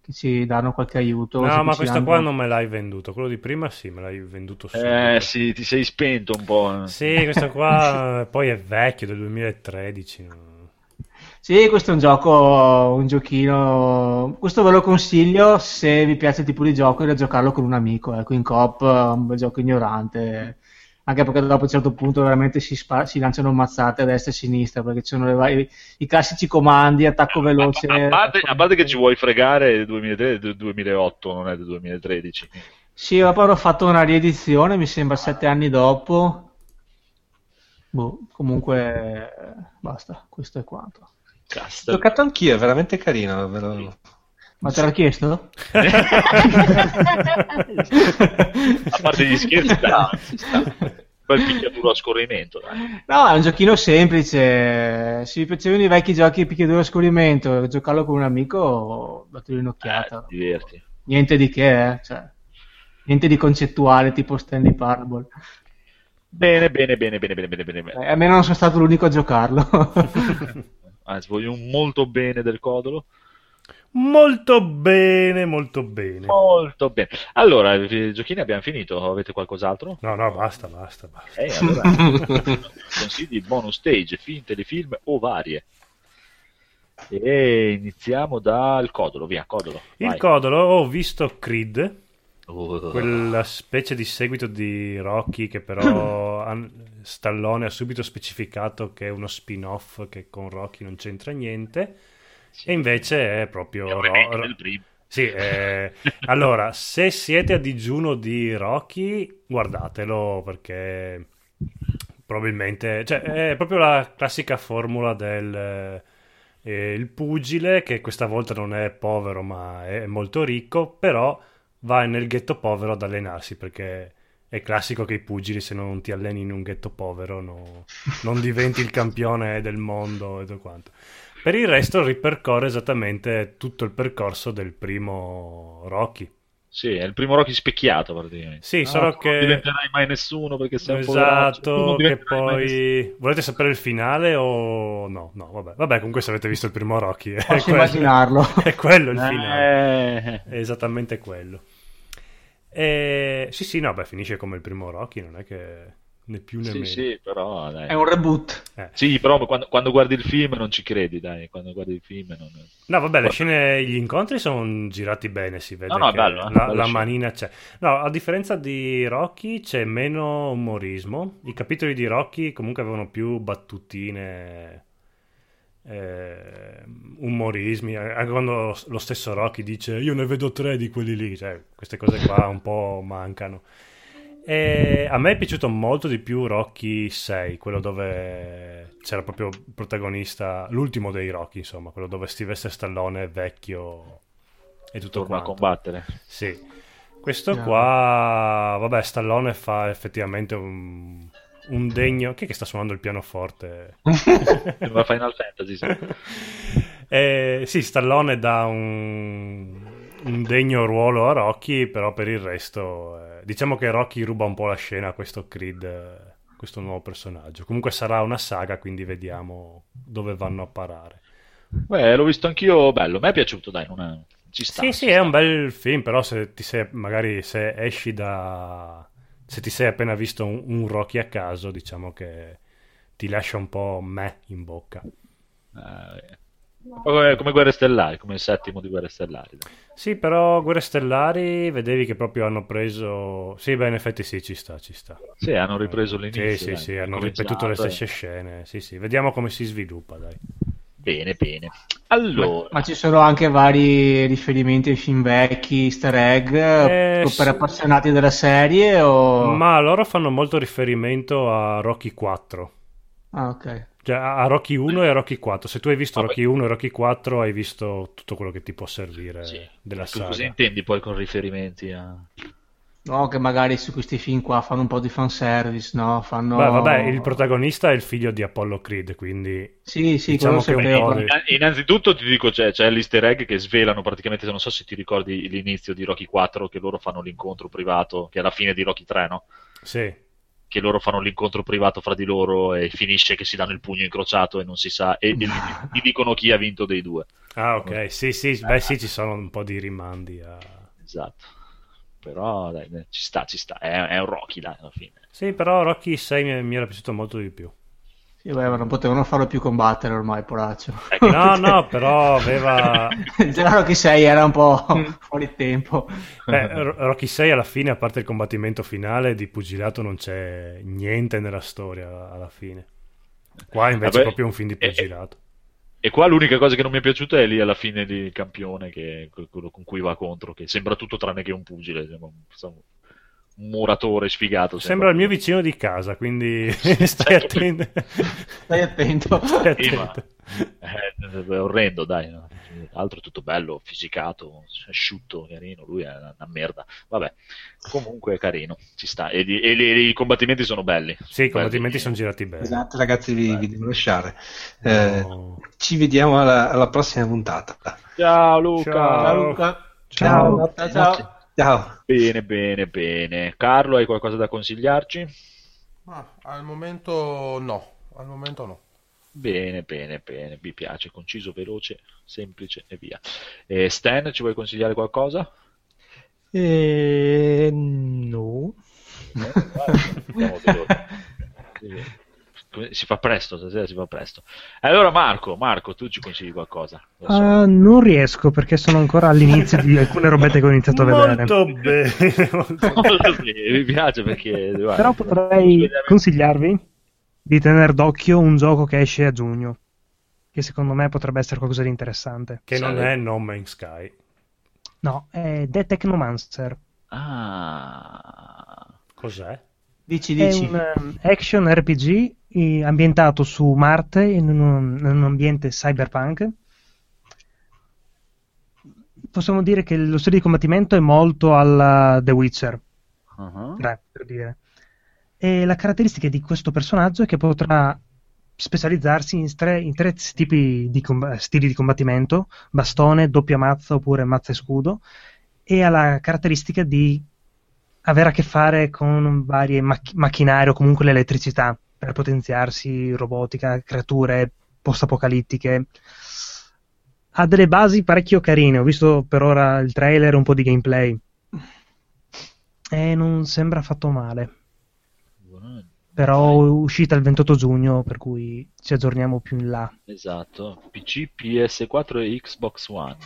che ci danno qualche aiuto. No, ma ci questo danno- qua non me l'hai venduto. Quello di prima sì, me l'hai venduto subito. Eh sì, ti sei spento un po'. eh. Sì, questo qua poi è vecchio, del 2013. no? Sì, questo è un gioco, un giochino. Questo ve lo consiglio se vi piace il tipo di gioco da giocarlo con un amico. Ecco, in coop è un bel gioco ignorante. Anche perché dopo a un certo punto veramente si, spa- si lanciano mazzate a destra e a sinistra perché ci sono le vari- i classici comandi, attacco veloce. A, a parte, a parte che ci vuoi fregare del 2003 del 2008, non è del 2013. Sì, ma poi ho fatto una riedizione, mi sembra sette anni dopo. Boh, comunque, eh, basta, questo è quanto. L'ho Cazzo. giocato anch'io, è veramente carino. ve lo- Ma te l'ha chiesto? A parte gli scherzi, dai, ci sta. Bel picchiaduro a scorrimento, dai. No, è un giochino semplice. Se vi piacevano i vecchi giochi di picchiaduro a scorrimento, giocarlo con un amico, dategli un'occhiata. Eh, ti diverti. Niente di che, eh. Cioè, niente di concettuale tipo Stanley Parable. Bene, bene, bene, bene, bene, bene, bene. bene. Eh, almeno non sono stato l'unico a giocarlo. Anzi, voglio un molto bene del codolo. Molto bene, molto bene. Molto bene. Allora, giochini abbiamo finito. Avete qualcos'altro? No, no, basta, basta, basta. Eh, allora, consigli bonus stage, film, telefilm o varie. E iniziamo dal codolo, via, codolo. Il vai. codolo, ho visto Creed, Oh. quella specie di seguito di Rocky che però Stallone ha subito specificato che è uno spin-off che con Rocky non c'entra niente. E invece è proprio... Ro- Ro-. Sì, eh, allora, se siete a digiuno di Rocky, guardatelo perché probabilmente, cioè, è proprio la classica formula del eh, il pugile che questa volta non è povero ma è molto ricco, però va nel ghetto povero ad allenarsi perché è classico che i pugili se non ti alleni in un ghetto povero no- non diventi il campione del mondo e tutto quanto. Per il resto ripercorre esattamente tutto il percorso del primo Rocky. Sì, è il primo Rocky specchiato praticamente. Sì, Ah, solo che- Non diventerai mai nessuno perché sei un poveraccio. Tu Esatto, che poi... Volete sapere il finale o no? No, vabbè. Vabbè, comunque se avete visto il primo Rocky è Posso quello, immaginarlo. è quello il finale. Eh, È esattamente quello. E... Sì, sì, no, beh, finisce come il primo Rocky, non è che né più né sì, meno. sì, però dai. È un reboot. Eh. Sì, però quando, quando guardi il film non ci credi, dai. Quando guardi il film non... No, vabbè, le scene, gli incontri sono girati bene, si vede No, no, è bello, eh, la, la manina c'è. No, a differenza di Rocky c'è meno umorismo. I capitoli di Rocky comunque avevano più battutine, eh, umorismi. Anche quando lo stesso Rocky dice io ne vedo tre di quelli lì, cioè queste cose qua un po' mancano. E a me è piaciuto molto di più Rocky 6, quello dove c'era proprio il protagonista, l'ultimo dei Rocky, insomma, quello dove Sylvester Stallone è vecchio e tutto torna a quanto. combattere. Sì. Questo Chiaro. qua, vabbè, Stallone fa effettivamente un, un degno... Chi è che sta suonando il pianoforte? Sembra Final Fantasy. sì. Eh, sì, Stallone dà un, un degno ruolo a Rocky, però per il resto eh, diciamo che Rocky ruba un po' la scena a questo Creed, eh, questo nuovo personaggio. Comunque sarà una saga, quindi vediamo dove vanno a parare. Beh, l'ho visto anch'io bello. Mi è piaciuto, dai, non è... ci sta. Sì, sì, sta. è un bel film, però se ti sei, magari se esci da... se ti sei appena visto un, un Rocky a caso, diciamo che ti lascia un po' me in bocca. Eh, come, come Guerre Stellari, come il settimo di Guerre Stellari. Sì, però Guerre Stellari vedevi che proprio hanno preso... Sì, beh, in effetti sì, ci sta, ci sta. Sì, hanno ripreso l'inizio. Sì, sì, dai. sì, hanno ripetuto le stesse scene. Sì, sì, vediamo come si sviluppa, dai. Bene, bene. Allora, Ma ci sono anche vari riferimenti ai film vecchi, easter egg, Eh, per sì. appassionati della serie o... Ma loro fanno molto riferimento a Rocky 4. Ah, ok. Cioè, a Rocky 1 e a Rocky 4. Se tu hai visto Vabbè. Rocky 1 e Rocky 4, hai visto tutto quello che ti può servire sì. della Tu cosa intendi poi con riferimenti a... No, che magari su questi film qua fanno un po' di fanservice, no? Fanno... Beh, vabbè, il protagonista è il figlio di Apollo Creed, quindi Sì, sì, diciamo che un sapevo. po' di- Inna- Innanzitutto ti dico c'è, c'è l'easter egg che svelano praticamente, se non so se ti ricordi l'inizio di Rocky 4 che loro fanno l'incontro privato che è la fine di Rocky 3, no? sì. che loro fanno l'incontro privato fra di loro e finisce che si danno il pugno incrociato e non si sa, e, e gli, gli dicono chi ha vinto dei due. Ah, ok, sì, sì, beh, sì, ci sono un po' di rimandi. A... Esatto. Però dai, ci sta, ci sta. È, è un Rocky, dai, alla fine. Sì, però Rocky 6 mi, mi era piaciuto molto di più. Sì, beh, ma non potevano farlo più combattere ormai, poraccio. No, no, però aveva... Già Rocky 6 era un po' fuori tempo. Beh, Rocky 6 alla fine, a parte il combattimento finale, di pugilato non c'è niente nella storia alla fine. Qua invece Vabbè, è proprio un film di pugilato. E, qua l'unica cosa che non mi è piaciuta è lì alla fine di campione, che, quello con cui va contro, che sembra tutto tranne che un pugile. Sembra, muratore sfigato. Sembra il mio vicino di casa, quindi stai attento. Stai attento. Stai attento. Eh, è orrendo, dai. No? Altro è tutto bello, fisicato, asciutto, carino. Lui è una, merda. Vabbè, comunque è carino, ci sta. E, e, e i combattimenti sono belli. Sì, i combattimenti sono girati bene. Esatto, ragazzi, vi, vi devo lasciare. Eh, no. Ci vediamo alla, alla, prossima puntata. Ciao Luca. Ciao Luca. Ciao. ciao. ciao. Ciao. Bene, bene, bene. Carlo, hai qualcosa da consigliarci? Ma al momento no, al momento no. Bene, bene, bene, mi piace, conciso, veloce, semplice e via. E Stan, ci vuoi consigliare qualcosa? Eh, no. no? Guarda, si fa presto, stasera si fa presto. Allora Marco, Marco, tu ci consigli qualcosa? So. Uh, non riesco perché sono ancora all'inizio di alcune robette che ho iniziato a vedere. Molto bene. molto bene. Mi piace perché... Guarda, Però potrei consigliarvi di tenere d'occhio un gioco che esce a giugno, che secondo me potrebbe essere qualcosa di interessante. Che non è No Man's Sky. No, è The Technomancer. Ah. Cos'è? Dici, dici. È un um, action RPG ambientato su Marte in un, in un, ambiente cyberpunk. Possiamo dire che lo stile di combattimento è molto alla The Witcher. Uh-huh. Beh, per dire. E la caratteristica di questo personaggio è che potrà specializzarsi in tre, in tre tipi di com- stili di combattimento: bastone, doppia mazza oppure mazza e scudo. E ha la caratteristica di avere a che fare con varie mac- macchinari o comunque l'elettricità per potenziarsi, robotica, creature post-apocalittiche. Ha delle basi parecchio carine, ho visto per ora il trailer e un po' di gameplay. E non sembra fatto male. Però è uscita il 28 giugno, per cui ci aggiorniamo più in là. Esatto, PC, PS4 e Xbox One.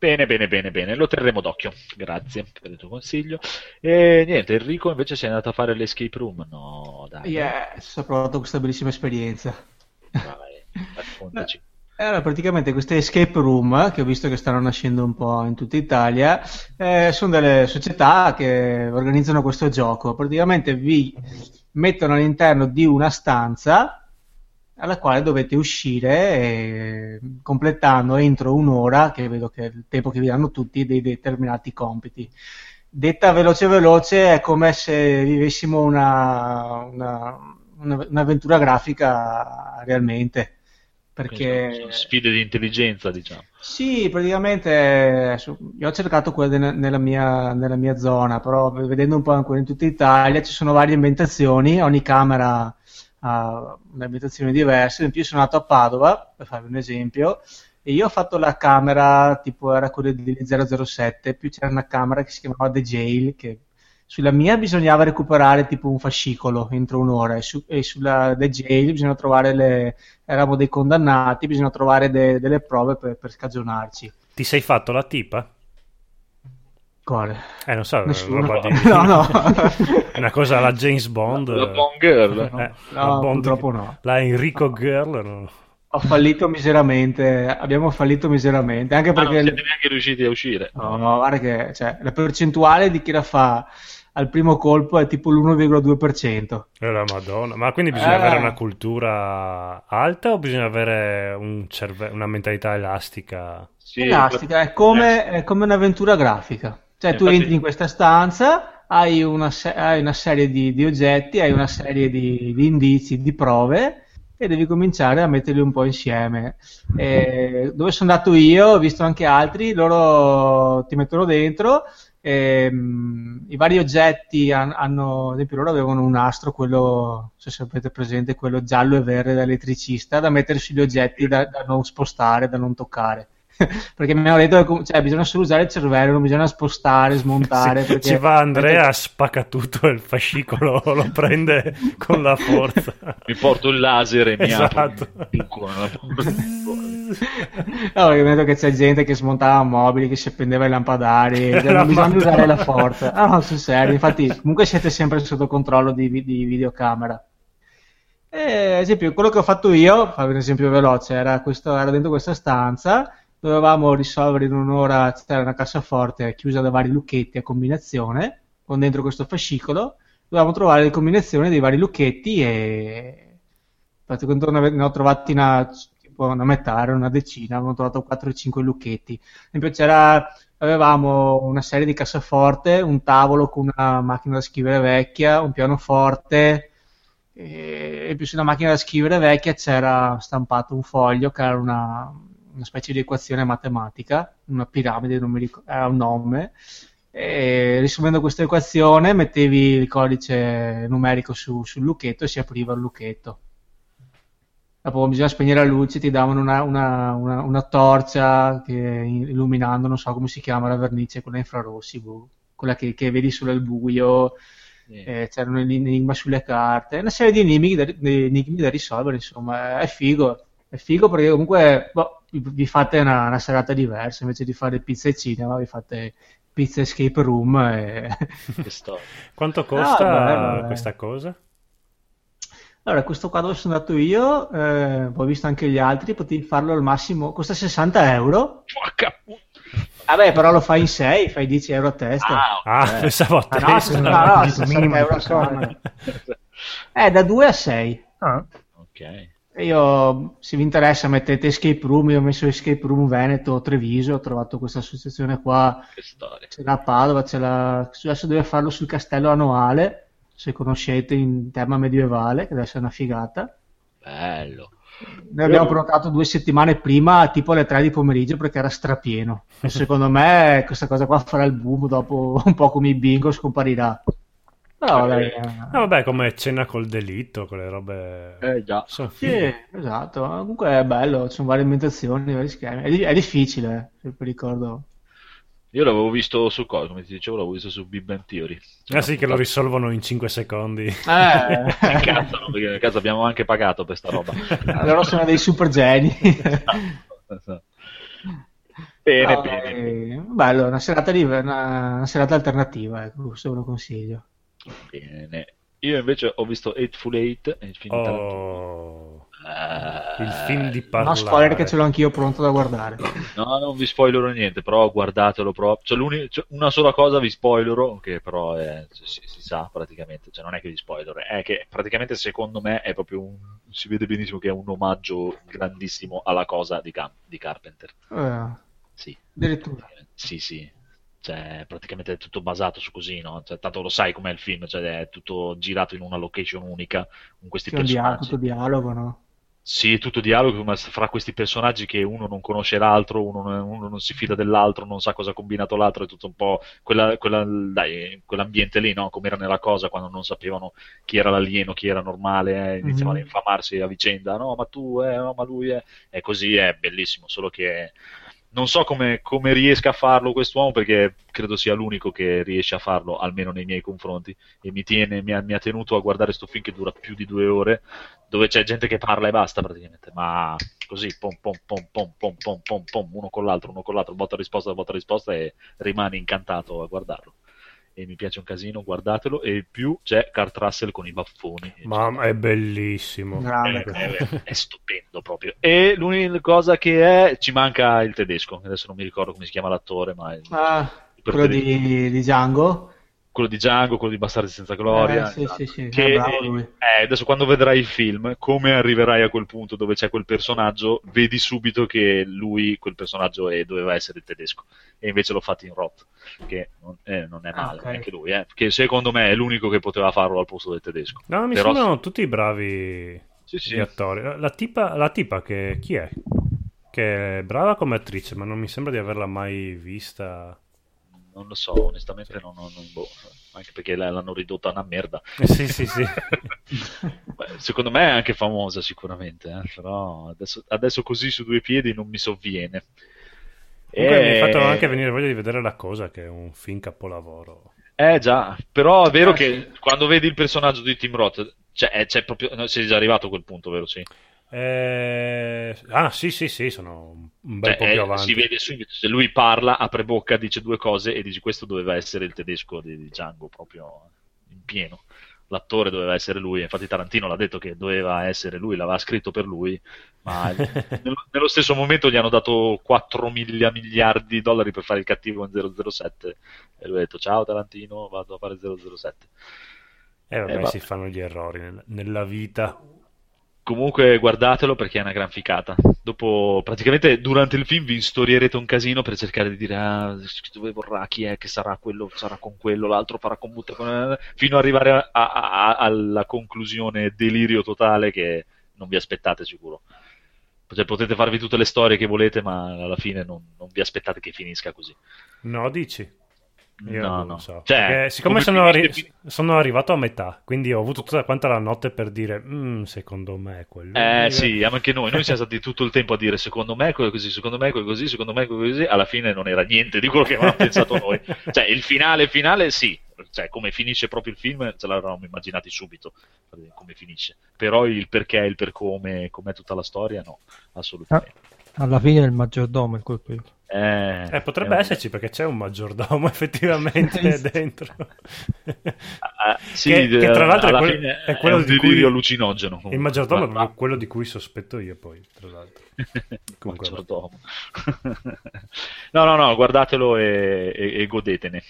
Bene, bene, bene, bene, lo terremo d'occhio. Grazie per il tuo consiglio. E niente, Enrico invece si è andato a fare l'escape room. No, dai. Yes, ho provato questa bellissima esperienza. Vai, raccontaci. Allora, praticamente queste escape room, che ho visto che stanno nascendo un po' in tutta Italia, eh, sono delle società che organizzano questo gioco. Praticamente vi mettono all'interno di una stanza alla quale dovete uscire eh, completando entro un'ora, che vedo che è il tempo che vi danno tutti, dei determinati compiti. Detta veloce veloce è come se vivessimo una, una, una, un'avventura grafica realmente. Perché... Sono sfide di intelligenza, diciamo. Sì, praticamente io ho cercato quelle nella mia, nella mia zona, però vedendo un po' in tutta Italia ci sono varie ambientazioni, ogni camera a un'abitazione diversa. In più sono andato a Padova, per farvi un esempio, e io ho fatto la camera, tipo era quella di 007, più c'era una camera che si chiamava The Jail, che sulla mia bisognava recuperare tipo un fascicolo entro un'ora e, su, e sulla The Jail bisogna trovare le... eravamo dei condannati, bisogna trovare de, delle prove per, per scagionarci. Ti sei fatto la tipa? Quale? Eh, non so, Nessuno. Di... no, no. è una cosa alla James Bond. La Bond Girl. Eh, no, Bond... purtroppo no. La Enrico no. Girl, no. Ho fallito miseramente, abbiamo fallito miseramente, anche perché... Ah, non siete neanche riusciti a uscire. No, no, guarda che cioè, la percentuale di chi la fa al primo colpo è tipo l'1,2%. Eh, la madonna, ma quindi bisogna eh. avere una cultura alta o bisogna avere un cerve- una mentalità elastica? Sì, elastica, è come, è come un'avventura grafica. Cioè, tu entri in questa stanza, hai una, se- hai una serie di, di, oggetti, hai una serie di, di, indizi, di prove e devi cominciare a metterli un po' insieme. E dove sono andato io, ho visto anche altri, loro ti mettono dentro Ehm, I vari oggetti han- hanno, ad esempio, loro avevano un nastro, quello, se sapete presente, quello giallo e verde da elettricista, da mettere sugli oggetti da, da non spostare, da non toccare. perché mi hanno detto che cioè, bisogna solo usare il cervello, non bisogna spostare, smontare. Sì, perché- Ci va Andrea, spacca tutto il fascicolo, lo prende con la forza. Mi porto il laser e mi Esatto. apro buco nella porta. No, perché mi hanno detto che c'è gente che smontava mobili, che si appendeva i lampadari, cioè, non bisogna usare la forza. Ah, no, sul serio, infatti comunque siete sempre sotto controllo di, di videocamera. E, ad esempio, quello che ho fatto io, un esempio veloce, era, questo, era dentro questa stanza, dovevamo risolvere in un'ora, c'era una cassaforte chiusa da vari lucchetti a combinazione, con dentro questo fascicolo, dovevamo trovare le combinazioni dei vari lucchetti e quando ne ho trovati una, tipo una metà, era una decina, abbiamo trovato 4 o 5 lucchetti. Ad esempio c'era, avevamo una serie di cassaforte, un tavolo con una macchina da scrivere vecchia, un pianoforte e, e più sulla macchina da scrivere vecchia c'era stampato un foglio che era una, una specie di equazione matematica, una piramide, non mi ricordo, era un nome. E risolvendo questa equazione mettevi il codice numerico su- sul lucchetto e si apriva il lucchetto. Dopo bisogna spegnere la luce, ti davano una, una- una- una torcia che illuminando, non so come si chiama la vernice, quella infrarossi, boh, quella che, che vedi solo al buio, eh, c'erano gli enigma sulle carte, una serie di enigmi da, di enigmi da risolvere, insomma, è figo, è figo perché comunque boh, vi, fate una, una serata diversa, invece di fare pizza e cinema, vi fate pizza escape room e... Quanto costa Ah, vabbè, vabbè. questa cosa? Allora, questo qua dove sono andato io, eh, poi ho visto anche gli altri, potevi farlo al massimo, costa 60 euro. Porca Vabbè, però lo fai in 6, fai 10 euro a testa. Ah, Ah, pensavo a Ah, te. no, 60, no, no, il 60 minimo euro a camera. Eh, da 2 a 6. Ah, ok. Io, se vi interessa, mettete Escape Room. Io ho messo Escape Room Veneto Treviso. Ho trovato questa associazione qua. Che storia. C'è la Padova, c'è la... adesso deve farlo sul castello annuale. Se conoscete in tema medievale, che deve essere una figata. Bello. Noi abbiamo prenotato due settimane prima, tipo alle 3 di pomeriggio, perché era strapieno. E secondo me questa cosa qua farà il boom dopo un po' come i bingo scomparirà. Dai, eh, No, vabbè, come cena col delitto, quelle robe... Eh già. Sono Sì, esatto. Comunque è bello, ci sono varie ambientazioni, vari schemi. È, è difficile, se vi ricordo. Io l'avevo visto su cosa, come ti dicevo, l'avevo visto su Big Bang Theory. Cioè, Ah sì, che lo risolvono in 5 secondi. Eh, Cazzo, no, perché nel caso abbiamo anche pagato per sta roba. loro sono dei super geni. Bene, No, bene. eh, bello, una serata, di- una, una serata alternativa, ecco, questo ve lo consiglio. Bene. Io invece ho visto Eightful Eight, il film. Oh, Eh, il film di No parlare. spoiler che ce l'ho anch'io pronto da guardare. No, non vi spoilerò niente, però guardatelo proprio. Cioè, cioè, una sola cosa vi spoilerò, che però è- si, si sa praticamente, cioè non è che vi spoilerò, è che praticamente secondo me è proprio un, si vede benissimo che è un omaggio grandissimo alla cosa di, Cam- di Carpenter. Eh, Sì, addirittura. sì, sì. Cioè, praticamente è tutto basato su così, no? Cioè, tanto lo sai com'è il film, cioè è tutto girato in una location unica, con questi dia- personaggi. tutto dialogo, no? Sì, tutto dialogo ma fra questi personaggi che uno non conosce l'altro, uno, non- uno non si fida dell'altro, non sa cosa ha combinato l'altro, è tutto un po' quella, quella- dai, quell'ambiente lì, no? Come era nella cosa quando non sapevano chi era l'alieno, chi era normale, eh, iniziavano Mhm. a infamarsi a vicenda, no, ma tu, eh, no, ma lui è... è così, è bellissimo, solo che non so come, come, riesca a farlo quest'uomo perché credo sia l'unico che riesce a farlo, almeno nei miei confronti, e mi, tiene, mi, ha, mi ha, tenuto a guardare questo film che dura più di due ore, dove c'è gente che parla e basta praticamente, ma così, pom pom pom pom pom pom pom, pom uno con l'altro, uno con l'altro, botta risposta, botta risposta e rimani incantato a guardarlo. E mi piace un casino, guardatelo, e in più c'è Kurt Russell con i baffoni. Mamma, è bellissimo. È, è, è, è stupendo proprio. E l'unica cosa che è, ci manca il tedesco. Adesso non mi ricordo come si chiama l'attore, ma il- Ah, il quello di, di Django? quello di Django, quello di Bastardi senza gloria. Eh, sì, esatto. sì, sì, Che, lui. eh, adesso quando vedrai il film, come arriverai a quel punto dove c'è quel personaggio, vedi subito che lui, quel personaggio, è- doveva essere il tedesco. E invece l'ho fatto in Roth, che non, eh, non è Ah, male, ok. anche lui, eh, che secondo me è l'unico che poteva farlo al posto del tedesco. No, mi Però- sembrano tutti bravi Sì, sì. gli attori. La tipa, la tipa che chi è? Che è brava come attrice, ma non mi sembra di averla mai vista. non lo so, onestamente non, non, non- boh, anche perché l'hanno ridotta a una merda. Eh, sì, sì, sì. Beh, Secondo me è anche famosa sicuramente, eh, però adesso, adesso così su due piedi non mi sovviene. Comunque mi E- hai fatto anche venire voglia di vedere la cosa, che è un film capolavoro. Eh già, però è vero Ah, che quando vedi il personaggio di Tim Roth, cioè, è- c'è proprio, no, sei già arrivato a quel punto, vero? Sì. Eh, Ah, sì, sì, sì, sono un bel Cioè, po' eh, più avanti. si vede subito, se lui parla, apre bocca, dice due cose e dici questo doveva essere il tedesco di, di Django, proprio in pieno. L'attore doveva essere lui, infatti Tarantino l'ha detto che doveva essere lui, l'aveva scritto per lui, ma nello, nello stesso momento gli hanno dato 4 miglia- miliardi di dollari per fare il cattivo in 007 e lui ha detto ciao Tarantino, vado a fare 007. Eh, vabbè, Eh, si fanno gli errori nel- nella vita. Comunque guardatelo perché è una gran ficata. Dopo, praticamente durante il film vi instorierete un casino per cercare di dire ah, dove vorrà, chi è che sarà quello, sarà con quello, l'altro farà con Mutta, con- fino ad arrivare a- a- a- alla conclusione delirio totale che non vi aspettate sicuro. Cioè, potete farvi tutte le storie che volete, ma alla fine non, non vi aspettate che finisca così. No, dici? Io no, non no. lo so. Cioè, siccome come sono, arri- sono arrivato a metà, quindi ho avuto tutta quanta la notte per dire, "Mm, secondo me è quello. Eh lì". sì, anche noi, noi siamo stati tutto il tempo a dire secondo me quello così, secondo me quello così, secondo me quello così, alla fine non era niente di quello che avevamo pensato noi. Cioè il finale finale sì, cioè come finisce proprio il film ce l'avevamo immaginati subito come finisce, però il perché, il per come, com'è tutta la storia no, assolutamente. Alla fine è il maggiordomo in quel periodo. Eh, Eh, potrebbe eh, esserci perché c'è un maggiordomo effettivamente dentro. ah, sì, che, che tra l'altro è, alla quel- fine è quello un di cui allucinogeno. il comunque. maggiordomo è Ma- proprio quello di cui sospetto io poi, tra l'altro. Comunque, Maggiordomo. no, no, no, guardatelo e, e- e godetene.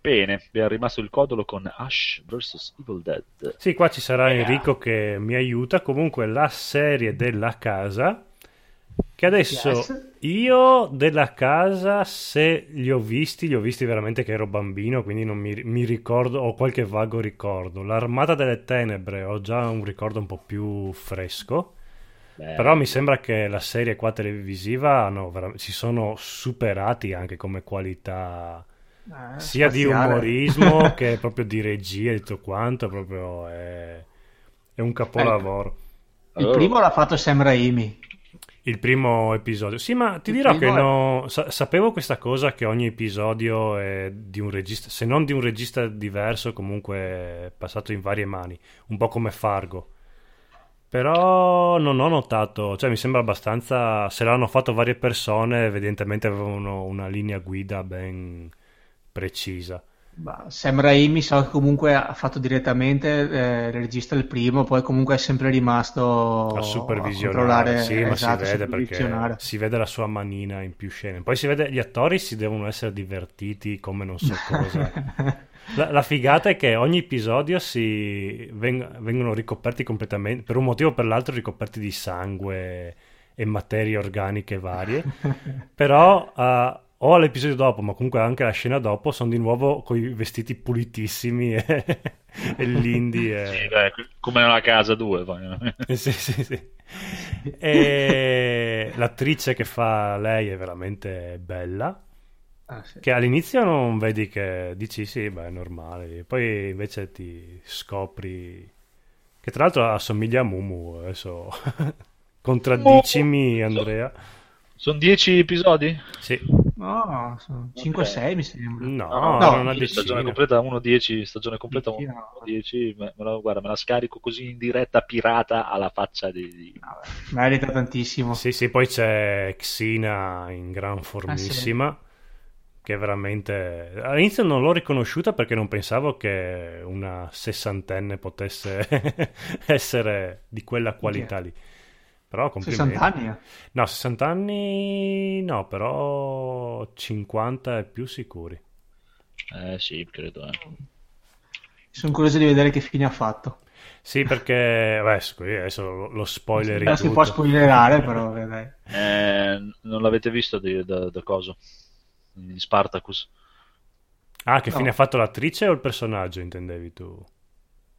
Bene, vi è rimasto il codolo con Ash vs Evil Dead. Sì, qua ci sarà Enrico che mi aiuta. Comunque la serie della casa. Che adesso Yes. io della casa, se li ho visti, li ho visti veramente che ero bambino, quindi non mi, mi ricordo, ho qualche vago ricordo. L'Armata delle Tenebre ho già un ricordo un po' più fresco. Beh, Però mi sembra che la serie qua televisiva hanno vera- si sono superati anche come qualità Eh, sia di spaziale. umorismo che proprio di regia e tutto quanto, proprio è, è un capolavoro. Il primo l'ha fatto Sam Raimi. Il primo episodio. Sì, ma ti Il dirò che no- sa- sapevo questa cosa che ogni episodio è di un regista, se non di un regista diverso, comunque passato in varie mani, un po' come Fargo. Però non ho notato, cioè mi sembra abbastanza, se l'hanno fatto varie persone, evidentemente avevano una linea guida ben precisa. Sam Raimi so che comunque ha fatto direttamente eh, il regista del primo, poi comunque è sempre rimasto a a supervisionare, controllare, sì, esatto, si vede perché si vede la sua manina in più scene. Poi si vede gli attori si devono essere divertiti come non so cosa. La, la figata è che ogni episodio si veng- vengono ricoperti completamente, per un motivo o per l'altro, ricoperti di sangue e materie organiche varie. Però eh, o all'episodio dopo, ma comunque anche la scena dopo, sono di nuovo con i vestiti pulitissimi e, e lindi. E... Sì, beh, come nella casa 2. Eh, Sì, sì, sì. E l'attrice che fa lei è veramente bella. Ah, sì. Che all'inizio non vedi che dici sì, beh, è normale. Poi invece ti scopri che tra l'altro assomiglia a Mumu. Adesso contraddicimi, Andrea. Sono 10 episodi? Sì, No, sono 5-6 mi sembra. no, No, non una sì, decina. stagione completa 1-10, stagione completa Decina, 1-10, me, me la, guarda, me la scarico così in diretta pirata alla faccia di... di- Vabbè, merita tantissimo. Sì, sì, poi c'è Xina in gran formissima. Che veramente all'inizio non l'ho riconosciuta perché non pensavo che una sessantenne potesse essere di quella qualità lì. Però complimenti. 60 anni? eh. No, 60 anni no, però 50 e più sicuri. Eh sì, credo. eh. Sono curioso di vedere che fine ha fatto. Sì, perché scusi, adesso lo, spoiler Non si può spoilerare, però dai. Eh, non l'avete visto di- da, da coso? Di Spartacus? Ah, che No. fine ha fatto l'attrice o il personaggio, intendevi tu?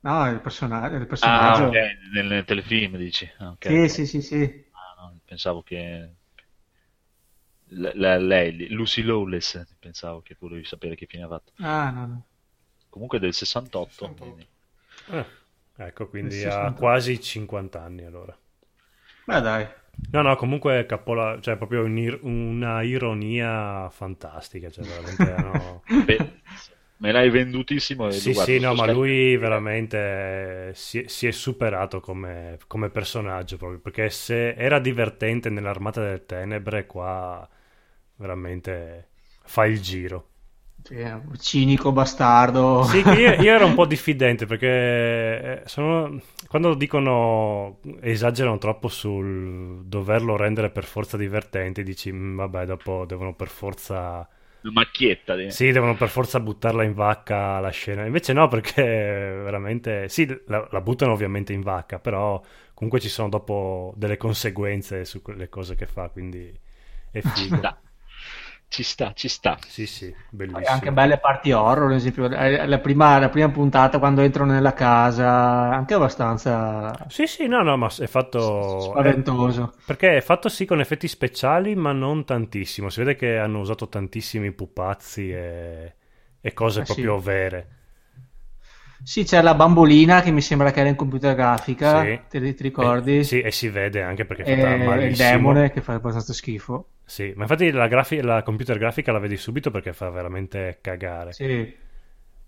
No, il personaggio. Il Ah, personaggio. ok, nel, nel telefilm dici. Ah, ok. Sì, sì, sì, sì. Ah, no, pensavo che... L- la- lei, Lucy Lawless, pensavo che volevi sapere che fine ha fatto. Ah, no, no. Comunque del 68. 68. quindi- Eh, ecco, quindi ha 60. quasi 50 anni allora. Beh, dai. No, no, comunque capola, cioè proprio un'ir- una ironia fantastica, cioè veramente no. Me l'hai vendutissimo e Sì, lo guardo sì, no, ma lui veramente si, si è superato come, come personaggio proprio, perché se era divertente nell'Armata delle Tenebre, qua veramente fa il giro. Cinico bastardo. Sì, io, io ero un po' diffidente perché eh, sono- quando dicono esagerano troppo sul doverlo rendere per forza divertente, dici, "Mm, vabbè, dopo devono per forza... Una macchietta. di- Sì, devono per forza buttarla in vacca la scena. Invece no, perché veramente... Sì, la, la buttano ovviamente in vacca, però comunque ci sono dopo delle conseguenze su quelle cose che fa, quindi è figo. Ci sta, ci sta. Sì, sì, bellissimo. anche belle parti horror, ad esempio, eh, la prima, la prima puntata quando entrano nella casa, anche abbastanza Sì, sì, no, no, ma è fatto... spaventoso. Perché è fatto sì con effetti speciali, ma non tantissimo. Si vede che hanno usato tantissimi pupazzi e, e cose Ah, sì. proprio vere. Sì, c'è la bambolina che mi sembra che era in computer grafica, Sì. te ti ricordi? E, sì, e si vede anche perché è E fatta il malissimo. demone che fa abbastanza schifo. Sì, ma infatti la, grafi- la computer grafica la vedi subito perché fa veramente cagare. Sì.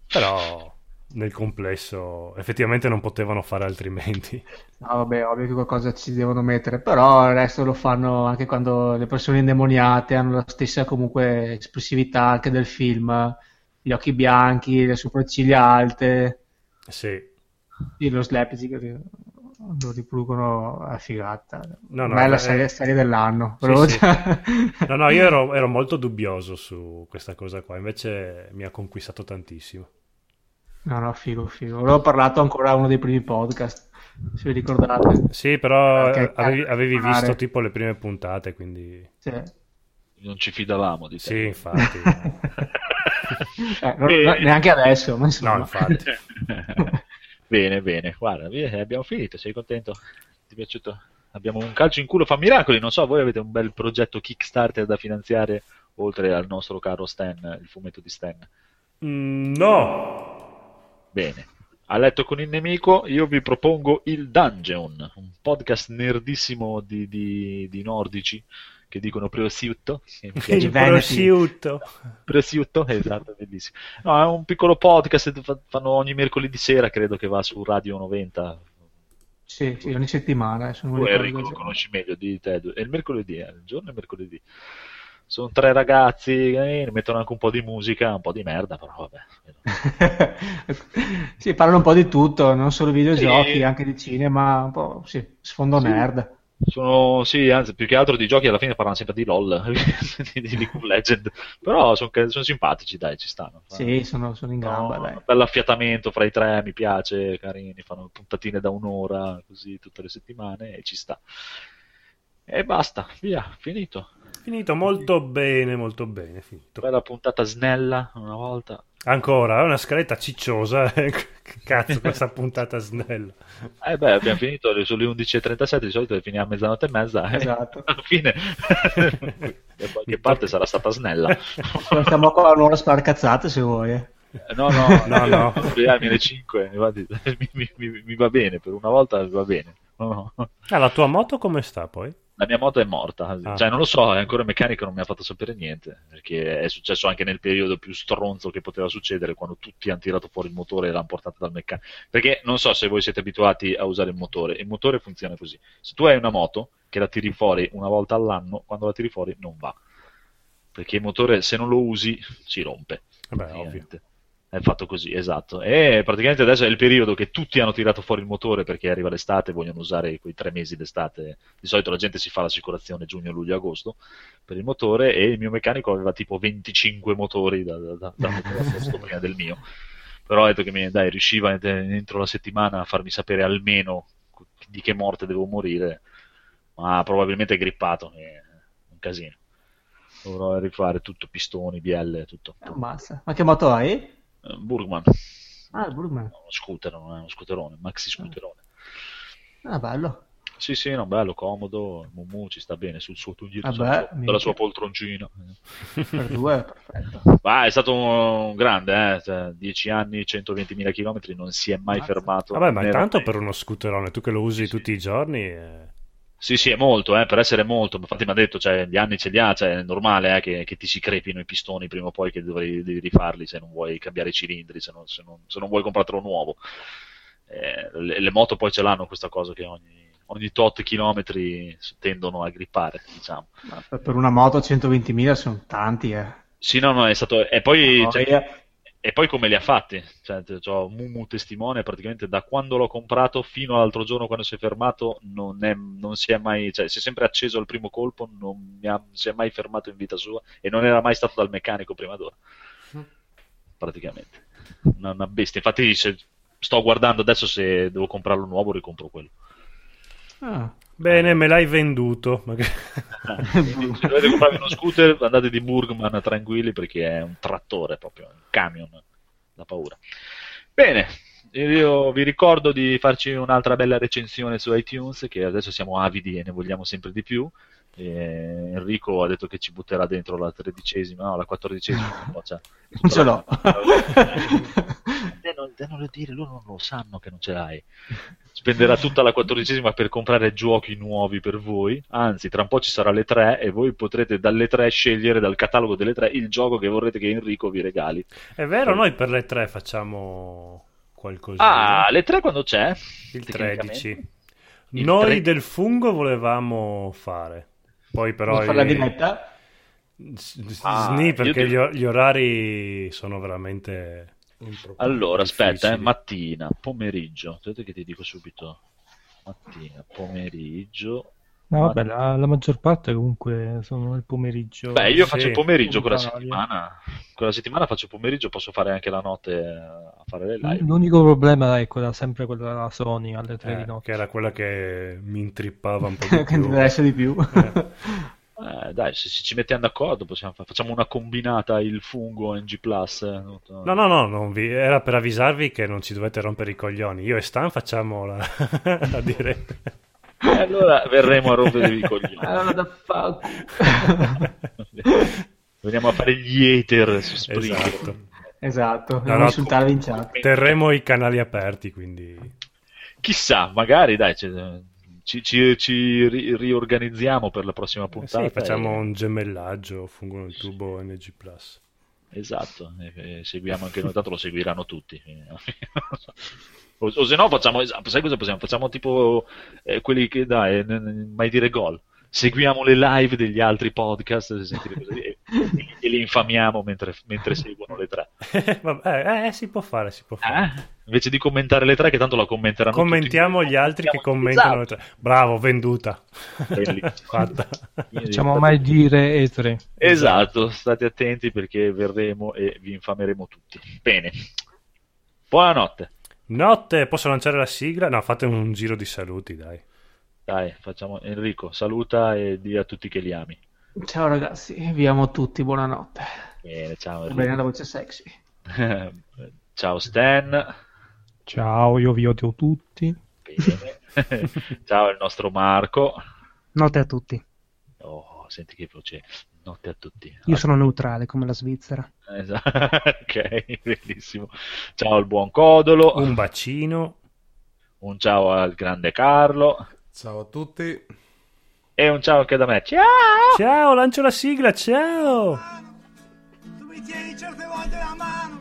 Però nel complesso effettivamente non potevano fare altrimenti. No, vabbè, ovvio che qualcosa ci devono mettere, però il resto lo fanno anche quando le persone indemoniate hanno la stessa comunque espressività anche del film, gli occhi bianchi, le sopracciglia alte, Sì. sì, lo slapstick lo riproducono a figata. No, no, Ma è la eh, serie, serie dell'anno. sì, sì. No, no, io ero, ero molto dubbioso su questa cosa qua, invece mi ha conquistato tantissimo. No, no, figo, figo. Avevo parlato ancora a uno dei primi podcast, se vi ricordate. Sì, però eh, avevi, avevi visto tipo le prime puntate, quindi Sì. Non ci fidavamo di te. sì, infatti. Eh, non- neanche adesso, ma insomma. No, infatti. bene, bene. Guarda, via, abbiamo finito. Sei contento? Ti è piaciuto? Abbiamo un calcio in culo, fa miracoli. Non so, voi avete un bel progetto Kickstarter da finanziare oltre al nostro caro Stan, il fumetto di Stan. Mm, no, Bene. A letto con il nemico, io vi propongo il Dungeon, un podcast nerdissimo di, di- di nordici che dicono prosciutto. che mi piace prosciutto. Prosciutto, esatto, bellissimo. No, è un piccolo podcast, fa- fanno ogni mercoledì sera, credo che va su Radio 90. Sì, sì, ogni settimana. non mi Tu Enrico lo conosci meglio di te. È il mercoledì, eh, il giorno è mercoledì. Sono tre ragazzi, eh, mettono anche un po' di musica, un po' di merda, però vabbè. sì, parlano un po' di tutto, non solo videogiochi, Sì. anche di cinema, un po' sì, sfondo Sì. nerd. Sono, sì, anzi, più che altro di giochi alla fine parlano sempre di LOL, di, di League of Legends, però sono, sono simpatici, dai, ci stanno. Sì, sono, sono in gamba, No, dai. un bell'affiatamento fra i tre, mi piace, carini, fanno puntatine da un'ora, così tutte le settimane e ci sta. E basta, via, finito. Finito molto bene, molto bene. Finito. Bella puntata snella una volta. Ancora, è una scaletta cicciosa. eh. Che cazzo, questa puntata snella. Eh beh, abbiamo finito sulle 11.37, di solito finiamo a mezzanotte e mezza. eh. Esatto. Alla fine, da qualche parte sarà stata snella. Stiamo qua un'ora a sparare cazzate se vuoi. eh. Eh, No, no, No, no. alle 5, infatti, mi, mi- mi- mi va bene, per una volta mi va bene. No, no. Ah, la tua moto come sta poi? La mia moto è morta, Ah. cioè non lo so, è ancora meccanico, non mi ha fatto sapere niente, perché è successo anche nel periodo più stronzo che poteva succedere, quando tutti hanno tirato fuori il motore e l'hanno portato dal meccanico. Perché non so se voi siete abituati a usare il motore, il motore funziona così. Se tu hai una moto che la tiri fuori una volta all'anno, quando la tiri fuori non va. Perché il motore se non lo usi si rompe. Vabbè, ovvio. È fatto così, esatto. E praticamente adesso è il periodo che tutti hanno tirato fuori il motore perché arriva l'estate e vogliono usare quei tre mesi d'estate. Di solito la gente si fa l'assicurazione giugno, luglio, agosto per il motore e il mio meccanico aveva tipo 25 motori da, da, da, da prima del mio. Però ha detto che mi, dai, riusciva ent- entro la settimana a farmi sapere almeno di che morte devo morire, ma probabilmente è grippato, è un casino. Dovrò rifare tutto, pistoni, bielle, tutto. Ammazza. Ma che moto hai? Eh, Burgman. Ah, il Burgman. uno scooter, non è uno scooterone, maxi scooterone. Ah, bello. Sì, sì, no, bello, comodo. Mumu ci sta bene sul suo tugnito, Vabbè, sulla, sua- poltroncina. Per due è perfetto. Ma è stato un grande, eh? cioè, 10 anni, 120.000 km, non si è mai Mazza. fermato. Vabbè, ma intanto per uno scooterone, tu che lo usi Sì, sì. tutti i giorni... eh, Sì, sì, è molto, eh, per essere molto. Infatti mi ha detto, cioè, gli anni ce li ha, cioè, è normale eh, che, che ti si crepino i pistoni prima o poi che dovrei, devi rifarli se non vuoi cambiare i cilindri, se non, se non- se non vuoi comprartelo nuovo. Eh, le, le moto poi ce l'hanno questa cosa che ogni, ogni tot chilometri tendono a grippare, diciamo. Per- una moto 120.000 sono tanti, eh. Sì, no, no, è stato... E poi, No, cioè, io- E poi come li ha fatti? Cioè, ho Mumu testimone, praticamente da quando l'ho comprato fino all'altro giorno quando si è fermato non, è- non si è mai, cioè si è sempre acceso al primo colpo, non ha- si è mai fermato in vita sua e non era mai stato dal meccanico prima d'ora. Praticamente. Una, una bestia. Infatti se sto guardando adesso se devo comprarlo nuovo ricompro quello. Ah, Bene, me l'hai venduto. Se dovete comprare uno scooter andate di Burgman tranquilli perché è un trattore proprio, un camion da paura. Bene, io vi ricordo di farci un'altra bella recensione su iTunes che adesso siamo avidi e ne vogliamo sempre di più. E Enrico ha detto che ci butterà dentro la tredicesima, no, la quattordicesima. no, cioè, non ce l'ho. Non, non lo dire, loro non lo sanno che non ce l'hai. Spenderà tutta la quattordicesima per comprare giochi nuovi per voi. Anzi, tra un po' ci sarà le tre e voi potrete dalle tre scegliere dal catalogo delle tre il gioco che vorrete che Enrico vi regali. È vero, noi per le tre facciamo qualcosina. Ah, le tre quando c'è? il tecnicamente? 13. Il Noi tre- del fungo volevamo fare. Poi però... Vuoi fare la i- diretta? S- s- Ah, sni, io perché gli orari sono veramente... Allora, aspetta, eh, mattina, pomeriggio. Aspetta che ti dico subito. Mattina, pomeriggio. No, vabbè, la, la maggior parte comunque sono il pomeriggio. Beh, io faccio il pomeriggio quella settimana. Quella settimana faccio il pomeriggio, posso fare anche la notte a fare le live. L'unico problema è quella, sempre quella della Sony alle 3 di eh, notte. che era quella che mi intrippava un po' di che più. interessa di più. Eh, dai, se, ci mettiamo d'accordo possiamo fa- facciamo una combinata il fungo NG Plus. eh, No, no, no, non vi- era per avvisarvi che non ci dovete rompere i coglioni. Io e Stan facciamo la, la diretta. E allora verremo a rompere i coglioni. Allora, da fa- Veniamo a fare gli hater su Spring. Esatto. esatto, No, no, insultarvi in chat. Terremo i canali aperti, quindi... Chissà, magari dai, ci, ci- ci- ci ri- riorganizziamo per la prossima Eh puntata. sì, facciamo e- un gemellaggio, fungo nel tubo NG+. Esatto, e- e seguiamo anche noi, tanto lo seguiranno tutti. O, o se no facciamo, sai cosa possiamo? Facciamo tipo eh, quelli che dai, mai dire gol. Seguiamo le live degli altri podcast se sentite così, e, e li infamiamo mentre, mentre seguono le tre. Vabbè, eh, si può fare, si può fare. Eh? Invece di commentare le tre, che tanto la commenteranno Commentiamo tutti. gli altri che Commentiamo- commentano le Esatto. tre. Bravo, venduta. Fatta. Facciamo mai dire E3. Esatto, state attenti perché verremo e vi infameremo tutti. Bene. Buonanotte. Notte, posso lanciare la sigla? No, fate un giro di saluti, dai. Dai, facciamo Enrico, saluta e di a tutti che li ami. Ciao ragazzi, vi amo tutti, buonanotte. Bene, ciao Bene la voce sexy. ciao Stan. Ciao, io vi odio tutti. Bene. ciao il nostro Marco. Notte a tutti. Oh, senti che voce. Notte a tutti. Io sono neutrale come la Svizzera. Esatto. ok, bellissimo. Ciao il buon Codolo. Un bacino. Un ciao al grande Carlo. Ciao a tutti. E un ciao anche da me. Ciao! Ciao, lancio la sigla, ciao! Tu mi tieni certe volte la mano,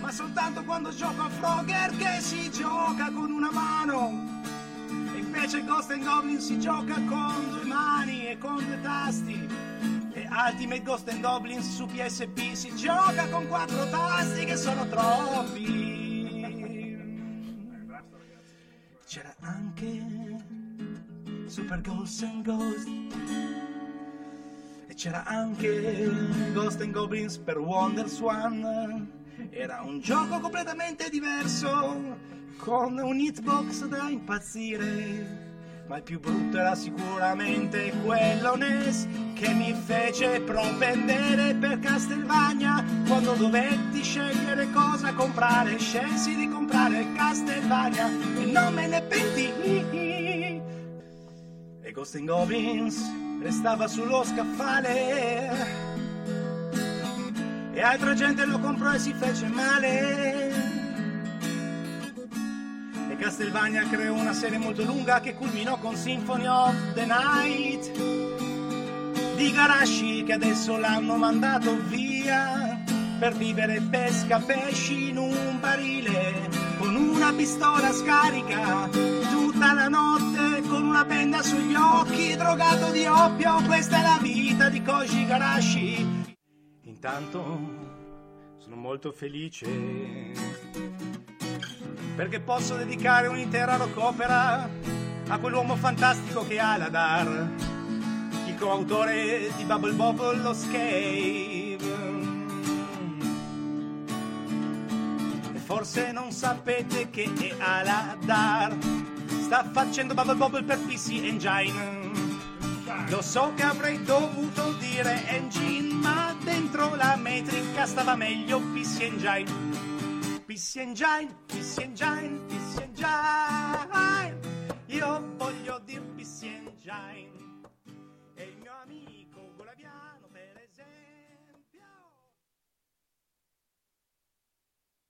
ma soltanto quando gioco a Frogger che si gioca con una mano. E invece Ghost and Goblin si gioca con due mani e con due tasti. E Ultimate Ghost and Goblins su PSP si gioca con quattro tasti che sono troppi. C'era anche Super Ghost and Ghost. E c'era anche Ghost and Goblins per Wonder. Era un gioco completamente diverso, con un hitbox da impazzire. Ma il più brutto era sicuramente quello NES che mi fece propendere per Castelvania. Quando dovetti scegliere cosa comprare, scelsi di comprare Castelvania e non me ne pentii. Ghost and Goblins restava sullo scaffale e altra gente lo comprò e si fece male. E Castelvania creò una serie molto lunga che culminò con Symphony of the Night di Garashi che adesso l'hanno mandato via per vivere pesca pesci in un barile con una pistola scarica tutta la notte con una penna sugli occhi drogato di oppio questa è la vita di Koji Garashi intanto sono molto felice perché posso dedicare un'intera rock a quell'uomo fantastico che ha la il coautore di Bubble Bobble lo Scave e forse non sapete che è Aladar sta facendo Bubble Bobble per PC Engine lo so che avrei dovuto dire engine, ma dentro la metrica stava meglio PC Engine. PC Engine, PC Engine, PC Engine. Io voglio dir PC Engine.